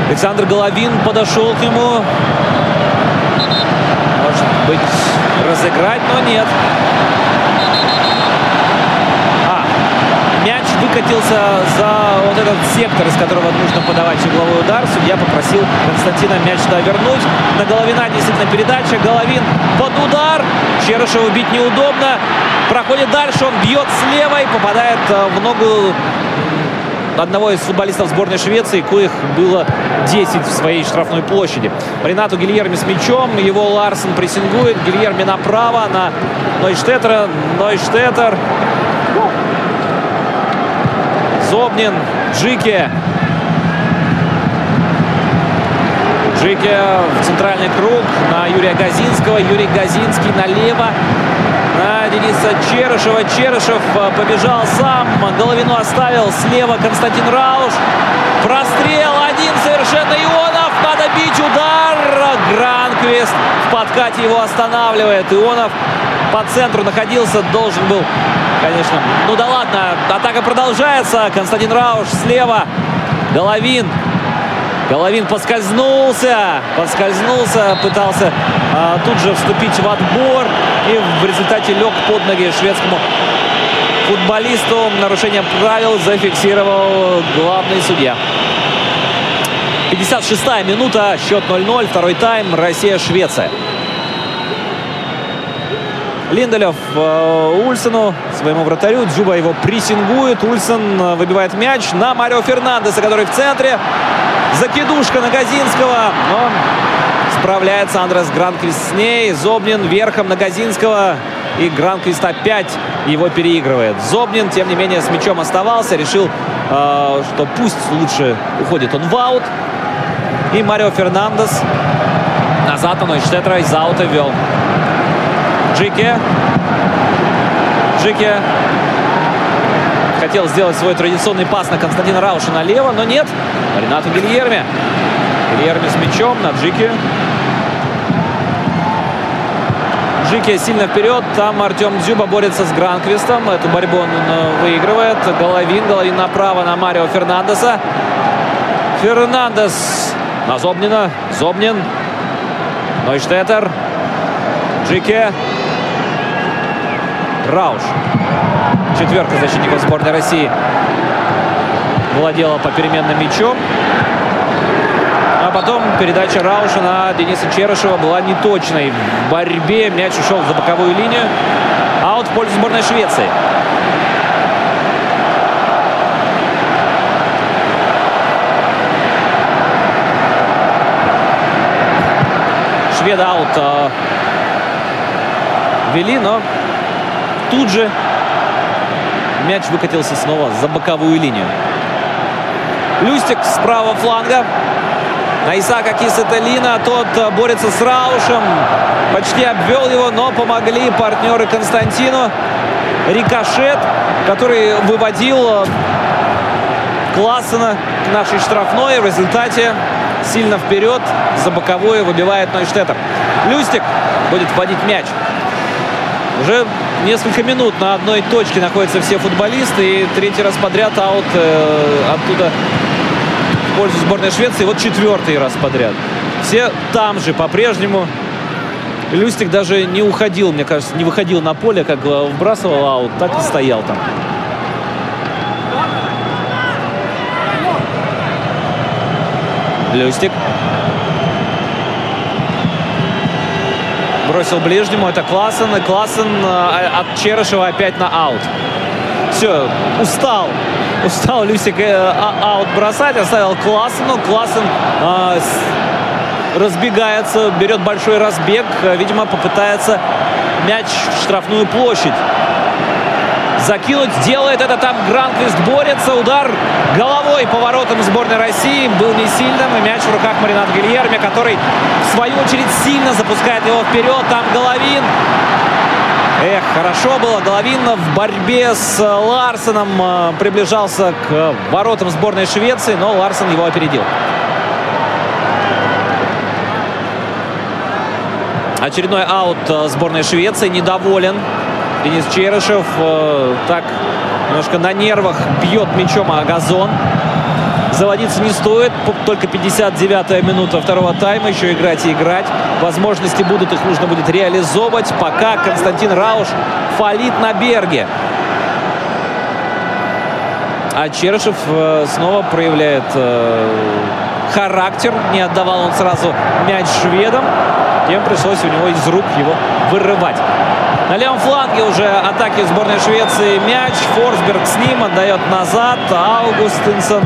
Александр Головин подошел к нему. Может быть, разыграть, но нет. Выкатился за вот этот сектор, из которого нужно подавать угловой удар. Судья попросил Константина мяч туда вернуть. На Головина действительно передача. Головин под удар. Черышеву бить неудобно. Проходит дальше. Он бьет слева и попадает э, в ногу одного из футболистов сборной Швеции, коих было 10 в своей штрафной площади. Ренату Гильерми с мячом, его Ларсен прессингует, Гильерми направо на Нойштеттера, Нойштеттер Зобнин, Джики. Джики в центральный круг на Юрия Газинского. Юрий Газинский налево на Дениса Черышева. Черышев э, побежал сам. Головину оставил. Слева Константин Рауш. Прострел один совершенно Ионов. Надо бить удар. Гранквист в подкате его останавливает. Ионов по центру находился. Должен был конечно. Ну да ладно, атака продолжается. Константин Рауш слева. Головин. Головин поскользнулся. Поскользнулся, пытался а, тут же вступить в отбор. И в результате лег под ноги шведскому футболисту. Нарушение правил зафиксировал главный судья. 56-я минута, счет 0-0, второй тайм, Россия-Швеция. Линделев э, Ульсену, своему вратарю. Дзюба его прессингует. Ульсен э, выбивает мяч на Марио Фернандеса, который в центре. Закидушка на Газинского. Но справляется Андрес Гранквист с ней. Зобнин верхом на Газинского. И Гранквист опять его переигрывает. Зобнин, тем не менее, с мячом оставался. Решил, э, что пусть лучше уходит он в аут. И Марио Фернандес назад на Нойштеттера из аута вел. Джике. Джике хотел сделать свой традиционный пас на Константина Рауша налево, но нет. Ренату Гильерми. Гильерми с мячом на Джике. Джики сильно вперед. Там Артем Дзюба борется с Гранквистом. Эту борьбу он э, выигрывает. Головин. Головин направо на Марио Фернандеса. Фернандес на Зобнина. Зобнин. Нойштеттер. Джике. Рауш. Четверка защитников сборной России владела по переменным мячом. А потом передача Рауша на Дениса Черышева была неточной. В борьбе мяч ушел за боковую линию. Аут в пользу сборной Швеции. Шведы аут э, вели, но тут же мяч выкатился снова за боковую линию. Люстик с правого фланга. На Исака. Тот борется с Раушем. Почти обвел его, но помогли партнеры Константину. Рикошет, который выводил э, Классена к нашей штрафной. В результате сильно вперед за боковое выбивает Нойштеттер. Люстик будет вводить мяч. Уже несколько минут на одной точке находятся все футболисты. И третий раз подряд аут э, оттуда в пользу сборной Швеции. Вот четвертый раз подряд. Все там же по-прежнему. Люстик даже не уходил, мне кажется, не выходил на поле, как вбрасывал аут, так и стоял там. Люстик. Бросил ближнему. Это Классен. И Классен э, от Черышева опять на аут. Все, устал. Устал Люсик э, а, аут бросать. Оставил Классену. Классен э, разбегается, берет большой разбег. Видимо, попытается мяч в штрафную площадь закинуть. Делает это там Гранквист. Борется. Удар головой поворотом сборной России. Был не сильным. И мяч в руках Маринат Гильерми, который в свою очередь сильно запускает его вперед. Там Головин. Эх, хорошо было. Головин в борьбе с Ларсеном э, приближался к воротам сборной Швеции, но Ларсен его опередил. Очередной аут э, сборной Швеции. Недоволен Денис Черышев э, так немножко на нервах бьет мячом о газон. Заводиться не стоит. Только 59-я минута второго тайма. Еще играть и играть. Возможности будут, их нужно будет реализовывать. Пока Константин Рауш фалит на Берге. А Черышев э, снова проявляет э, характер. Не отдавал он сразу мяч шведам. Тем пришлось у него из рук его вырывать. На левом фланге уже атаки сборной Швеции. Мяч. Форсберг с ним отдает назад. Аугустинсон.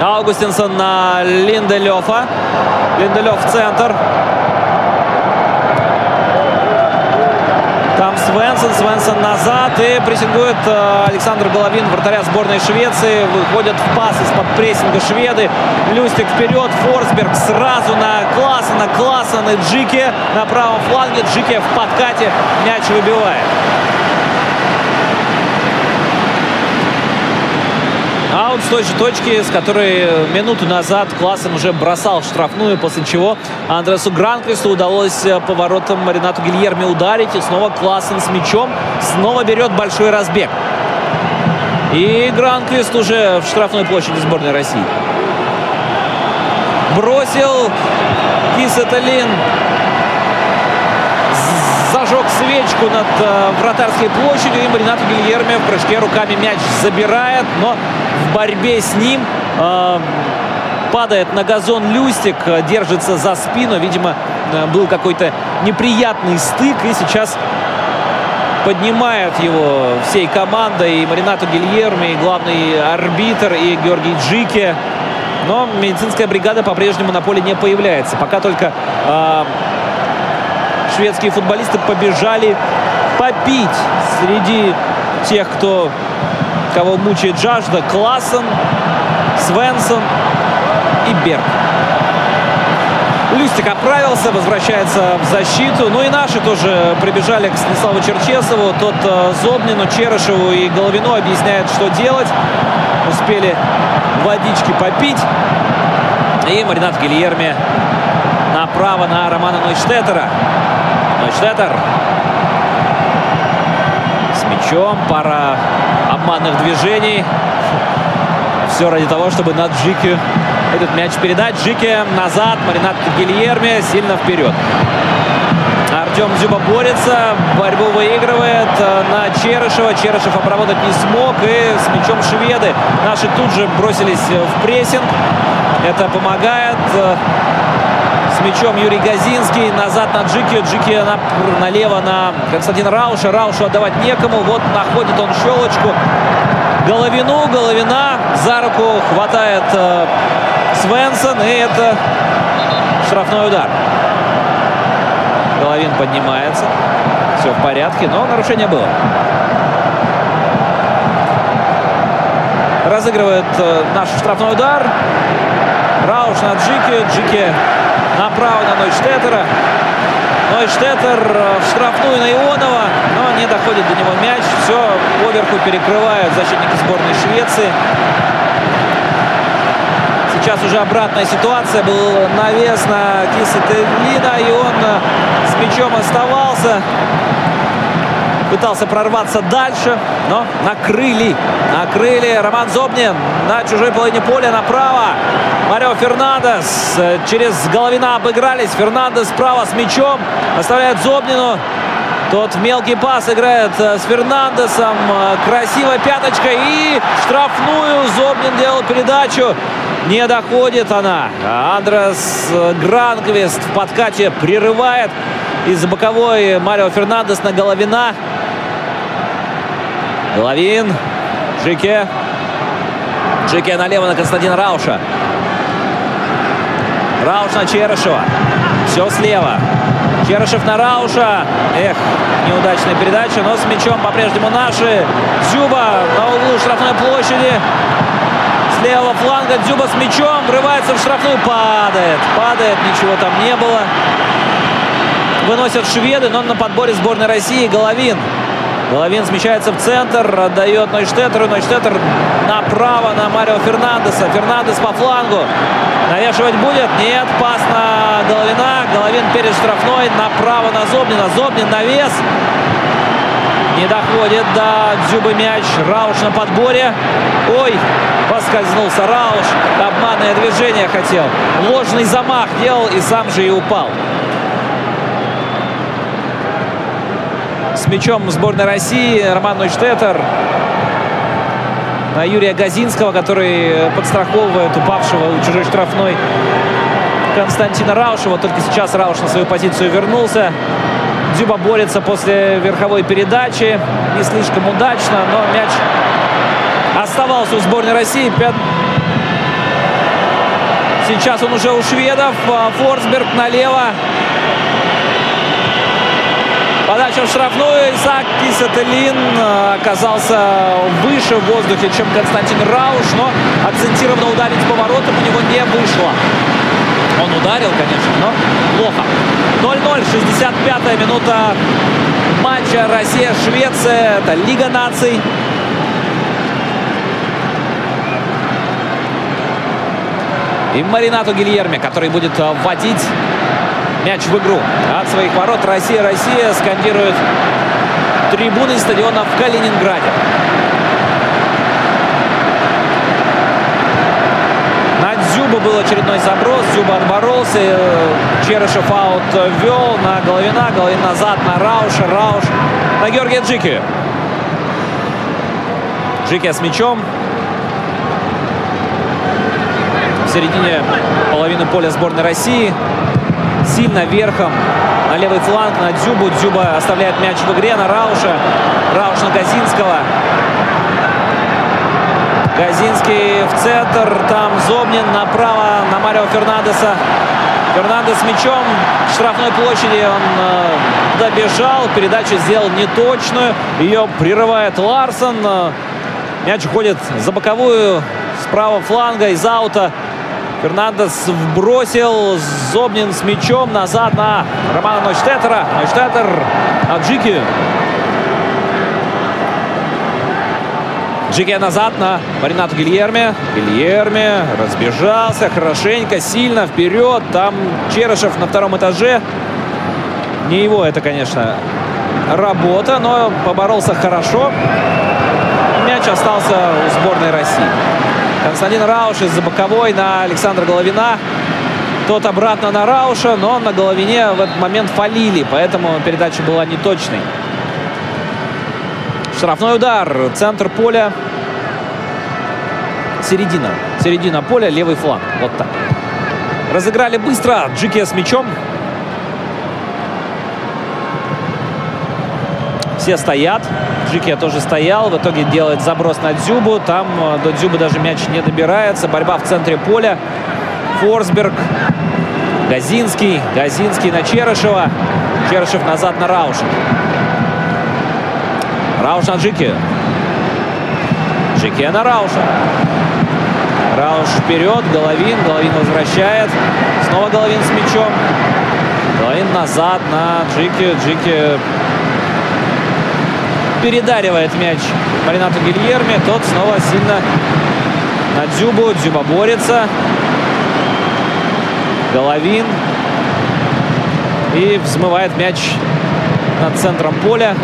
Аугустинсон на Линделёфа. Линделёв в центр. Там Свенсон, Свенсон назад и прессингует э, Александр Головин, вратаря сборной Швеции. Выходят в пас из-под прессинга шведы. Люстик вперед, Форсберг сразу на Классена, Классен и Джике на правом фланге. Джике в подкате мяч выбивает. Аут с той же точки, с которой минуту назад Классен уже бросал штрафную, после чего Андресу Гранквисту удалось э, поворотом Ренату Гильерме ударить. И снова Классен с мячом снова берет большой разбег. И Гранквист уже в штрафной площади сборной России. Бросил Кисеталин зажег свечку над э, вратарской площадью. И Маринат Гильерме в прыжке руками мяч забирает. Но в борьбе с ним э, падает на газон Люстик. Держится за спину. Видимо, э, был какой-то неприятный стык. И сейчас поднимают его всей командой. И Маринату Гильерме, и главный арбитр, и Георгий Джики. Но медицинская бригада по-прежнему на поле не появляется. Пока только э, шведские футболисты побежали попить среди тех, кто, кого мучает жажда. Классен, Свенсон и Берг. Люстик оправился, возвращается в защиту. Ну и наши тоже прибежали к Станиславу Черчесову. Тот э, Зобнину, Черышеву и Головину объясняет, что делать. Успели водички попить. И Маринат Гильерми на направо на Романа Нойштеттера. Нойштеттер с мячом. Пара обманных движений. Все ради того, чтобы на Джики этот мяч передать. Джики назад. Маринат Гильерми сильно вперед. Артем Дзюба борется, борьбу выигрывает на Черышева. Черышев обработать не смог. И с мячом шведы наши тут же бросились в прессинг. Это помогает. С мячом Юрий Газинский. Назад на Джики. Джики на, налево на Константина Рауша. Раушу отдавать некому. Вот находит он щелочку. Головину. Головина за руку хватает э, Свенсон. И это штрафной удар. Головин поднимается. Все в порядке, но нарушение было. Разыгрывает э, наш штрафной удар. Рауш на Джике. Джике направо на Нойштеттера. Нойштеттер э, в штрафную на Ионова, но не доходит до него мяч. Все поверху перекрывают защитники сборной Швеции. Сейчас уже обратная ситуация. Был навес на Киса Тевлина, и он э, с мячом оставался. Пытался прорваться дальше, но накрыли. Накрыли Роман Зобнин на чужой половине поля направо. Марио Фернандес э, через Головина обыгрались. Фернандес справа с мячом. Оставляет Зобнину. Тот в мелкий пас играет э, с Фернандесом. Красивая пяточка и штрафную. Зобнин делал передачу. Не доходит она. Андрес Гранквист в подкате прерывает. Из боковой Марио Фернандес на Головина. Головин. Джике. Джике налево на Константина Рауша. Рауш на Черышева. Все слева. Черышев на Рауша. Эх, неудачная передача, но с мячом по-прежнему наши. Зюба на углу штрафной площади. С левого фланга Дзюба с мячом врывается в штрафную. Падает. Падает. Ничего там не было. Выносят шведы, но на подборе сборной России Головин. Головин смещается в центр, отдает Нойштеттеру. Нойштеттер направо на Марио Фернандеса. Фернандес по флангу. Навешивать будет? Нет. Пас на Головина. Головин перед штрафной. Направо на Зобнина. Зобнин навес. Не доходит до Дзюбы мяч. Рауш на подборе. Ой, поскользнулся Рауш. Обманное движение хотел. Ложный замах делал и сам же и упал. С мячом сборной России Роман Нойштеттер Юрия Газинского, который подстраховывает упавшего у чужой штрафной Константина Раушева. Только сейчас Рауш на свою позицию вернулся. Дзюба борется после верховой передачи. Не слишком удачно, но мяч оставался у сборной России. Сейчас он уже у шведов. Форсберг налево. Подача в штрафную. Исаак Кисателин оказался выше в воздухе, чем Константин Рауш, но акцентированно ударить поворотом у него не вышло. Он ударил, конечно, но плохо. 0-0, 65-я минута матча Россия-Швеция. Это Лига наций. И Маринату Гильерме, который будет вводить мяч в игру. От своих ворот Россия, Россия скандирует трибуны стадиона в Калининграде. Дзюба был очередной заброс. Дзюба отборолся. Черышев аут вел на Головина. Головин назад на Рауша. Рауш на Георгия Джики. Джики с мячом. В середине половины поля сборной России. Сильно верхом на левый фланг на Дзюбу. Дзюба оставляет мяч в игре на Рауша. Рауш на Газинского. Газинский в центр. Там Зобнин направо на Марио Фернандеса. Фернандес мячом в штрафной площади. Он э, добежал. Передачу сделал неточную. Ее прерывает Ларсон. Мяч уходит за боковую с правого фланга из аута. Фернандес вбросил. Зобнин с мячом назад на Романа Нойштеттера. Нойштеттер. Аджики. Джике назад на Маринату Гильерме. Гильерме разбежался хорошенько, сильно вперед. Там Черышев на втором этаже. Не его это, конечно, работа, но поборолся хорошо. Мяч остался у сборной России. Константин Рауш из-за боковой на Александра Головина. Тот обратно на Рауша, но на Головине в этот момент фалили, поэтому передача была неточной. Штрафной удар. Центр поля. Середина. Середина поля, левый фланг. Вот так. Разыграли быстро. Джики с мячом. Все стоят. Джики тоже стоял. В итоге делает заброс на Дзюбу. Там э, до Дзюбы даже мяч не добирается. Борьба в центре поля. Форсберг. Газинский. Газинский на Черышева. Черышев назад на Рауша. Рауш на Джики. Джики на Рауша. Рауш вперед. Головин. Головин возвращает. Снова Головин с мячом. Головин назад на Джики. Джики передаривает мяч Маринату Гильерме. Тот снова сильно на Дзюбу. Дзюба борется. Головин. И взмывает мяч над центром поля.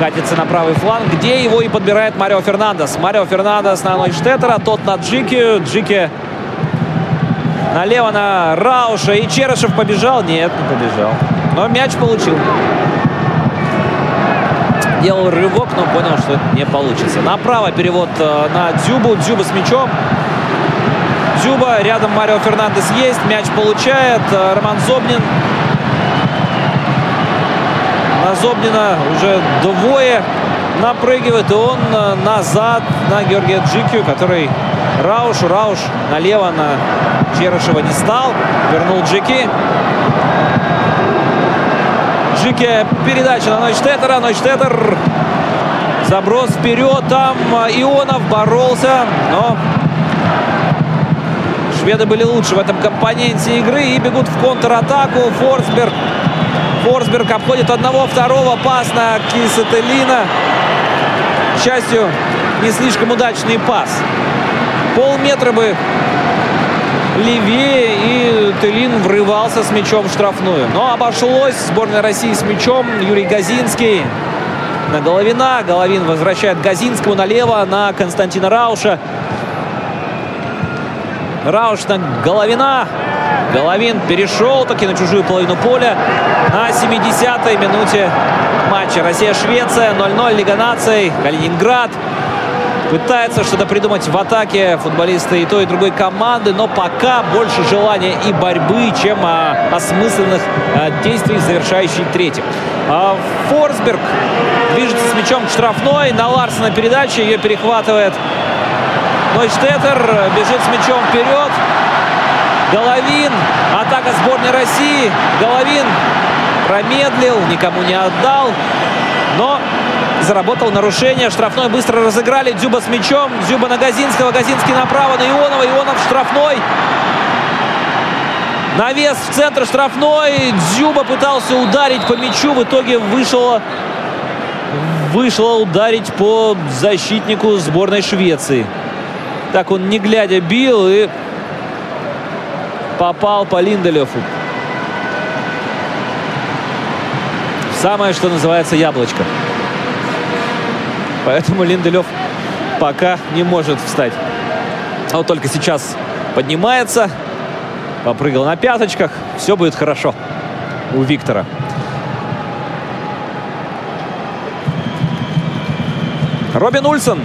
Катится на правый фланг, где его и подбирает Марио Фернандес. Марио Фернандес на Нойштеттера, тот на Джики. Джики налево на Рауша. И Черышев побежал? Нет, не побежал. Но мяч получил делал рывок, но понял, что не получится. Направо перевод э, на Дзюбу. Дзюба с мячом. Дзюба. Рядом Марио Фернандес есть. Мяч получает. Э, Роман Зобнин. На Зобнина уже двое напрыгивает. И он э, назад на Георгия Джикию, который Рауш. Рауш налево на Черышева не стал. Вернул Джики. Джике передача на Нойштеттера. Нойштеттер заброс вперед. Там Ионов боролся, но шведы были лучше в этом компоненте игры и бегут в контратаку. Форсберг. Форсберг обходит одного, второго. Пас на Кисателина. К счастью, не слишком удачный пас. Полметра бы левее, и Телин врывался с мячом в штрафную. Но обошлось. Сборная России с мячом. Юрий Газинский на Головина. Головин возвращает Газинскому налево на Константина Рауша. Рауш на Головина. Головин перешел таки на чужую половину поля на 70-й минуте матча. Россия-Швеция 0-0 Лига наций. Калининград Пытается что-то придумать в атаке футболисты и той, и другой команды, но пока больше желания и борьбы, чем а, осмысленных а, действий, завершающих третьим. А, Форсберг движется с мячом к штрафной. На Ларсена передача. Ее перехватывает Нойштеттер. Бежит с мячом вперед. Головин. Атака сборной России. Головин промедлил, никому не отдал. Но заработал нарушение. Штрафной быстро разыграли. Дзюба с мячом. Дзюба на Газинского. Газинский направо на Ионова. Ионов штрафной. Навес в центр штрафной. Дзюба пытался ударить по мячу. В итоге вышло, вышло ударить по защитнику сборной Швеции. Так он не глядя бил и попал по Линделеву. Самое, что называется, яблочко. Поэтому Линделев пока не может встать. А вот только сейчас поднимается. Попрыгал на пяточках. Все будет хорошо у Виктора. Робин Ульсон,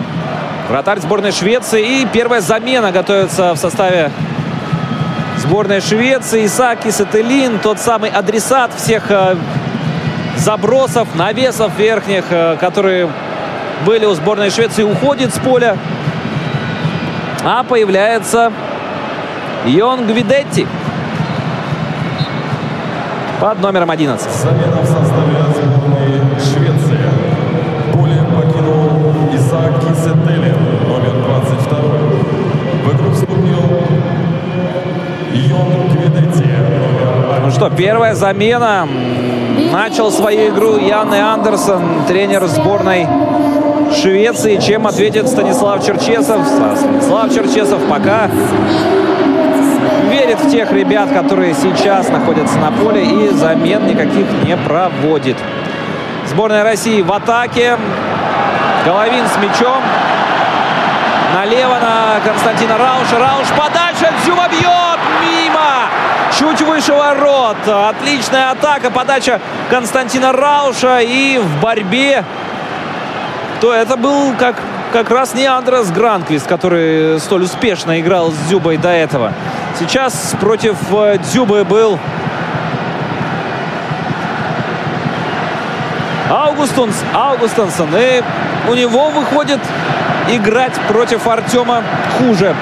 вратарь сборной Швеции. И первая замена готовится в составе сборной Швеции. Исаки Сателин, тот самый адресат всех э, забросов, навесов верхних, э, которые были у сборной Швеции, уходит с поля. А появляется Йон Гвидетти под номером 11. Замена в составе сборной Швеции. Поле покинул Исаак Кисетели, номер 22. В игру вступил Йон Гвидетти. Ну что, первая замена. Начал свою игру Ян Андерсон, тренер сборной Швеции, чем ответит Станислав Черчесов. Станислав Черчесов пока верит в тех ребят, которые сейчас находятся на поле и замен никаких не проводит. Сборная России в атаке. Головин с мячом. Налево на Константина Рауша. Рауш подальше. Дзюба бьет. Мимо. Чуть выше ворот. Отличная атака. Подача Константина Рауша. И в борьбе то это был как, как раз не Андрес Гранквист, который столь успешно играл с Дзюбой до этого. Сейчас против э, Дзюбы был Аугустунс, Аугустонсон. И у него выходит играть против Артема хуже.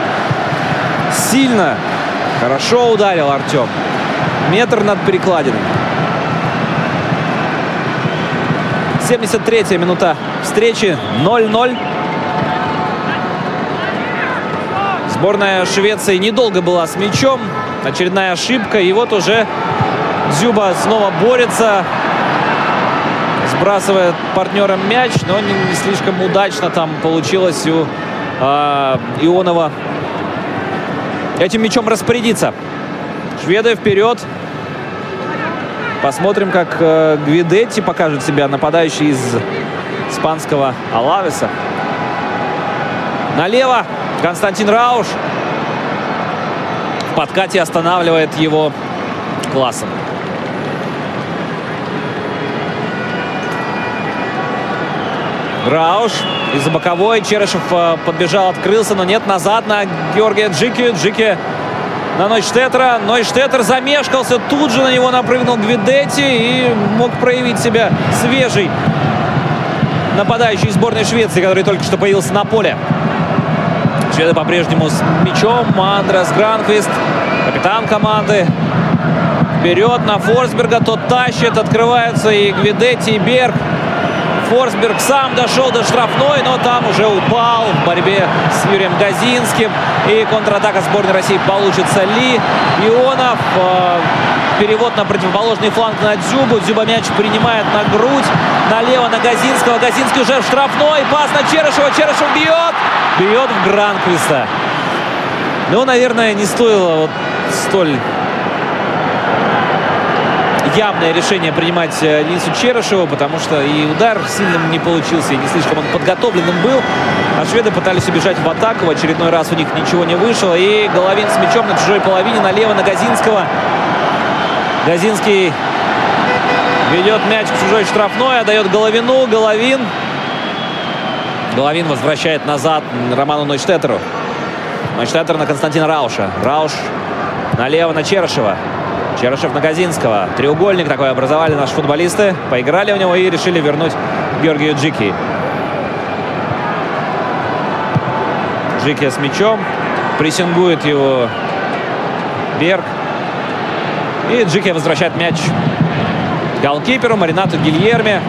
Сильно. Хорошо ударил Артем. Метр над перекладиной. 73-я минута встречи. 0-0. Сборная Швеции недолго была с мячом. Очередная ошибка. И вот уже Дзюба снова борется. Сбрасывает партнером мяч, но не слишком удачно там получилось у э, Ионова этим мячом распорядиться. Шведы вперед. Посмотрим, как э, Гвидетти покажет себя, нападающий из испанского Алавеса. Налево Константин Рауш. В подкате останавливает его классом. Рауш из-за боковой. Черышев э, подбежал, открылся, но нет, назад на Георгия Джики. Джики на Нойштеттера. Нойштеттер замешкался, тут же на него напрыгнул Гвидетти и мог проявить себя свежий нападающий сборной Швеции, который только что появился на поле. Шведы по-прежнему с мячом. Андрес Гранквист, капитан команды. Вперед на Форсберга, тот тащит, открываются и Гвидетти, и Берг. Форсберг сам дошел до штрафной, но там уже упал в борьбе с Юрием Газинским. И контратака сборной России получится Ли. Ионов. Э, перевод на противоположный фланг на Дзюбу. Дзюба мяч принимает на грудь. Налево на Газинского. Газинский уже в штрафной. Пас на Черышева. Черышев бьет. Бьет в Гранквиста. Ну, наверное, не стоило вот столь явное решение принимать э, Денису Черышеву, потому что и удар сильным не получился, и не слишком он подготовленным был. А шведы пытались убежать в атаку. В очередной раз у них ничего не вышло. И Головин с мячом на чужой половине. Налево на Газинского. Газинский ведет мяч к чужой штрафной. Отдает Головину. Головин. Головин возвращает назад Роману Нойштеттеру. Нойштеттер на Константина Рауша. Рауш налево на Черышева. Черышев на Газинского. Треугольник такой образовали наши футболисты. Поиграли у него и решили вернуть Георгию Джики. Джики с мячом. Прессингует его Берг. И Джики возвращает мяч голкиперу Маринату Гильерме.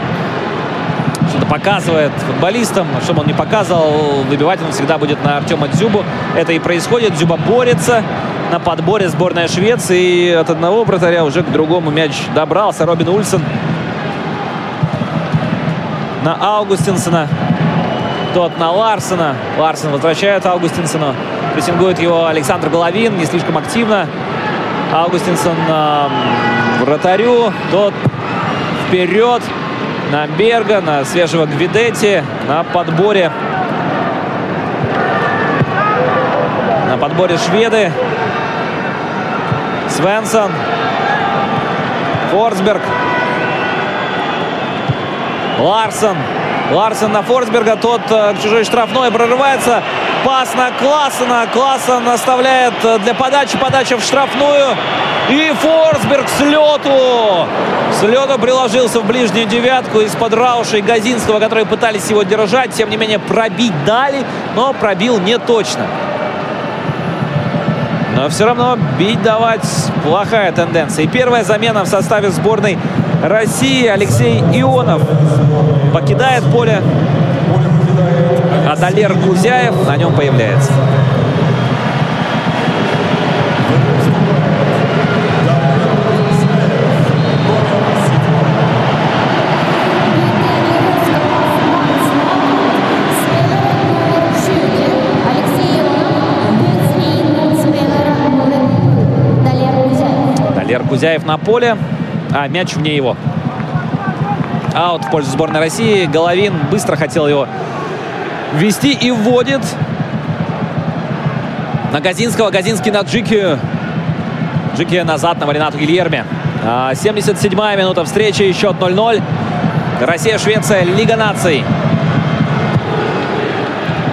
Что-то показывает футболистам. Чтобы он не показывал, выбивать он всегда будет на Артема Дзюбу. Это и происходит. Дзюба борется на подборе сборная Швеции. И от одного вратаря уже к другому мяч добрался. Робин Ульсен на Аугустинсона. Тот на Ларсена. Ларсен возвращает Аугустинсону. Прессингует его Александр Головин. Не слишком активно. Аугустинсон э, вратарю. Тот вперед на Берга, на свежего Гвидетти. На подборе. На подборе шведы. Свенсон. Форсберг. Ларсон. Ларсон на Форсберга. Тот э, к чужой штрафной прорывается. Пас на Классена. Классен оставляет э, для подачи. Подача в штрафную. И Форсберг с лету. С лету приложился в ближнюю девятку из-под Рауша и Газинского, которые пытались его держать. Тем не менее, пробить дали, но пробил не точно. Но все равно бить давать плохая тенденция. И первая замена в составе сборной России Алексей Ионов покидает поле. Адалер Гузяев на нем появляется. Кузяев на поле, а мяч вне его. Аут в пользу сборной России. Головин быстро хотел его ввести и вводит. На Газинского. Газинский на Джики. Джики назад на Маринату Гильерме. 77-я минута встречи. Счет 0-0. Россия-Швеция. Лига наций.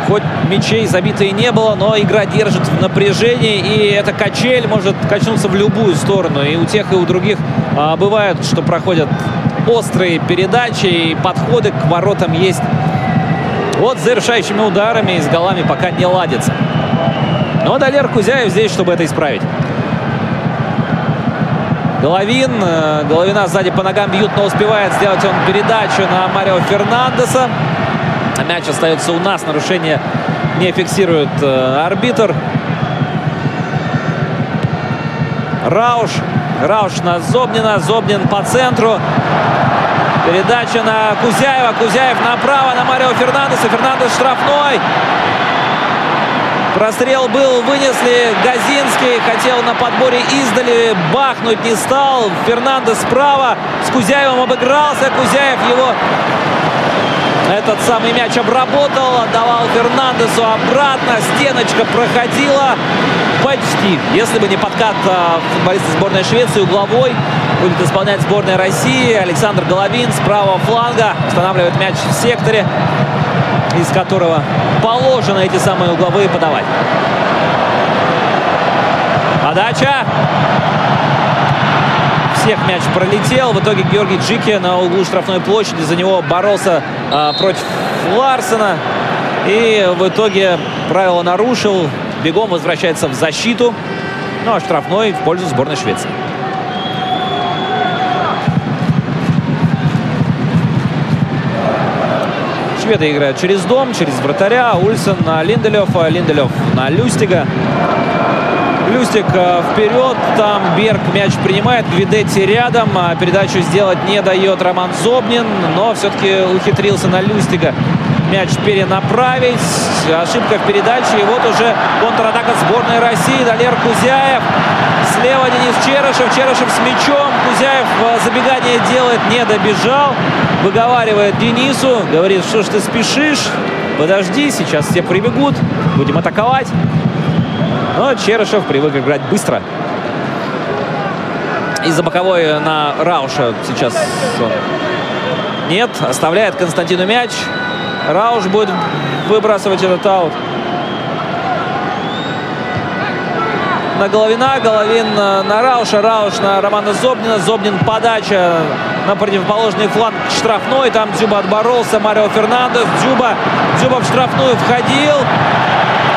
Хоть мячей забитые не было, но игра держит в напряжении. И эта качель может качнуться в любую сторону. И у тех, и у других а, бывает, что проходят острые передачи и подходы к воротам есть. Вот с завершающими ударами и с голами пока не ладится. Но Далер Кузяев здесь, чтобы это исправить. Головин. Э, Головина сзади по ногам бьют, но успевает сделать он передачу на Марио Фернандеса. Мяч остается у нас. Нарушение не фиксирует э, арбитр. Рауш. Рауш на Зобнина. Зобнин по центру. Передача на Кузяева. Кузяев направо на Марио Фернандеса. Фернандес штрафной. Прострел был, вынесли. Газинский хотел на подборе издали бахнуть не стал. Фернандес справа. С Кузяевым обыгрался. Кузяев его этот самый мяч обработал, отдавал Фернандесу обратно. Стеночка проходила почти. Если бы не подкат а, футболиста сборной Швеции угловой, будет исполнять сборная России. Александр Головин с правого фланга устанавливает мяч в секторе, из которого положено эти самые угловые подавать. Подача всех мяч пролетел. В итоге Георгий Джики на углу штрафной площади за него боролся а, против Ларсена. И в итоге правило нарушил. Бегом возвращается в защиту. Ну а штрафной в пользу сборной Швеции. Шведы играют через дом, через вратаря. Ульсен на Линделев, Линделев на Люстига. Люстик э, вперед, там Берг мяч принимает, Гвидетти рядом, а передачу сделать не дает Роман Зобнин, но все-таки ухитрился на Люстига мяч перенаправить. Ошибка в передаче. И вот уже контратака сборной России. Далер Кузяев. Слева Денис Черышев. Черышев с мячом. Кузяев э, забегание делает. Не добежал. Выговаривает Денису. Говорит, что ж ты спешишь. Подожди, сейчас все прибегут. Будем атаковать. Но Черышев привык играть быстро. Из-за боковой на Рауша сейчас нет. Оставляет Константину мяч. Рауш будет выбрасывать этот аут. На Головина, Головин на Рауша, Рауш на Романа Зобнина. Зобнин подача на противоположный фланг штрафной. Там Дзюба отборолся, Марио Фернандес. Дзюба, Дзюба в штрафную входил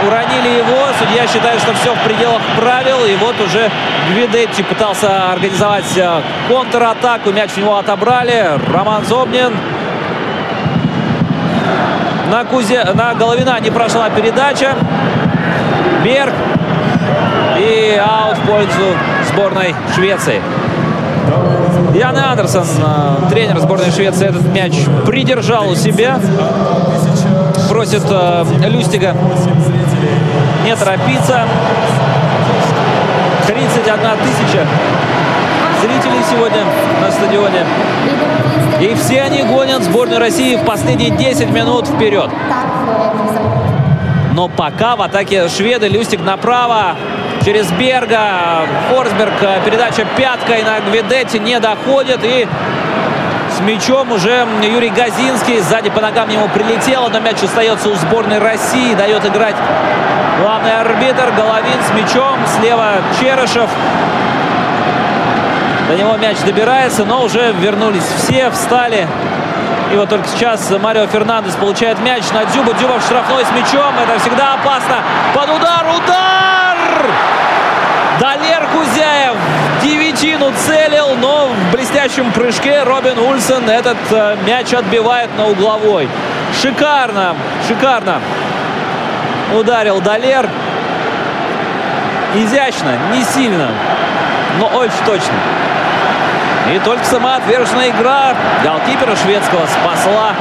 уронили его. Судья считает, что все в пределах правил. И вот уже Гвидетти пытался организовать э, контратаку. Мяч у него отобрали. Роман Зобнин. На, Кузе... на Головина не прошла передача. Берг. И аут в пользу сборной Швеции. Ян Андерсон, э, тренер сборной Швеции, этот мяч придержал у себя. Просит э, Люстига не торопиться. 31 тысяча зрителей сегодня на стадионе. И все они гонят сборную России в последние 10 минут вперед. Но пока в атаке шведы. Люстик направо. Через Берга. Форсберг. Передача пяткой на Гвидетти не доходит. И с мячом уже Юрий Газинский. Сзади по ногам ему прилетело, но мяч остается у сборной России. Дает играть главный арбитр. Головин с мячом. Слева Черышев. До него мяч добирается, но уже вернулись все, встали. И вот только сейчас Марио Фернандес получает мяч на Дзюба. Дзюба в штрафной с мячом. Это всегда опасно. Под удар. Удар! Далер Кузяев девятину целил, но в блестящем прыжке Робин Ульсен этот э, мяч отбивает на угловой. Шикарно, шикарно ударил Далер. Изящно, не сильно, но очень точно. И только сама отверженная игра голкипера шведского спасла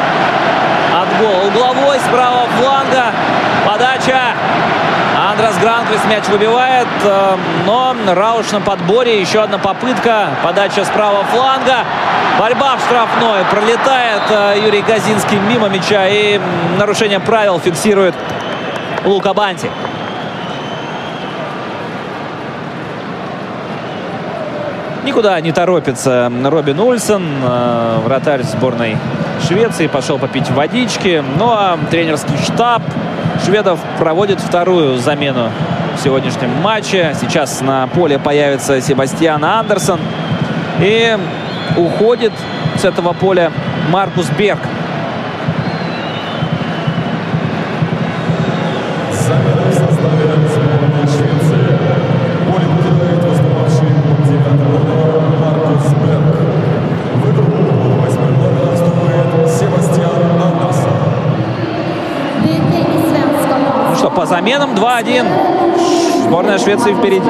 от гола. Угловой с правого фланга. Подача Андрес Гранквист мяч выбивает, э, но Рауш на подборе. Еще одна попытка. Подача с правого фланга. Борьба в штрафной. Пролетает э, Юрий Газинский мимо мяча. И нарушение правил фиксирует Лука Банти. Никуда не торопится Робин Ульсен, э, вратарь сборной Швеции, пошел попить водички. Ну а тренерский штаб шведов проводит вторую замену в сегодняшнем матче. Сейчас на поле появится Себастьян Андерсон. И уходит с этого поля Маркус Берг. 2-1. Сборная Швеции впереди.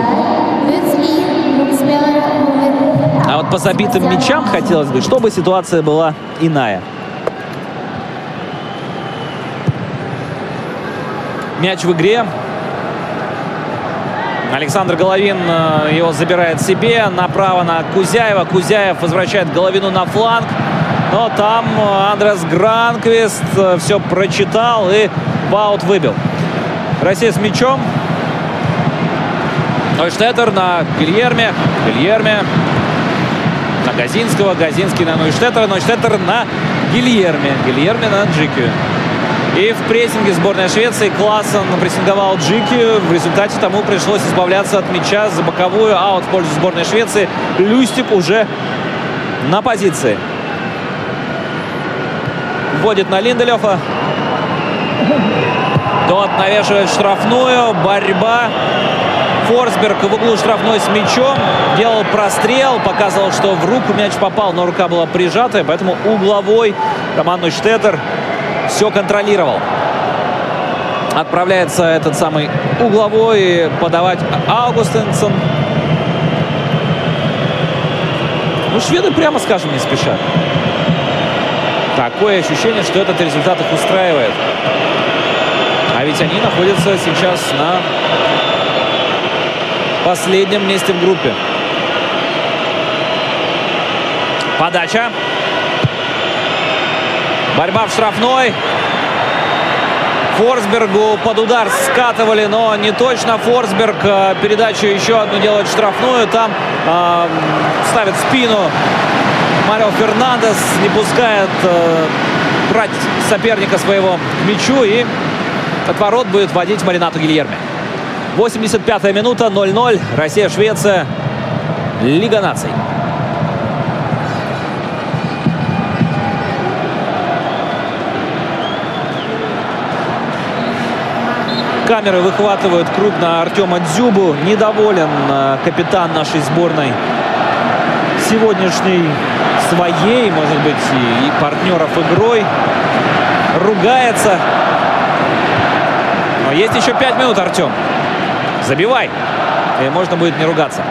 А вот по забитым мячам хотелось бы, чтобы ситуация была иная. Мяч в игре. Александр Головин э, его забирает себе. Направо на Кузяева. Кузяев возвращает Головину на фланг. Но там э, Андрес Гранквист э, все прочитал и баут выбил. Россия с мячом. Нойштеттер на Гильерме. Гильерме на Газинского. Газинский на Нойштеттера. Нойштеттер на Гильерме. Гильерме на Джики. И в прессинге сборная Швеции Классен прессинговал Джики. В результате тому пришлось избавляться от мяча за боковую. Аут в пользу сборной Швеции. Люстик уже на позиции. Вводит на Линделёфа. Тот навешивает штрафную. Борьба. Форсберг в углу штрафной с мячом. Делал прострел. Показывал, что в руку мяч попал, но рука была прижатая. Поэтому угловой команду Штеттер все контролировал. Отправляется этот самый угловой подавать Аугустинсон. Ну, шведы, прямо скажем, не спешат. Такое ощущение, что этот результат их устраивает. А ведь они находятся сейчас на последнем месте в группе. Подача. Борьба в штрафной. Форсбергу под удар скатывали, но не точно. Форсберг э, передачу еще одну делает штрафную. Там э, ставит спину Марио Фернандес. Не пускает э, брать соперника своего к мячу. И от ворот будет водить Маринату Гильерме. 85-я минута, 0-0. Россия-Швеция. Лига наций. Камеры выхватывают крупно Артема Дзюбу. Недоволен э, капитан нашей сборной сегодняшней своей, может быть, и партнеров игрой. Ругается но есть еще 5 минут, Артем. Забивай. И можно будет не ругаться.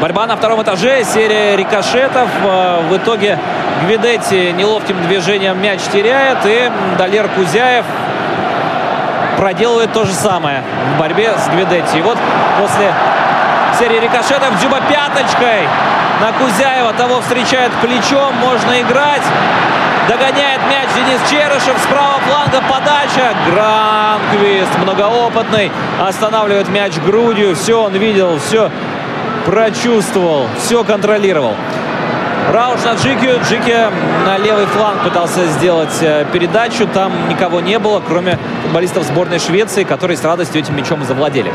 Борьба на втором этаже. Серия рикошетов. Э, в итоге Гвидетти неловким движением мяч теряет. И Далер Кузяев проделывает то же самое в борьбе с Гвидетти. И вот после серии рикошетов Дзюба пяточкой на Кузяева. Того встречает плечом. Можно играть. Догоняет мяч Денис Черышев. С правого фланга подача. Гранквист, многоопытный, останавливает мяч грудью. Все он видел, все прочувствовал, все контролировал. Рауш на Джикию. Джики на левый фланг пытался сделать э, передачу. Там никого не было, кроме футболистов сборной Швеции, которые с радостью этим мячом завладели.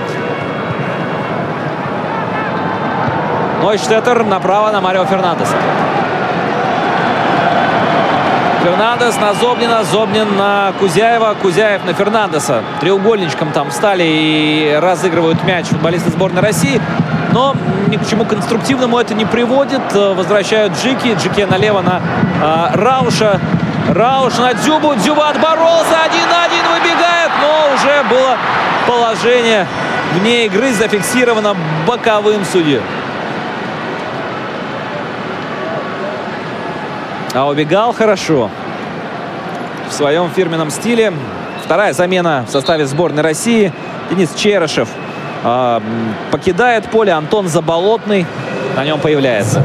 Нойштеттер направо на Марио Фернандеса. Фернандес на Зобнина, Зобнин на Кузяева, Кузяев на Фернандеса. Треугольничком там встали и разыгрывают мяч футболисты сборной России. Но ни к чему конструктивному это не приводит. Возвращают Джики. Джики налево на э, Рауша. Рауш на Дзюбу. Дзюба отборолся. Один на один выбегает. Но уже было положение вне игры зафиксировано боковым судьей. А убегал хорошо. В своем фирменном стиле. Вторая замена в составе сборной России. Денис Черышев э, покидает поле. Антон Заболотный на нем появляется.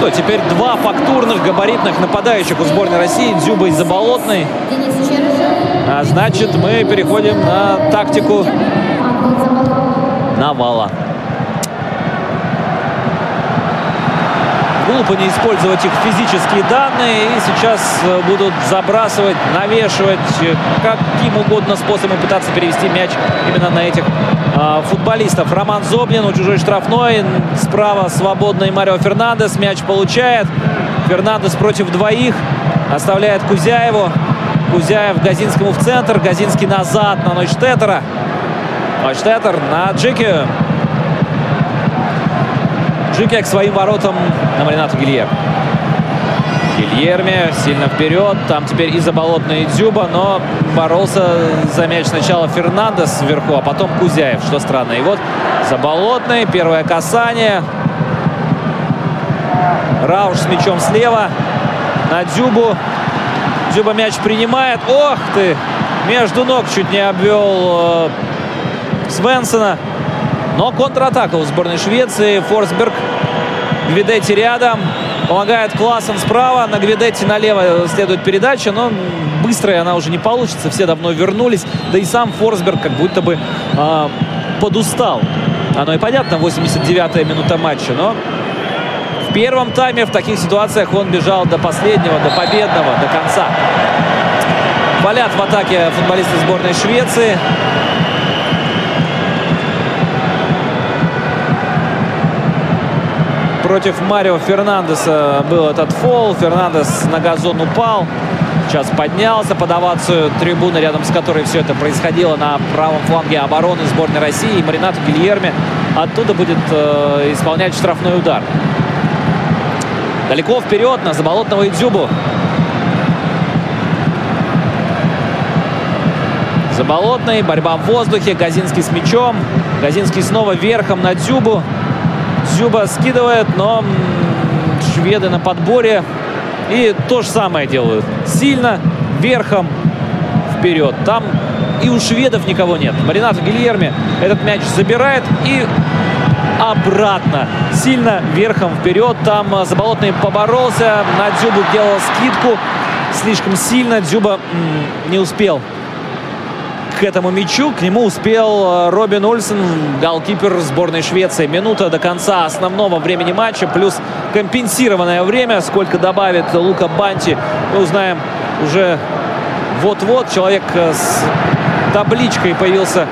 Что, теперь два фактурных габаритных нападающих у сборной России. Дзюба и Заболотный. А значит, мы переходим на тактику навала. глупо не использовать их физические данные. И сейчас э, будут забрасывать, навешивать, э, каким угодно способом пытаться перевести мяч именно на этих футболистов. Роман Зобнин у чужой штрафной. Справа свободный Марио Фернандес. Мяч получает. Фернандес против двоих. Оставляет Кузяеву. Кузяев Газинскому в центр. Газинский назад на Нойштеттера. Нойштеттер на Джеки. Джике к своим воротам на Маринату Гильер. Гильерме сильно вперед. Там теперь и Заболотный, и Дзюба, но боролся за мяч сначала Фернандес вверху, а потом Кузяев, что странно. И вот Заболотный, первое касание. Рауш с мячом слева на Дзюбу. Дзюба мяч принимает. Ох ты! Между ног чуть не обвел э, Свенсона. Но контратака у сборной Швеции. Форсберг, Гвидетти рядом. Помогает Классен справа. На Гвидетти налево следует передача. Но быстрая она уже не получится. Все давно вернулись. Да и сам Форсберг как будто бы э, подустал. Оно и понятно, 89-я минута матча. Но в первом тайме в таких ситуациях он бежал до последнего, до победного, до конца. Валят в атаке футболисты сборной Швеции. Против Марио Фернандеса был этот фол. Фернандес на газон упал. Сейчас поднялся под овацию трибуны, рядом с которой все это происходило на правом фланге обороны сборной России. И Маринату Гильерми оттуда будет э, исполнять штрафной удар. Далеко вперед на Заболотного и Дзюбу. Заболотный, борьба в воздухе, Газинский с мячом. Газинский снова верхом на Дзюбу. Зюба скидывает, но шведы на подборе. И то же самое делают. Сильно, верхом, вперед. Там и у шведов никого нет. Маринато Гильерми этот мяч забирает и обратно. Сильно верхом вперед. Там э, Заболотный поборолся. На Дзюбу делал скидку. Слишком сильно. Дзюба не успел к этому мячу. К нему успел э, Робин Ульсен, голкипер сборной Швеции. Минута до конца основного времени матча, плюс компенсированное время. Сколько добавит Лука Банти, мы узнаем уже вот-вот. Человек э, с табличкой появился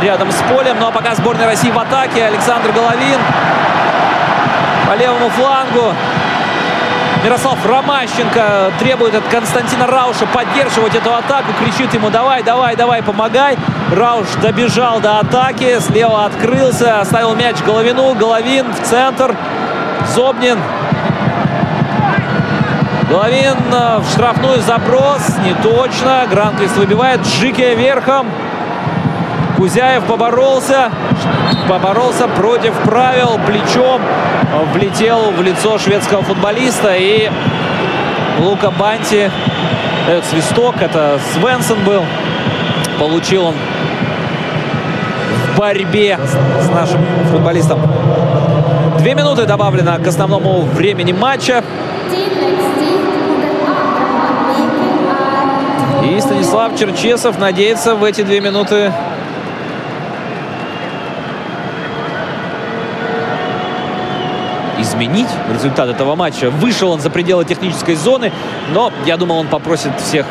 рядом с полем. Ну а пока сборная России в атаке. Александр Головин по левому флангу. Мирослав Ромащенко требует от Константина Рауша поддерживать эту атаку. Кричит ему давай, давай, давай, помогай. Рауш добежал до атаки. Слева открылся. Оставил мяч Головину. Головин в центр. Зобнин. Головин э, в штрафную заброс. Не точно. Гранквист выбивает. Джике верхом. Кузяев поборолся. Поборолся против правил. Плечом влетел в лицо шведского футболиста. И Лука Банти дает свисток. Это Свенсон был. Получил он в борьбе с нашим футболистом. Две минуты добавлено к основному времени матча. И Станислав Черчесов надеется в эти две минуты изменить результат этого матча. Вышел он за пределы технической зоны, но я думал, он попросит всех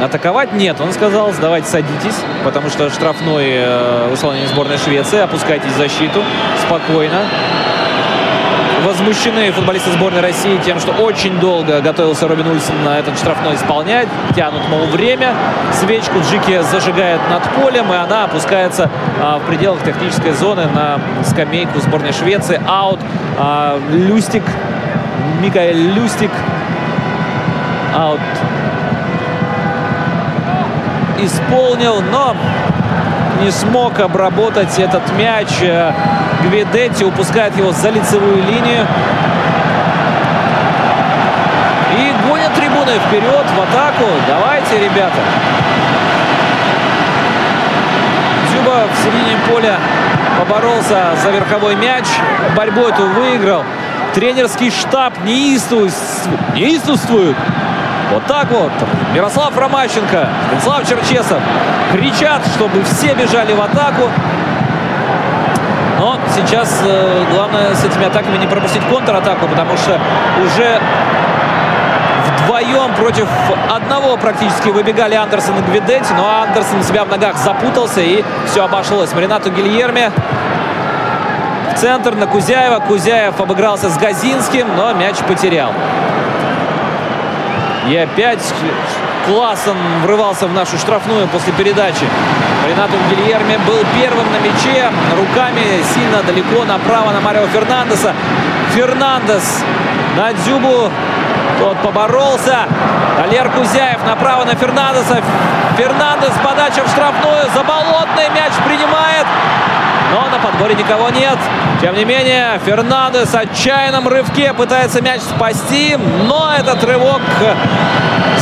атаковать. Нет, он сказал, сдавайте, садитесь, потому что штрафной э, исполнении сборной Швеции. Опускайтесь в защиту спокойно возмущены футболисты сборной России тем, что очень долго готовился Робин Ульсен на этот штрафной исполнять. Тянут, мол, время. Свечку Джики зажигает над полем, и она опускается а, в пределах технической зоны на скамейку сборной Швеции. Аут. А, Люстик. Микаэль Люстик. Аут. исполнил, но не смог обработать этот мяч. Гвидетти упускает его за лицевую линию. И гонят трибуны вперед в атаку. Давайте, ребята. Дзюба в середине поля поборолся за верховой мяч. Борьбу эту выиграл. Тренерский штаб неистовствует. неистовствует. Вот так вот. Мирослав Ромащенко, Станислав Черчесов кричат, чтобы все бежали в атаку. Но сейчас э, главное с этими атаками не пропустить контратаку, потому что уже вдвоем против одного практически выбегали Андерсон и Гвидетти. Но Андерсон себя в ногах запутался и все обошлось. Маринату Гильерме в центр на Кузяева. Кузяев обыгрался с Газинским, но мяч потерял. И опять Классон врывался в нашу штрафную после передачи. Ренату Гильерме был первым на мяче. Руками сильно далеко направо на Марио Фернандеса. Фернандес на Дзюбу. Тот поборолся. Алер Кузяев направо на Фернандеса. Фернандес подача в штрафную. Заболотный мяч принимает. Но на подборе никого нет. Тем не менее, Фернандес отчаянном рывке пытается мяч спасти. Но этот рывок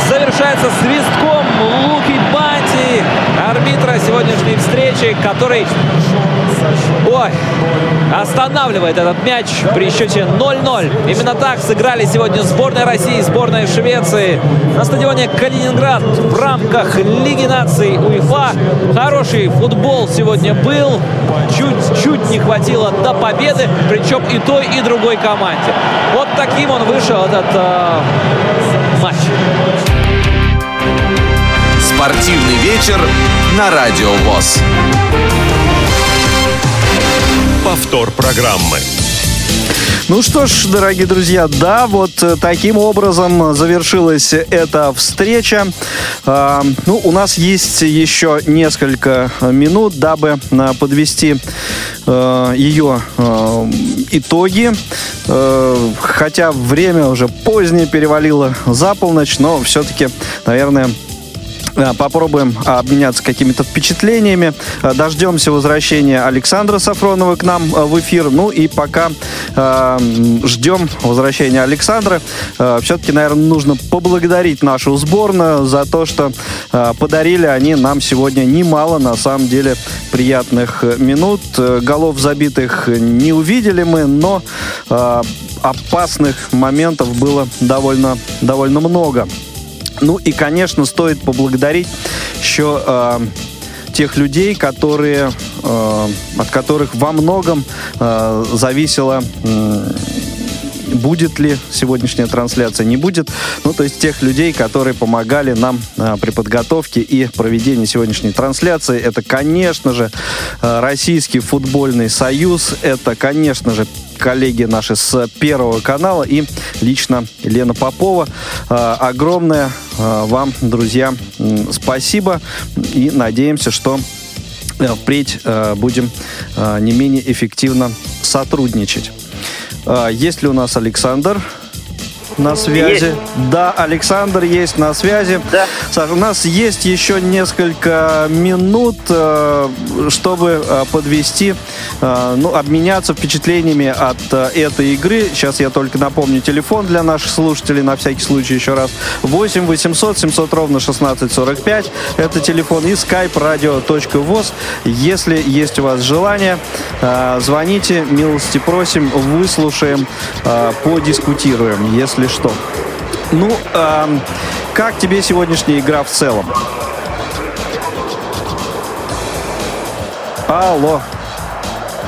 завершается свистком Луки Банти, арбитра сегодняшней встречи, который ой, останавливает этот мяч при счете 0-0. Именно так сыграли сегодня сборная России и сборная Швеции на стадионе Калининград в рамках Лиги наций УЕФА. Хороший футбол сегодня был. Чуть-чуть не хватило до победы, причем и той, и другой команде. Вот таким он вышел, этот э, матч. Спортивный вечер на Радио ВОЗ. Повтор программы. Ну что ж, дорогие друзья, да, вот э, таким образом завершилась эта встреча. А, ну, у нас есть еще несколько минут, дабы а, подвести а, ее итоги. Хотя время уже позднее перевалило за полночь, но все-таки, наверное, Э, попробуем обменяться какими-то впечатлениями. Э, дождемся возвращения Александра Сафронова к нам э, в эфир. Ну и пока э, ждем возвращения Александра, э, все-таки, наверное, нужно поблагодарить нашу сборную за то, что э, подарили они нам сегодня немало, на самом деле, приятных минут. Голов забитых не увидели мы, но э, опасных моментов было довольно, довольно много. Ну и, конечно, стоит поблагодарить еще э, тех людей, которые, э, от которых во многом э, зависело... Э, будет ли сегодняшняя трансляция, не будет. Ну, то есть тех людей, которые помогали нам а, при подготовке и проведении сегодняшней трансляции. Это, конечно же, а, Российский футбольный союз. Это, конечно же, коллеги наши с Первого канала и лично Лена Попова. А, огромное а, вам, друзья, спасибо и надеемся, что э, впредь э, будем э, не менее эффективно сотрудничать. А, есть ли у нас Александр? На связи. Есть. Да, Александр есть на связи. Да. Саша, у нас есть еще несколько минут, э, чтобы э, подвести, э, ну, обменяться впечатлениями от этой игры. Сейчас я только напомню телефон для наших слушателей, на всякий случай еще раз. 8 800 700 ровно 1645. Это телефон и skype radio.voz. Если есть у вас желание, звоните, милости просим, выслушаем, подискутируем. Если или что. Ну, э, как тебе сегодняшняя игра в целом? Алло,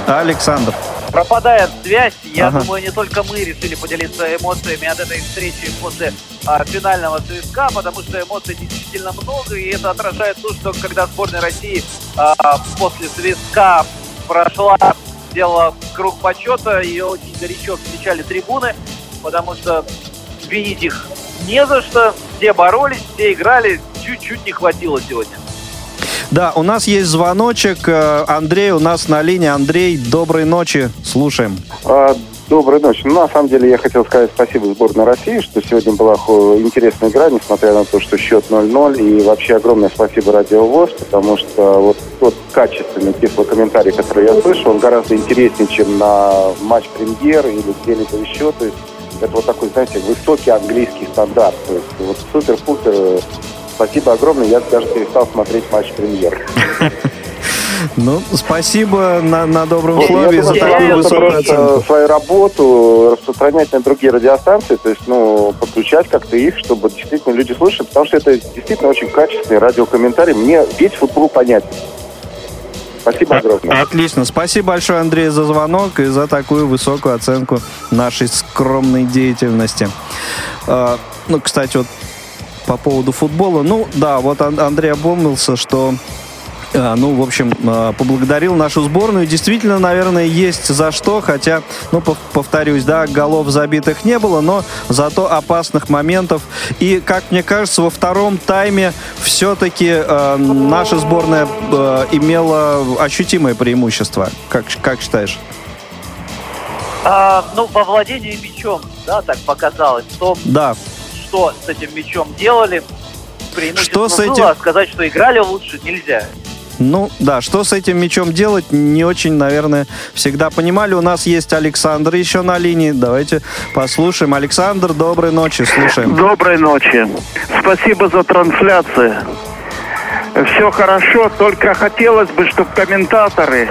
Александр. Пропадает связь. Я ага. думаю, не только мы решили поделиться эмоциями от этой встречи после а, финального свистка, потому что эмоций действительно много, и это отражает то, что когда сборная России а, после свистка прошла, сделала круг почета, ее очень горячо встречали трибуны, потому что винить их не за что. Все боролись, все играли, чуть-чуть не хватило сегодня. Да, у нас есть звоночек. Э, Андрей у нас на линии. Андрей, доброй ночи. Слушаем. А, доброй ночи. Ну, на самом деле, я хотел сказать спасибо сборной России, что сегодня была интересная игра, несмотря на то, что счет 0-0. И вообще огромное спасибо Радио ВОЗ, потому что вот тот качественный тифлокомментарий, который я слышал, он гораздо интереснее, чем на матч премьер или где-либо еще. То есть это вот такой, знаете, высокий английский стандарт. То есть вот супер-пупер. Спасибо огромное. Я даже перестал смотреть матч премьер. Ну, спасибо на, на добром слове за такую высокую оценку. свою работу распространять на другие радиостанции, то есть, ну, подключать как-то их, чтобы действительно люди слушали, потому что это действительно очень качественный радиокомментарий. Мне весь футбол понятен. Спасибо огромное. Отлично. Спасибо большое, Андрей, за звонок и за такую высокую оценку нашей скромной деятельности. А, ну, кстати, вот по поводу футбола. Ну, да, вот Андрей обомнился, что ну, в общем, а, поблагодарил нашу сборную. Действительно, наверное, есть за что, хотя, ну, повторюсь, да, голов забитых не было, но зато опасных моментов. И, как мне кажется, во втором тайме все-таки э, наша сборная э, имела ощутимое преимущество. Как, как считаешь? А, ну, во владении мячом, да, так показалось. То, да. Что с этим мячом делали, преимущество что с этим... было, а сказать, что играли лучше, нельзя. Ну, да, что с этим мячом делать, не очень, наверное, всегда понимали. У нас есть Александр еще на линии. Давайте послушаем. Александр, доброй ночи, слушаем. Доброй ночи. Спасибо за трансляцию. Все хорошо, только хотелось бы, чтобы комментаторы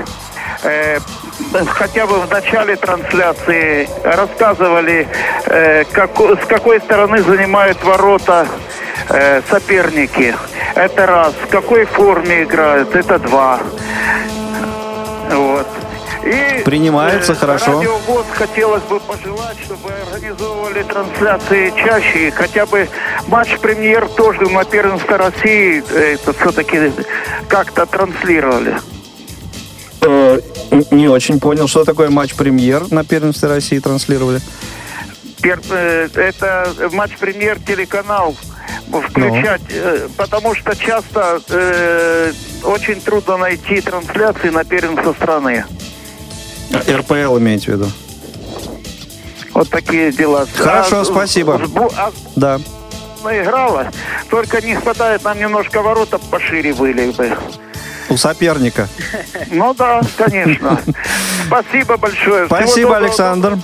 э, хотя бы в начале трансляции рассказывали, э, как, с какой стороны занимают ворота э, соперники. Это раз. В какой форме играют? Это два. Вот. И, Принимается э, хорошо. Радиовоз хотелось бы пожелать, чтобы организовывали трансляции чаще. Хотя бы матч премьер тоже на первенство России э, это все-таки как-то транслировали. Э, не очень понял, что такое матч премьер на первенстве России транслировали. Пер, э, это матч премьер телеканал включать, ну. потому что часто э, очень трудно найти трансляции на первенство страны. РПЛ имеете в виду? Вот такие дела. Хорошо, а, спасибо. А, да. Играла, только не хватает нам немножко ворота пошире были бы. У соперника. Ну да, конечно. Спасибо большое. Спасибо, Александр.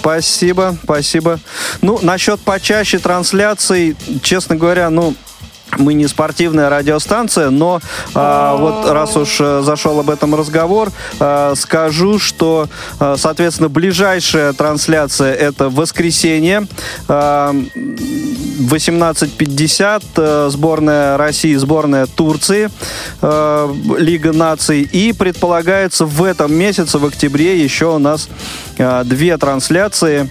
Спасибо, спасибо. Ну, насчет почаще трансляций, честно говоря, ну, мы не спортивная радиостанция, но а, вот раз уж э, зашел об этом разговор, а, скажу, что, а, соответственно, ближайшая трансляция это воскресенье. А, 18.50 э, сборная России, сборная Турции, э, Лига наций. И предполагается в этом месяце, в октябре, еще у нас э, две трансляции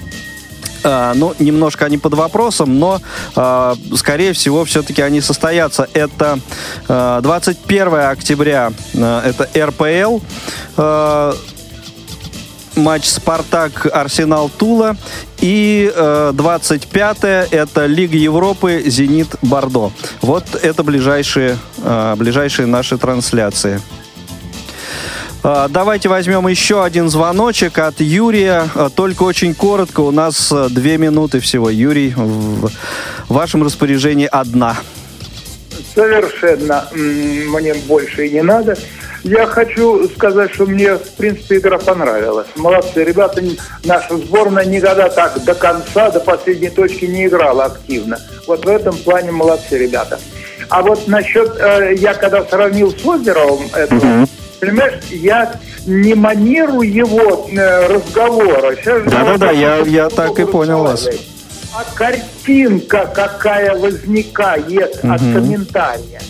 Uh, ну, немножко они под вопросом, но, uh, скорее всего, все-таки они состоятся. Это uh, 21 октября, это РПЛ, матч «Спартак» Арсенал Тула. И э, 25-е это Лига Европы «Зенит Бордо». Вот это ближайшие, э, ближайшие наши трансляции. Э, давайте возьмем еще один звоночек от Юрия. Э, только очень коротко, у нас э, две минуты всего. Юрий, в вашем распоряжении одна. Совершенно мне больше и не надо. Я хочу сказать, что мне, в принципе, игра понравилась. Молодцы. Ребята, наша сборная никогда так до конца, до последней точки не играла активно. Вот в этом плане молодцы ребята. А вот насчет, э, я когда сравнил с Озеровым, это, uh-huh. Понимаешь, я не манеру его э, разговора. Да-да-да, я, я так и понял вас. А картинка какая возникает uh-huh. от комментария.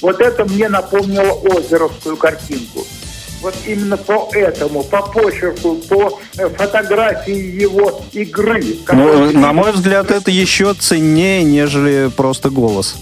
Вот это мне напомнило озеровскую картинку. Вот именно по этому, по почерку, по э, фотографии его игры. Ну, на мой взгляд, это еще ценнее, нежели просто голос.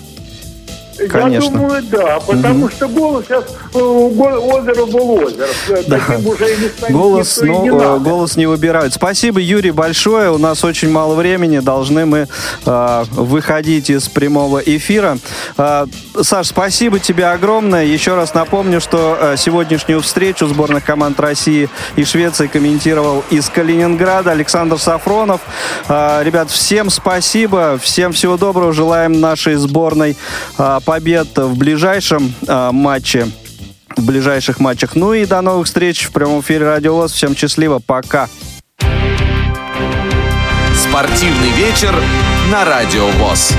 Конечно. Я думаю, да, потому угу. что голос сейчас э, озеро был озеро. Да. уже не голос, ну, не надо. голос не выбирают. Спасибо, Юрий, большое. У нас очень мало времени. Должны мы э, выходить из прямого эфира. Э, Саш, спасибо тебе огромное. Еще раз напомню, что э, сегодняшнюю встречу сборных команд России и Швеции комментировал из Калининграда Александр Сафронов. Э, ребят, всем спасибо. Всем всего доброго. Желаем нашей сборной э, побед в ближайшем э, матче в ближайших матчах. Ну и до новых встреч в прямом эфире Радио ВОЗ. Всем счастливо, пока. Спортивный вечер на Радио ВОЗ.